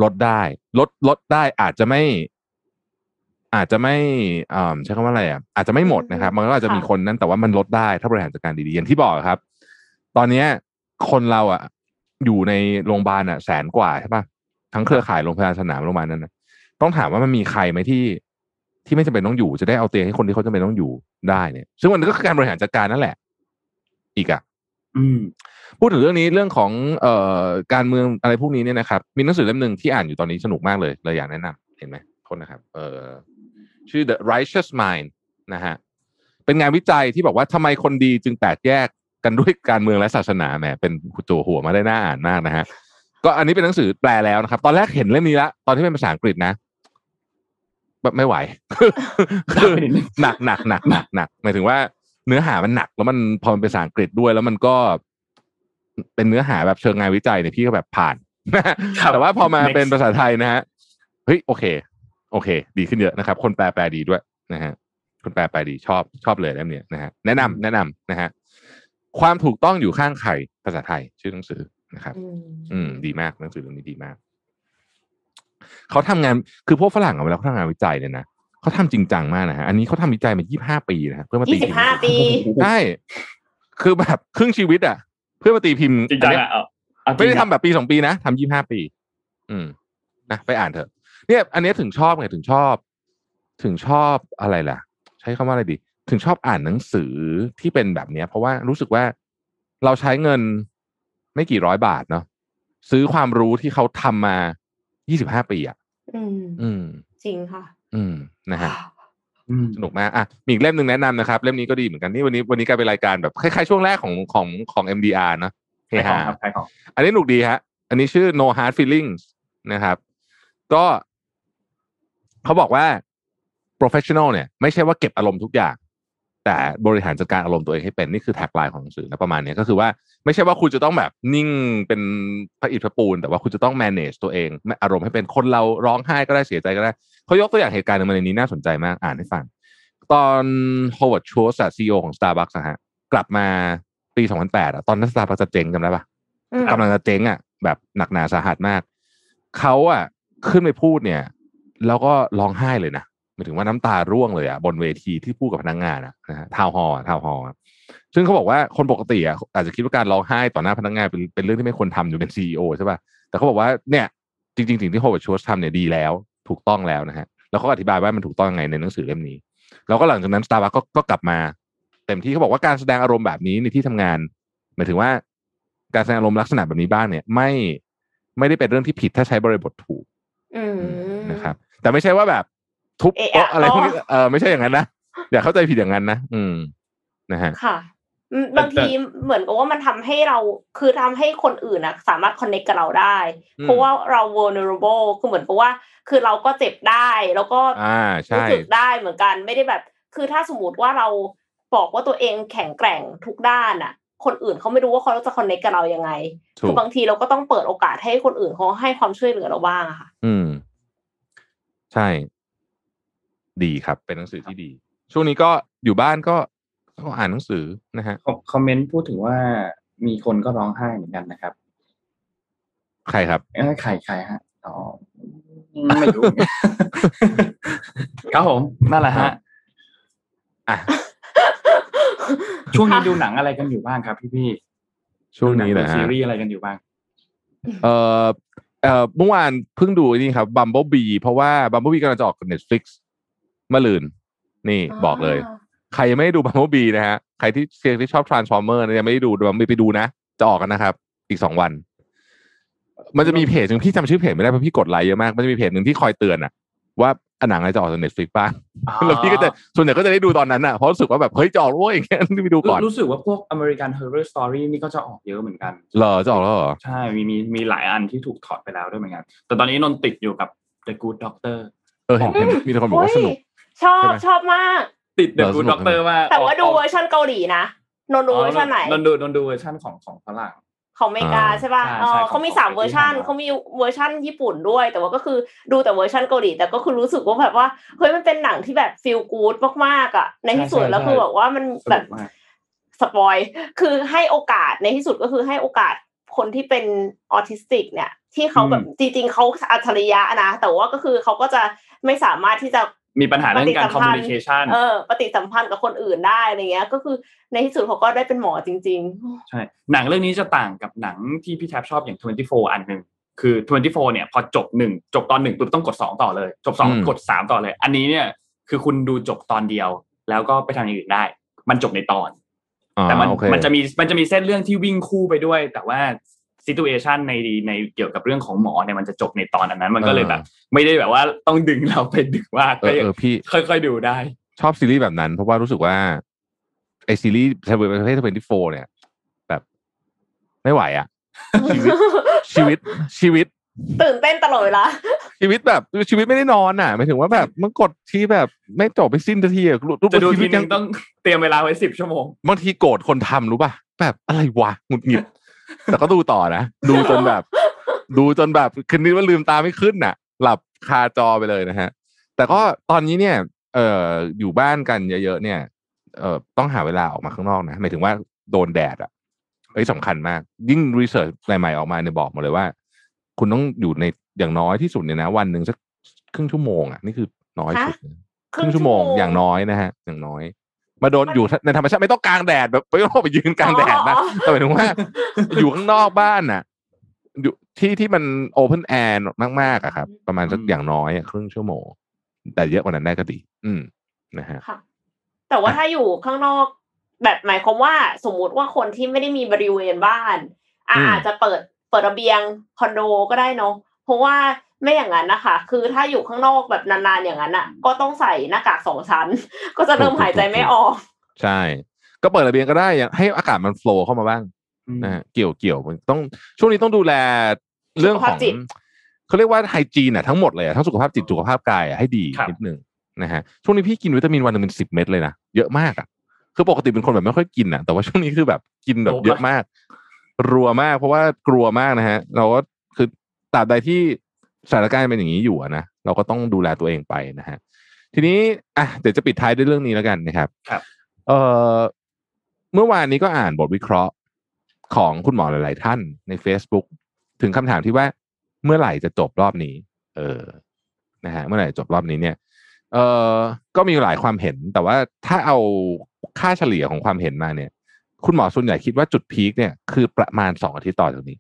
ลดได้ ลดลดได้อาจจะไม่ อาจจะไม่อ่าใช้คำว่าอะไรอะอาจจะไม่หมดนะครับ มันก็อาจจะมีค่ะคนนั้นแต่ว่ามันลดได้ถ้าบริหารจัดการดีๆอย่างที่บอกครับ ตอนเนี้ยคนเราอะ อยู่ในโรงพยาบาลอะ แสนกว่าใช่ปะทั้งเครือข่ายโรงพยาบาลสนามโรงพยาบาลนั้นนะต้องถามว่ามันมีใครไหมที่ ที่ไม่จำเป็นต้องอยู่จะได้เอาเตียงให้คนที่เขาจำเป็นต้องอยู่ได้เนี่ย ซึ่งมันก็คือการบริหารจัดการนั่นแหละ อีกอะอืมพูดถึงเรื่องนี้เรื่องของเอ่อการเมืองอะไรพวกนี้เนี่ยนะครับ มีหนังสือเล่มหนึ่งที่อ่านอยู่ตอนนี้สนุกมากเลยเลยอยากแนะนำเห็นไหมโทษนะครับ เอ่อชื่อ The Righteous Mind นะฮะเป็นงานวิจัยที่บอกว่าทำไมคนดีจึงแตกแยกกันด้วยการเมืองและศาสนาแหมเป็นตัวหัวมาได้น่าอ่านมากนะฮะก็อันนี้เป็นหนังสือแปลแล้วนะครับ ตอนแรกเห็นเล่มนี้ละตอนที่เป็นภาษาอังกฤษนะแบบ ไม่ไหวคือหนักหนักหนักหนักหนักหมายถึงว่าเนื้อหามันหนัก แล้วมันพอมันเป็นภาษาอังกฤษด้วย แล้วมันก็เป็นเนื้อหาแบบเชิงงานวิจัยเนี่ยพี่ก็แบบผ่านครับแต่ว่าพอมา Next เป็นภาษาไทยนะฮะเฮ้ยโอเค โอเค ดีขึ้นเยอะนะครับ คนแปลแปลดีด้วยนะฮะคนแปลแปลดีชอบชอบเลยเล่มเนี้ยนะฮะแนะนำแนะนำนะฮะความถูกต้องอยู่ข้างใครภาษาไทยชื่อหนังสือนะครับ อืมอืมดีมากหนังสือเล่มนี้ดีมาก เขาทำงานคือพวกฝรั่งอะเวลาเขาทำงานวิจัยเนี่ยนะเขาทำจริงจังมากนะฮะอันนี้เขาทำวิจัยมา 25 ปีนะฮะเพื่อมาตียี่สิพิบมห้าพ์ปีใช่คือแบบครึ่งชีวิต อะ เพื่อมาตีพิมพ์จริงจังอันเนี้ยอะเอาเอาจริงไม่ได้ทำแบบปีสองปีนะทำยี่ห้าปี อืมนะไปอ่านเถอะ เนี่ย อันเนี้ยถึงชอบไงถึงชอบ ถึงชอบอะไรล่ะ ใช้คำว่าอะไรดี ถึงชอบอ่านหนังสือที่เป็นแบบเนี้ย เพราะว่ารู้สึกว่าเราใช้เงินไม่กี่ร้อยบาทเนาะซื้อความรู้ที่เขาทำมา ยี่สิบห้าปีอะอืมอืมจริงค่ะ อืมนะฮะอืมสนุกมากอะมีอีกเล่มหนึ่งแนะนำนะครับ เล่มนี้ก็ดีเหมือนกันนี่วันนี้วันนี้กลายเป็นรายการแบบคล้ายๆช่วงแรกของของของ MDR เนอะเฮขายของฮาครับขายของอันนี้หนุกดีฮะ อันนี้ชื่อ no hard feelings นะครับ ก็เขาบอกว่า professional เนี่ย ไม่ใช่ว่าเก็บอารมณ์ทุกอย่าง แต่บริหารจัดการอารมณ์ตัวเองให้เป็นนี่คือแท็กไลน์ของหนังสือนะประมาณเนี้ยก็คือว่าไม่ใช่ว่าคุณจะต้องแบบนิ่งเป็นพระอิฐพระปูน แต่ว่าคุณจะต้อง manage ตัวเองอารมณ์ให้เป็นคนเราร้องไห้ก็ได้เสียใจก็ได้เขายกตัวอย่างเหตุการณ์หนึ่งมาในนี้น่าสนใจมากอ่านให้ฟัง ตอน Howard Schultz ซีอีโอของ Starbucks อะฮะกลับมาปี 2008อะตอนนั้น Starbucks จะเจ๊งจำได้ปะอืมกำลังจะเจ๊งอะแบบหนักหนาสาหัสมากเขาอะขึ้นไปพูดเนี่ย แล้วก็ร้องไห้เลยนะ หมายถึงว่าน้ำตาร่วงเลยอะบนเวทีที่พูดกับพนักงานอะนะฮะ town hall town hall ซึ่งเขาบอกว่าคนปกติอะอาจจะคิดว่าการร้องไห้ต่อหน้าพนักงานเป็นเป็นเรื่องที่ไม่ควรทำอยู่เป็น CEO ใช่ป่ะแต่เขาบอกว่าเนี่ยจริงๆสิ่งที่ Howard Schultz ทำเนี่ยดีแล้ว ถูกต้องแล้วนะฮะแล้วเขาก็อธิบายว่ามันถูกต้องยังไงในหนังสือเล่มนี้ แล้วก็หลังจากนั้นสตาร์บัคก็ก็กลับมาเต็มที่เขาบอกว่าการแสดงอารมณ์แบบนี้ในที่ทำงานหมายถึงว่าการแสดงอารมณ์ลักษณะแบบนี้บ้างเนี่ย ไม่ไม่ได้เป็นเรื่องที่ผิดถ้าใช้บริบทถูกอืมนะครับ แต่ไม่ใช่ว่าแบบ ทุบเอะโต๊ะอะอะไรพวกนี้อ๋อเออไม่ใช่อย่างนั้นนะอย่าเข้าใจผิดอย่างนั้นนะอืมนะฮะค่ะอืมบางทีเหมือนกับว่ามันทำให้เราคือทำให้คนอื่นนะสามารถ connect กับเราได้อืมเพราะว่าเรา vulnerable คือเหมือนกับว่า คือเราก็เจ็บได้ แล้วก็อ่าใช่รู้สึกได้เหมือนกันไม่ได้แบบ คือถ้าสมมติว่าเราบอกว่าตัวเองแข็งแกร่งทุกด้านอะ คนอื่นเขาไม่รู้ว่าเขาจะ connect กับเรายังไงถูคือกบางทีเราก็ต้องเปิดโอกาสให้คนอื่นเขาให้ความช่วยเหลือเราบ้างอะค่ะ อืม ใช่ ดีครับ เป็นหนังสือที่ดี ช่วงนี้ก็อยู่บ้านก็ก็อ่านหนังสือนะฮะคอมคอมเมนต์พูดถึงว่ามีคนก็ร้องไห้เหมือนกันนะครับ ใครครับเอ้ยใครใครฮะอ๋อไม่รู้ครับผมนั่นแหละฮะอะช่วงนี้ดูหนังอะไรกันอยู่บ้างครับ พี่พี่ช่วงนี้ดูนะหงดูซีฮะรีส์อะไรกันอยู่บ้าง เอ่อเอ่อเมื่อวานเพิ่งดูไอ้นี่ครับ Bumblebee เพราะว่า Bumblebee กำลังจะออกกับ Netflix เมื่อลืน นี่บอกเลย ใครยังไม่ได้ดู Bumblebee นะฮะ ใครที่เชียร์ที่ชอบ Transformer นะยังไม่ได้ดู Bumblebee ไปดูนะ จะออกกันนะครับ อีกสองวัน มันจะมีเพจหนึ่งพี่จำชื่อเพจไม่ได้เพราะพี่กดไลค์เยอะมาก มันจะมีเพจหนึ่งที่คอยเตือนอะว่าอันหนังอะไรจะออกจาก Netflix บ้างแล้วพี่ก็จะส่วนใหญ่ก็จะได้ดูตอนนั้นอะเพราะรู้สึกว่าแบบเฮ้ยจะออกแล้วเว้ยอย่างเงี้ยไปดูก่อน รู้สึกว่าพวก American Horror Story นี่ก็จะออกเยอะเหมือนกันเหรอจะออกแล้วเหรอ ใช่ มีมีมีหลายอันที่ถูกถอดไปแล้วด้วยเหมือนกัน แต่ตอนนี้นนท์ติดอยู่กับ The Good Doctor เออเห็นเห็นมีแต่คนบอกว่าสนุกโอ้ย ชอบใช่ไหมชอบมากติด The เออ Good สนุก Doctor มากแต่ว่าดูออกเวอร์ชันเกาหลีนะนนท์ดูเวอร์ชันไหนนนท์ดูนนท์ดูเวอร์ชันของของฝรั่งของอเมริกาอ่าใช่ป่ะใช่เอใช่อของเขามีของสามของเวอร์ชันที่ทำมาเขามีเวอร์ชันญี่ปุ่นด้วย แต่ว่าก็คือดูแต่เวอร์ชันเกาหลี แต่ก็คือรู้สึกว่าแบบว่าเฮ้ยมันเป็นหนังที่แบบ feel good มากๆอะ ในที่สุดใช่แล้วใช่คือแบบว่ามันแบบสนุกมาก spoil คือให้โอกาสในที่สุดก็คือให้โอกาสคนที่เป็นออทิสติก เนี่ย ที่เขาแบบจริงๆเขาอัจฉริยะนะ แต่ว่าก็คือเขาก็จะไม่สามารถที่จะ มีปัญหาเรื่องการปฏิสัมพันธ์ communication เออปฏิสัมพันธ์กับคนอื่นได้อะไรเงี้ย ก็คือในที่สุดเขาก็ได้เป็นหมอจริงใช่ หนังเรื่องนี้จะต่างกับหนังที่พี่แท็บชอบอย่าง 24 อันหนึ่งคือ 24 เนี่ย พอจบหนึ่งจบตอนหนึ่งปุ๊บต้องกดสองต่อเลย จบสองอืมกดสามต่อเลย อันนี้เนี่ยคือคุณดูจบตอนเดียว แล้วก็ไปทำอย่างอื่นได้ มันจบในตอนอ๋อแต่มันโอเคมันจะมีมันจะมีเส้นเรื่องที่วิ่งคู่ไปด้วย แต่ว่า ซิตูเอชันในในเกี่ยวกับเรื่องของหมอเนี่ยมันจะจบในตอนอันนั้น มันก็เลยแบบ ไม่ได้แบบว่าต้องดึงเราไปดึงว่าเออเออพี่ค่อยๆดูได้ ชอบซีรีส์แบบนั้น เพราะว่ารู้สึกว่าไอซีรีส์เทเวประเภททเวนตี้โฟเนี่ย แบบไม่ไหวอะชีวิตชีวิตชีวิตๆตื่นเต้นตลอดเวลาชีวิตแบบชีวิตไม่ได้นอนอะหมายถึงว่าแบบมันกดที่แบบไม่จบไม่สิ้นทีอะรูปจะดูชีทีวิตนึยังงต้องเตรียมเวลาไว้สิบชั่วโมงบางทีโกรธคนทำรู้ป่ะแบบอะไรวะหงุดหงิด แต่ก็ดูต่อนะ ดูจนแบบ ดูจนแบบคืนนี้ว่าลืมตาไม่ขึ้นน่ะ หลับคาจอไปเลยนะฮะ แต่ก็ตอนนี้เนี่ย เอ่ออยู่บ้านกันเยอะๆเนี่ย เอ่อต้องหาเวลาออกมาข้างนอกนะหมายถึงว่าโดนแดดอะเอ้ยสำคัญมาก ยิ่งรีเสิร์ชใหม่ๆออกมาเนี่ยบอกหมาเลยว่า คุณต้องอยู่ในอย่างน้อยที่สุดเนี่ยนะ วันหนึ่งสักครึ่งชั่วโมงอะนี่คือน้อยสุดนะครึ่งชั่วโมงอย่างน้อยนะฮะ อย่างน้อย มาโดนอยู่ในธรรมชาติไม่ต้องกลางแดดแบบไม่ต้องไปยืนกลางแดดนะแต่หมายถึงว่า อยู่ข้างนอกบ้านน่ะอยู่ที่ที่มัน open air มากๆอะครับ ประมาณสักอืมอย่างน้อยอะครึ่งชั่วโมง แต่เยอะกว่านั้นได้ก็ดี อืมนะฮะค่ะแต่ว่าถ้าอยู่ข้างนอก แบบหมายความว่าสมมุติว่าคนที่ไม่ได้มีบริเวณบ้านอะอืมอาจจะเปิดเปิดระเบียงคอนโดก็ได้เนาะเพราะว่า ไม่อย่างนั้นนะคะ คือถ้าอยู่ข้างนอกแบบนานๆอย่างนั้นอะ ก็ต้องใส่หน้ากากสองชั้น ก็จะเริ่มหายใจไม่ออก ใช่ ก็เปิดระเบียงก็ได้อย่างให้อากาศมันโฟล์เข้ามาบ้างอืมนะฮะเกี่ยวเกี่ยวมันต้องช่วงนี้ต้องดูแลเรื่องของสุขภาพจิตเขาเรียกว่าไฮจีนอะทั้งหมดเลยอะทั้งสุขภาพจิตสุขภาพกายอะให้ดีครับนิดนึงนะฮะช่วงนี้พี่กินวิตามินวันหนึงเป็นสิบเม็ดเลยนะเยอะมากอะคือปกติเป็นคนแบบไม่ค่อยกินอะแต่ว่าช่วงนี้คือแบบกินแบบเยอะมาก รัวมากเพราะว่ากลัวมากนะฮะ เราก็คือตราบใดที่ สถานการณ์เป็นอย่างนี้อยู่อะนะเราก็ต้องดูแลตัวเองไปนะฮะทีนี้อะเดี๋ยวจะปิดท้ายด้วยเรื่องนี้แล้วกันนะครับครับเอ่อเมื่อวานนี้ก็อ่านบทวิเคราะห์ของคุณหมอหลาย ๆ ท่านใน Facebook ถึงคำถามที่ว่าเมื่อไหร่จะจบรอบนี้ เออนะฮะเมื่อไหร่จะจบรอบนี้เนี่ยเออก็มีหลายความเห็น แต่ว่าถ้าเอาค่าเฉลี่ยของความเห็นมาเนี่ย คุณหมอส่วนใหญ่คิดว่าจุดพีคเนี่ยคือประมาณสองอาทิตย์ต่อจากนี้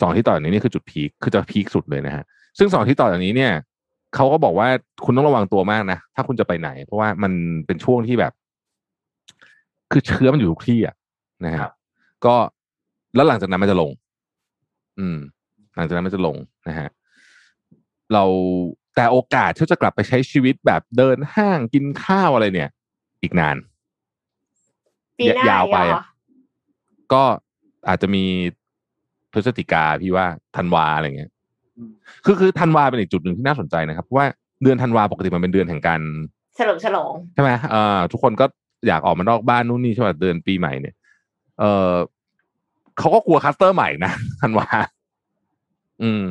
สองอาทิตย์ต่อจากนี้นี่คือจุดพีคคือจะพีคสุดเลยนะฮะซึ่งสองอาทิตย์ต่อจากนี้เนี่ยเขาก็บอกว่าคุณต้องระวังตัวมากนะถ้าคุณจะไปไหน เพราะว่ามันเป็นช่วงที่แบบ คือเชื้อมันอยู่ทุกที่อะนะฮะครับก็แล้วหลังจากนั้นมันจะลง อืม หลังจากนั้นมันจะลงนะฮะเราแต่โอกาสที่จะกลับไปใช้ชีวิตแบบเดินห้างกินข้าวอะไรเนี่ย อีกนานปีหน้ายาวไปเหรอะอก็อาจจะมี พฤศจิกาพี่ว่าธันวาอะไรเงี้ยอืมคือคือธันวาเป็นอีกจุดหนึ่งที่น่าสนใจนะครับเพราะว่าเดือนธันวาปกติมันเป็นเดือนแห่งการเฉลิมฉลองใช่ไหมเอ่อทุกคนก็อยากออกมานอกบ้านนู่นนี่ใช่ไหมเดือนปีใหม่เนี่ย เออเขาก็กลัว cluster ใหม่นะธันวาอืม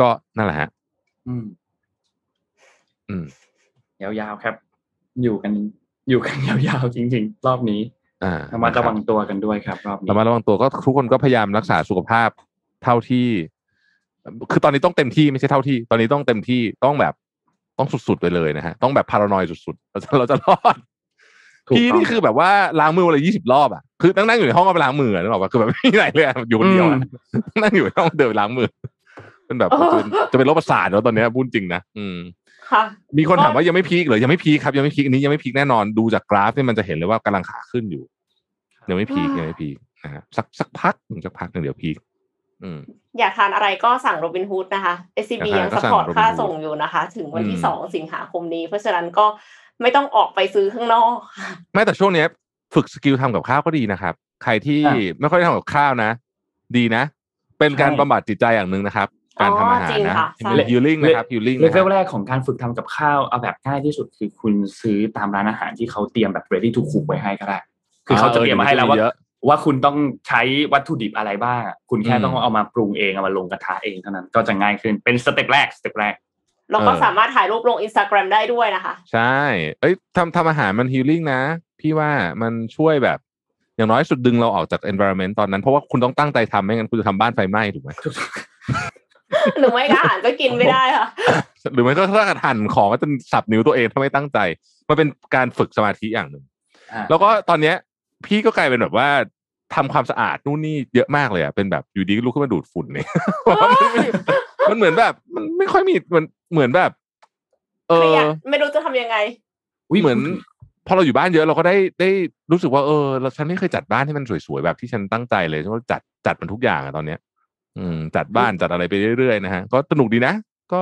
ก็นั่นแหละฮะ อืม อืม ยาวๆครับ อยู่กัน อยู่กันยาวๆจริง ๆ รอบนี้อ่า ระมัดระวังตัวกันด้วยครับรอบนี้ระมัดระวังตัวก็ทุกคนก็พยายามรักษาสุขภาพเท่าที่ คือตอนนี้ต้องเต็มที่ไม่ใช่เท่าที่ ตอนนี้ต้องเต็มที่ต้องแบบต้องสุดๆไปเลยนะฮะต้องแบบพารานอยสุดๆเราจะเราจะรอดถูกพี่ต้องนี่คือแบบว่าล้างมือวันละยี่สิบรอบอะคือนั่งนั่งอยู่ในห้องก็ไปล้างมือนึกออกปะคือแบบไม่มีไหนเลยอะอยู่คนเดียวอะนั่งอยู่ในห้องเดินไปล้างมือเป็นแบบเออจะเป็นจะเป็นโรคประสาทแล้วตอนเนี้ยพูดจริงนะอืมค่ะ มีคนถามว่ายังไม่ peak เหรอยังไม่ peak ครับยังไม่ peak อันนี้ยังไม่ peak แน่นอนดูจากกราฟนี่มันจะเห็นเลยว่ากำลังขาขึ้นอยู่ยังไม่ peak ยังไม่ peak นะฮะสักสักพักหนึ่งสักพักหนึ่งเดี๋ยว peak อืมอยากทานอะไรก็สั่งโรบินฮูดนะคะ SCB อยากทานยังก็สสั่งปอร์ต Robinhood ค่าส่งอยู่นะคะ ถึงวันที่อืมสองสิงหาคมนี้ เพราะฉะนั้นก็ไม่ต้องออกไปซื้อข้างนอกค่ะไม่แต่ช่วงเนี้ยฝึก skill ทำกับข้าวก็ดีนะครับ ใครที่อะไม่ค่อยได้ทำกับข้าวนะ ดีนะ เป็นการใช่บำบัดจิตใจอย่างหนึ่งนะครับ การทำอาหารจริงนะค่ะใช่ healing นะครับ healing level แรกของการฝึกทำกับข้าวเอาแบบง่ายที่สุดคือคุณซื้อตามร้านอาหารที่เขาเตรียมแบบ ready to cook ไว้ให้ก็ได้ คือเขาจะเตรียมมาให้แล้วว่าเยอะว่าคุณต้องใช้วัตถุดิบอะไรบ้างอะคุณแค่อืมต้องเอามาปรุงเองเอามาลงกระทะเองเท่านั้นก็จะง่ายขึ้นเป็น step แรก step แรกแล้วก็เออสามารถถ่ายรูปลงอินสตาแกรมได้ด้วยนะคะ ใช่ เอ้ยทำทำอาหารมัน healing นะ พี่ว่ามันช่วยแบบ อย่างน้อยสุดดึงเราออกจาก environment ตอนนั้น เพราะว่าคุณต้องตั้งใจทำไม่งั้นคุณจะทำบ้านไฟไหม้ถูกไหม หรือไม่ก็อาหารก็กินไม่ได้ค่ะ หรือไม่ก็ถ้าหั่นของก็จะสับนิ้วตัวเองถ้าไม่ตั้งใจ มันเป็นการฝึกสมาธิอย่างหนึ่งอ่าแล้วก็ตอนเนี้ย พี่ก็กลายเป็นแบบว่าทำความสะอาดนู่นนี่เยอะมากเลยอะเป็นแบบอยู่ดีก็ลุกขึ้นมาดูดฝุ่นเนี่ยมันเหมือนแบบ มันไม่ค่อยมีมันเหมือนแบบ เอเครียอดไม่รู้จะทำยังไงเหมือน พอเราอยู่บ้านเยอะเราก็ได้ได้รู้สึกว่าเออเราฉันไม่เคยจัดบ้านให้มันสวยๆแบบที่ฉันตั้งใจเลยฉันก็จัดจัดมันทุกอย่างอะตอนเนี้ย อืมจัดบ้านจัดอะไรไปเรื่อยๆนะฮะก็สนุกดีนะก็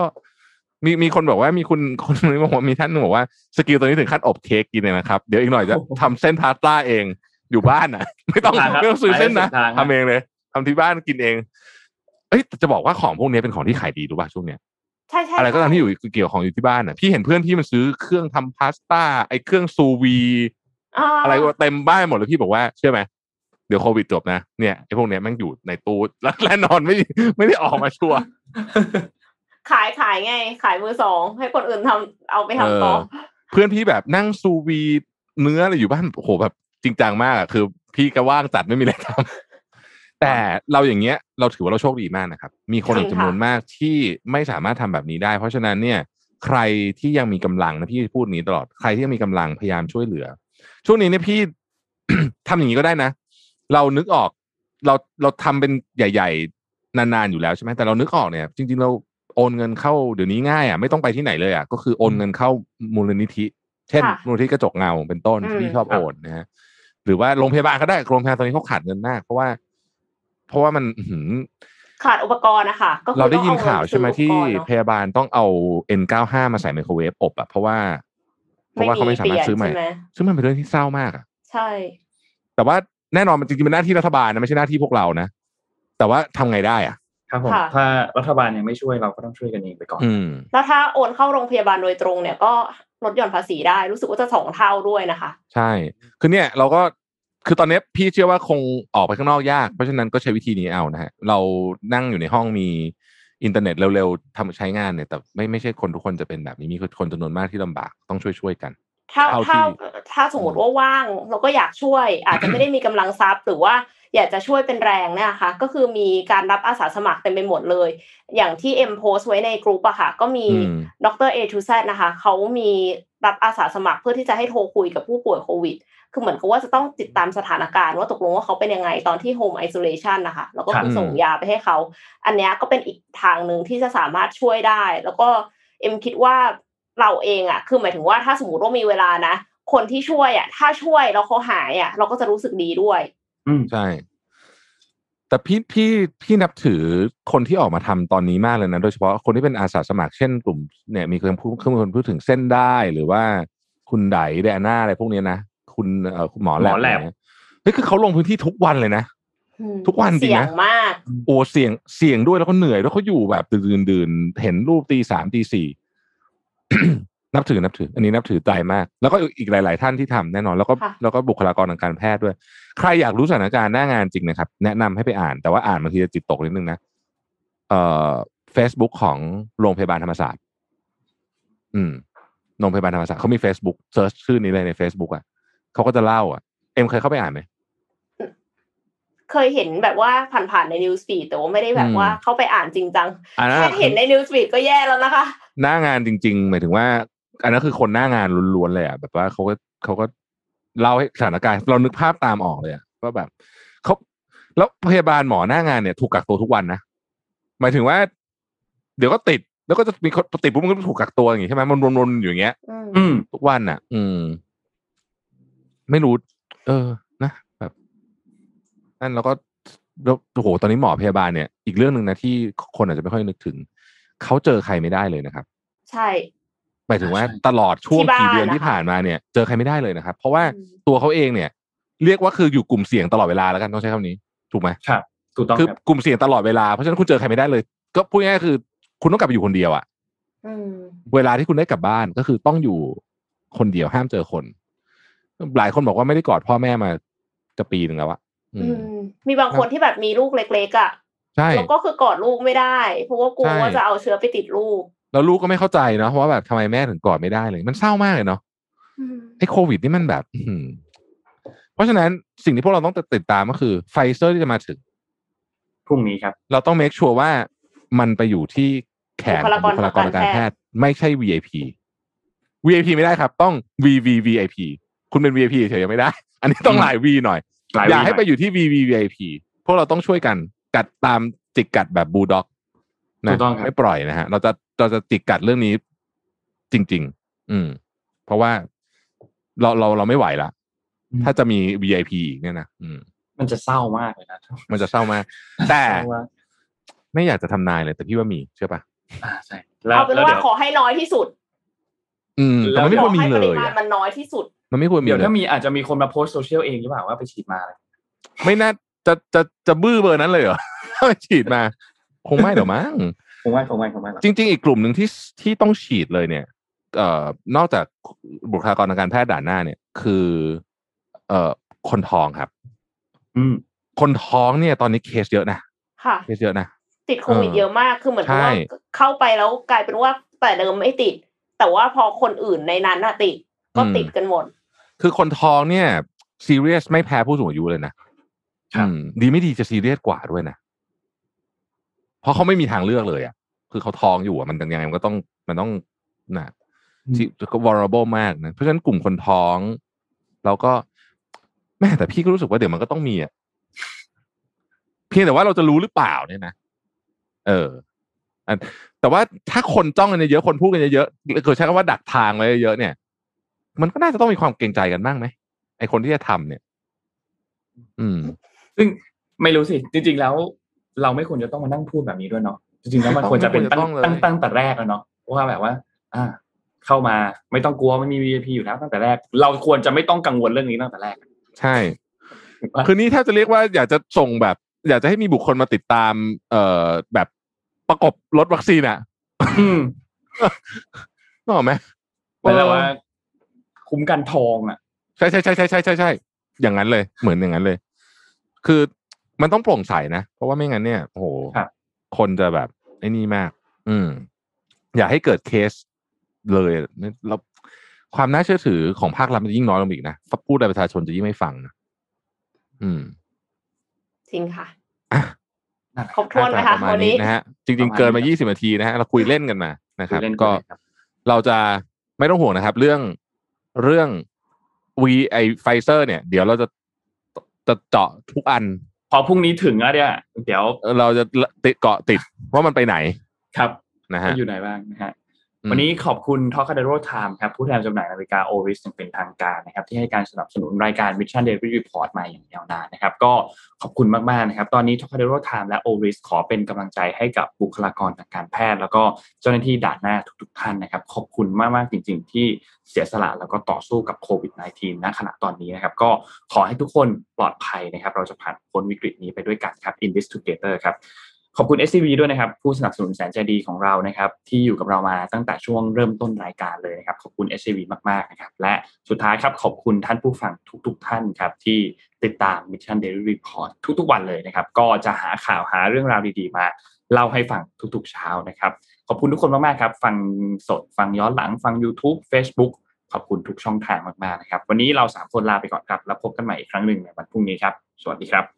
มีมีคนบอกว่ามีคุณคนนึงบอกว่ามีท่านหนึ่งบอกว่า skill ตัวนี้ถึงขั้นอบเค้กกินเลยนะครับ เดี๋ยวอีกหน่อยจะทำเส้นพาสต้าเองอยู่บ้านอะ ไม่ต้องทางครับไม่ต้องซื้อเส้นนะไปให้สุดทางครับทำเองเลยทำที่บ้านกินเอง เอ้ยแต่จะบอกว่าของพวกนี้เป็นของที่ขายดีรู้ป่ะช่วงเนี้ยใช่ใช่อะไรก็ตามที่อยู่เกี่ยวของอยู่ที่บ้านอะพี่เห็นเพื่อนพี่มันซื้อเครื่องทำพาสต้าไอ้เครื่องซูวี อะไรก็เต็มบ้านหมดเลยพี่บอกว่าเชื่อไหม เดี๋ยวโควิดจบนะเนี่ยไอ้พวกเนี้ยแม่งอยู่ในตู้แล้วแน่นอนไม่ไม่ได้ออกมาชัวร์ขายขายไง ขายมือสอง ให้คนอื่นทำเอาไปทำต่อเออเพื่อนพี่แบบนั่งซูวีเนื้ออะไรอยู่บ้านโอ้โหแบบจริงจังมากอะคือ พี่ก็ว่างจัดไม่มีอะไรทำแต่เราอย่างเงี้ย เราถือว่าเราโชคดีมากนะครับ มีคนจริอีงกค่ะจำนวนมากที่ไม่สามารถทำแบบนี้ได้ เพราะฉะนั้นเนี่ย ใครที่ยังมีกำลังนะพี่พูดอย่างนี้ตลอดใครที่ยังมีกำลังพยายามช่วยเหลือ ช่วงนี้เนี่ยพี่ทำอย่างนี้ก็ได้นะ เรานึกออกเราเราทำเป็นใหญ่ ๆ นานๆอยู่แล้วใช่ไหมแต่เรานึกออกเนี่ย จริง ๆ เราโอนเงินเข้าเดี๋ยวนี้ง่ายอะไม่ต้องไปที่ไหนเลยอะก็คือโอนเงินเข้ามูลนิธิ เช่นค่ะมูลนิธิกระจกเงาเป็นต้นอืมที่พี่ชอบโอนนะฮะหรือว่าโรงพยาบาลก็ได้โรงพยาบาลตอนนี้เขาขาดเงินมากเพราะว่า เพราะว่ามันอื้อหือขาดอุปกรณ์นะคะก็คือเราได้ต้องยินเอเงิข่าวใช่ไหมซื้อที่อุปกรณ์เนอะพยาบาลต้องเอา N95 มาใส่ไมโครเวฟอบอะเพราะว่า เพราะว่าเขาไม่สามารถซื้อใหม่เปลี่ยนช่ไซึ่งมันเป็นเรื่องที่เศร้ามากอะ ใช่ แต่ว่า แน่นอนมันจริงๆเป็นหน้าที่รัฐบาลนะไม่ใช่หน้าที่พวกเรานะ แต่ว่าทำไงได้อะครับผมค่ะถ้ารัฐบาลยังไม่ช่วยเราก็ต้องช่วยกันเองไปก่อนอืมแล้วถ้าโอนเข้าโรงพยาบาลโดยตรงเนี่ยก็ลดหย่อนภาษีได้รู้สึกว่าจะสองเท่าด้วยนะคะ ใช่ คือเนี่ยเราก็คือตอนนี้พี่เชื่อว่าคงออกไปข้างนอกยาก เพราะฉะนั้นก็ใช้วิธีนี้เอานะฮะเรานั่งอยู่ในห้องมีอินเทอร์เน็ตเร็วๆทำใช้งานเนี่ยแต่ไม่ไม่ใช่คนทุกคนจะเป็นแบบนี้มีคนจำนวนมากที่ลำบากต้องช่วยๆกัน ถ้าเท่าที่ถ้าถ้าสมมติว่าว่างเราก็อยากช่วย อาจจะไม่ได้มีกำลังทรัพย์ หรือว่าอยากจะช่วยเป็นแรงเนี่ยนะคะก็คือมีการรับอาสาสมัครเต็มไปหมดเลย อย่างที่เอ็มโพสต์ไว้ในกลุ่มอะค่ะ ก็มีอืม Dr. A to Z นะคะเขามีรับอาสาสมัครเพื่อที่จะให้โทรคุยกับผู้ป่วยโควิด คือเหมือนกับว่าจะต้องติดตามสถานการณ์ว่าตกลงว่าเขาเป็นยังไงตอนที่โฮมไอโซเลชันนะคะแล้วก็ครับคือส่งยาไปให้เขา อันเนี้ยก็เป็นอีกทางหนึ่งที่จะสามารถช่วยได้ แล้วก็เอ็มคิดว่า เราเองอะคือหมายถึงว่าถ้าสมมติว่ามีเวลานะ คนที่ช่วยอะถ้าช่วยแล้วเขาหายอะเราก็จะรู้สึกดีด้วย อืมใช่ แต่พี่พี่พี่นับถือคนที่ออกมาทำตอนนี้มากเลยนะ โดยเฉพาะคนที่เป็นอาสาสมัครเช่นกลุ่มเนี่ยมีคนพูดคือมีคนพูดถึงเส้นได้หรือว่า คุณไดแดน่าอะไรพวกเนี้ยนะคุณเอ่อคุณหมอแลบหมอแลบเนี่ยเฮ้ยคือเขาลงพื้นที่ทุกวันเลยนะทุกวันจริงนะเสี่ยงมาก โอ้เสี่ยงเสี่ยงด้วยแล้วก็เหนื่อยแล้วเขาอยู่แบบตื่นดื่นๆเห็นรูปตีสามตีสี่ นับถือนับถือ อันนี้นับถือใจมาก แล้วก็อีกหลาย ๆ ท่านที่ทำแน่นอน แล้วก็ค่ะแล้วก็บุคลากรทางการแพทย์ด้วย ใครอยากรู้สถานการณ์หน้างานจริงนะครับ แนะนำให้ไปอ่าน แต่ว่าอ่านบางทีจะจิตตกนิดนึงนะ เอ่อ Facebook ของโรงพยาบาลธรรมศาสตร์ อืมโรงพยาบาลธรรมศาสตร์เขามี Facebook search ชื่อนี้เลยใน Facebook อะเขาก็จะเล่าอะ เอ็มเคยเข้าไปอ่านไหม เคยเห็นแบบว่าผ่านๆใน news feed แต่ว่าไม่ได้แบบอืมว่าเข้าไปอ่านจริงจังอันนั้นแค่อะเห็นใน news feed ก็แย่แล้วนะคะ หน้างานจริง ๆ หมายถึงว่า อันนั้นคือคนหน้างานล้วนๆเลยอะแบบว่าเขาก็เขาก็เล่าให้สถานการณ์เรานึกภาพตามออกเลยอะว่าแบบเขาแล้วพยาบาลหมอหน้างานเนี่ยถูกกักตัวทุกวันนะหมายถึงว่า เดี๋ยวก็ติดแล้วก็จะมีคนติดปุ๊บมันก็ถูกกักตัวอย่างงี้ใช่ไหมมันวนๆอยู่อย่างเงี้ย อืมอืมทุกวันอะ อืม ไม่รู้ เออนะแบบ นั่นแล้วก็แล้วโอ้โหตอนนี้หมอพยาบาลเนี่ยอีกเรื่องหนึ่งนะที่คนอาจจะไม่ค่อยนึกถึงเขาเจอใครไม่ได้เลยนะครับ ใช่หมายถึงว่าใช่ตลอดช่วงที่บ้านกี่เดือนนะคะที่ผ่านมาเนี่ยเจอใครไม่ได้เลยนะครับ เพราะว่าอืมตัวเขาเองเนี่ย เรียกว่าคืออยู่กลุ่มเสี่ยงตลอดเวลาแล้วกันต้องใช้คำนี้ ถูกไหมครับถูกต้องคือครับกลุ่มเสี่ยงตลอดเวลาเพราะฉะนั้นคุณเจอใครไม่ได้เลย ก็พูดง่ายๆคือ คุณต้องกลับไปอยู่คนเดียวอะอืมเวลาที่คุณได้กลับบ้านก็คือต้องอยู่คนเดียวห้ามเจอคน หลายคนบอกว่าไม่ได้กอดพ่อแม่มาจะปีหนึ่งแล้วอะอือื มมมีบางคนที่แบบมีลูกเล็กๆอะใช่แล้วก็คือกอดลูกไม่ได้ เพราะว่ากลัวใช่ว่าจะเอาเชื้อไปติดลูก แล้วลูกก็ไม่เข้าใจเนาะว่าแบบทำไมแม่ถึงกอดไม่ได้เลย มันเศร้ามากเลยเนาะอืมไอ้โควิดนี่มันแบบ อื้อหือเพราะฉะนั้นสิ่งที่พวกเราต้องติดตามก็คือไฟเซอร์ที่จะมาถึงพรุ่งนี้ครับ เราต้อง make sure ว่ามันไปอยู่ที่แขนของบุคลากรทางการแพทย์ ไม่ใช่ VIP VIP ไม่ได้ครับ ต้อง VVVIP คุณเป็น VIP เฉยๆยังไม่ได้ อันนี้ต้องหลาย V หน่อยหลาย วีหน่อย อยากวีให้ไปอยู่ที่ VVVIP พวกเราต้องช่วยกันกัดตามจิกกัดแบบบูลด็อกนะ ถูนะกต้องครับไม่ปล่อยนะฮะ เราจะเราจะจิกกัดเรื่องนี้จริง ๆ อืม เพราะว่าเราเราเราไม่ไหวละถ้าจะมี VIP อีกเนี่ยนะอืม มันจะเศร้ามากเลยนะมันจะเศร้ามาก แต่เศร้ามากไม่อยากจะทำนายเลยแต่พี่ว่ามีเชื่อปะอ่าใช่แล้วเอาเป็นแล้วว่าเดี๋ยวขอให้น้อยที่สุด อืมแต่มันไม่ขควอรมีให้เลปริยมาณอะมันน้อยที่สุด มันไม่ควรมีเดี๋ยวเลยถ้ามีอาจจะมีคนมาโพสต์โซเชียลเองหรือเปล่าว่าไปฉีดมาอะไรไม่น่าจะจะจะบื้อเบอร์นั้นเลยเหรอถ้าไปฉีดมา คงไม่เดี๋ยวมั้งคงไม่คงไม่คงไม่หรอกจริง ๆ อีกกลุ่มหนึ่งที่ที่ต้องฉีดเลยเนี่ย เอ่อนอกจากบุคลากรทางการแพทย์ด่านหน้าเนี่ย คือ เอ่อคนท้องครับ อืม คนท้องเนี่ย ตอนนี้เคสเยอะนะค่ะเคสเยอะนะติดโควิดเออเยอะมากคือเหมือนกับว่าใช่เข้าไปแล้วกลายเป็นว่าแต่เดิมไม่ติด แต่ว่าพอคนอื่นในนั้นน่ะติด ก็ติดกันหมด คือคนท้องเนี่ยซีเรียสไม่แพ้ผู้สูงอายุเลยนะครับอืมดีไม่ดีจะซีเรียสกว่าด้วยนะ เพราะเขาไม่มีทางเลือกเลยอะ คือเขาท้องอยู่อะมันยังไงมันก็ต้องมันต้องนะที่ก็ vulnerable มากนะเพราะฉะนั้นกลุ่มคนท้องเราก็แม่แต่พี่ก็รู้สึกว่าเดี๋ยวมันก็ต้องมีอะเพียงแต่ว่าเราจะรู้หรือเปล่าเนี่ยนะเอออันแต่ว่าถ้าคนจ้องกันเยอะๆคนพูดกันเยอะๆเกิดใช้คำว่าดักทางไว้เยอะๆเนี่ย มันก็น่าจะต้องมีความเกรงใจกันบ้างไหมไอคนที่จะทำเนี่ย อืม ซึ่งไม่รู้สิ จริง ๆ แล้ว เราไม่ควรจะต้องมานั่งพูดแบบนี้ด้วยเนาะจริงๆแล้วมันควรจะเป็นตั้งไม่ควรจะต้องเลยตั้งตั้งแต่แรกแล้วเนาะว่าแบบว่า อ่า เข้ามาไม่ต้องกลัวไม่มี VIP อยู่แล้วตั้งแต่แรก เราควรจะไม่ต้องกังวลเรื่องนี้ตั้งแต่แรก ใช่ถูกปะคือนี้แทบจะเรียกว่าอยากจะส่งแบบ อยากจะให้มีบุคคลมาติดตาม เอ่อแบบประกบรถวัคซีนอะอืมนึกออกไหมแปลว่า คุ้มกันทองอะใช่ใช่ใช่ใช่ใช่ใช่ใช่อย่างนั้นเลยเหมือนอย่างนั้นเลย คือมันต้องโปร่งใสนะ เพราะว่าไม่งั้นเนี่ยโอ้โหครับคนจะแบบไอ้นี่มาก อืม อย่าให้เกิดเคสเลยแล้วความน่าเชื่อถือของภาครัฐมันจะยิ่งน้อยลงอีกนะพูดอะไรประชาชนจะยิ่งไม่ฟังนะอืม จริงค่ะอะครบถ้วนไหมคะประมาณวันนี้นะฮะจริง ๆ เกินมา 20 นาทีนะฮะเราคุยเล่นกันมานะครับคุยเล่นกันก็เลยครับเราจะไม่ต้องห่วงนะครับ เรื่อง เรื่องวีไอไฟเซอร์เนี่ย เดี๋ยวเราจะจะเจาะทุกอัน พอพรุ่งนี้ถึงแล้วเนี่ย เดี๋ยวเราจะติดเกาะติดว่ามันไปไหนครับนะฮะว่าอยู่ไหนบ้างนะฮะอืม วันนี้ขอบคุณทอ k คาเดโรไทม์ครับผู้แทนจำหน่ายนาฬิกาโอริสเป็นทางการนะครับที่ให้การสนับสนุนรายการ Mission Daily Report มาอย่างยาวนานนะครับก็ขอบคุณมากๆนะครับ ตอนนี้ทอ k คาเดโรไทม์และโอริสขอเป็นกำลังใจให้กับบุคลากรทางการแพทย์ แล้วก็เจ้าหน้าที่ด่านหน้าทุกๆท่านนะครับ ขอบคุณมากๆจริง ๆ ที่เสียสละแล้วก็ต่อสู้กับโควิด -19 ณขณะตอนนี้นะครับ ก็ขอให้ทุกคนปลอดภัยนะครับ เราจะผ่านพ้นวิกฤตนี้ไปด้วยกันครับ In this together ครับ ขอบคุณ SCB ด้วยนะครับ ผู้สนับสนุนแสนใจดีของเรานะครับ ที่อยู่กับเรามาตั้งแต่ช่วงเริ่มต้นรายการเลยนะครับ ขอบคุณ SCB มากๆนะครับ และสุดท้ายครับ ขอบคุณท่านผู้ฟังทุกๆท่านครับ ที่ติดตาม Mission Daily Report ทุกๆ วันเลยนะครับ ก็จะหาข่าวหาเรื่องราวดีๆมาเล่าให้ฟังทุกๆ เช้านะครับ ขอบคุณทุกคนมากๆครับ ฟังสดฟังย้อนหลังฟัง YouTube Facebook ขอบคุณทุกช่องทางมากๆนะครับ วันนี้เราสามคนลาไปก่อนครับ แล้วพบกันใหม่อีกครั้งหนึ่งในวันพรุ่งนี้ครับ สวัสดีครับ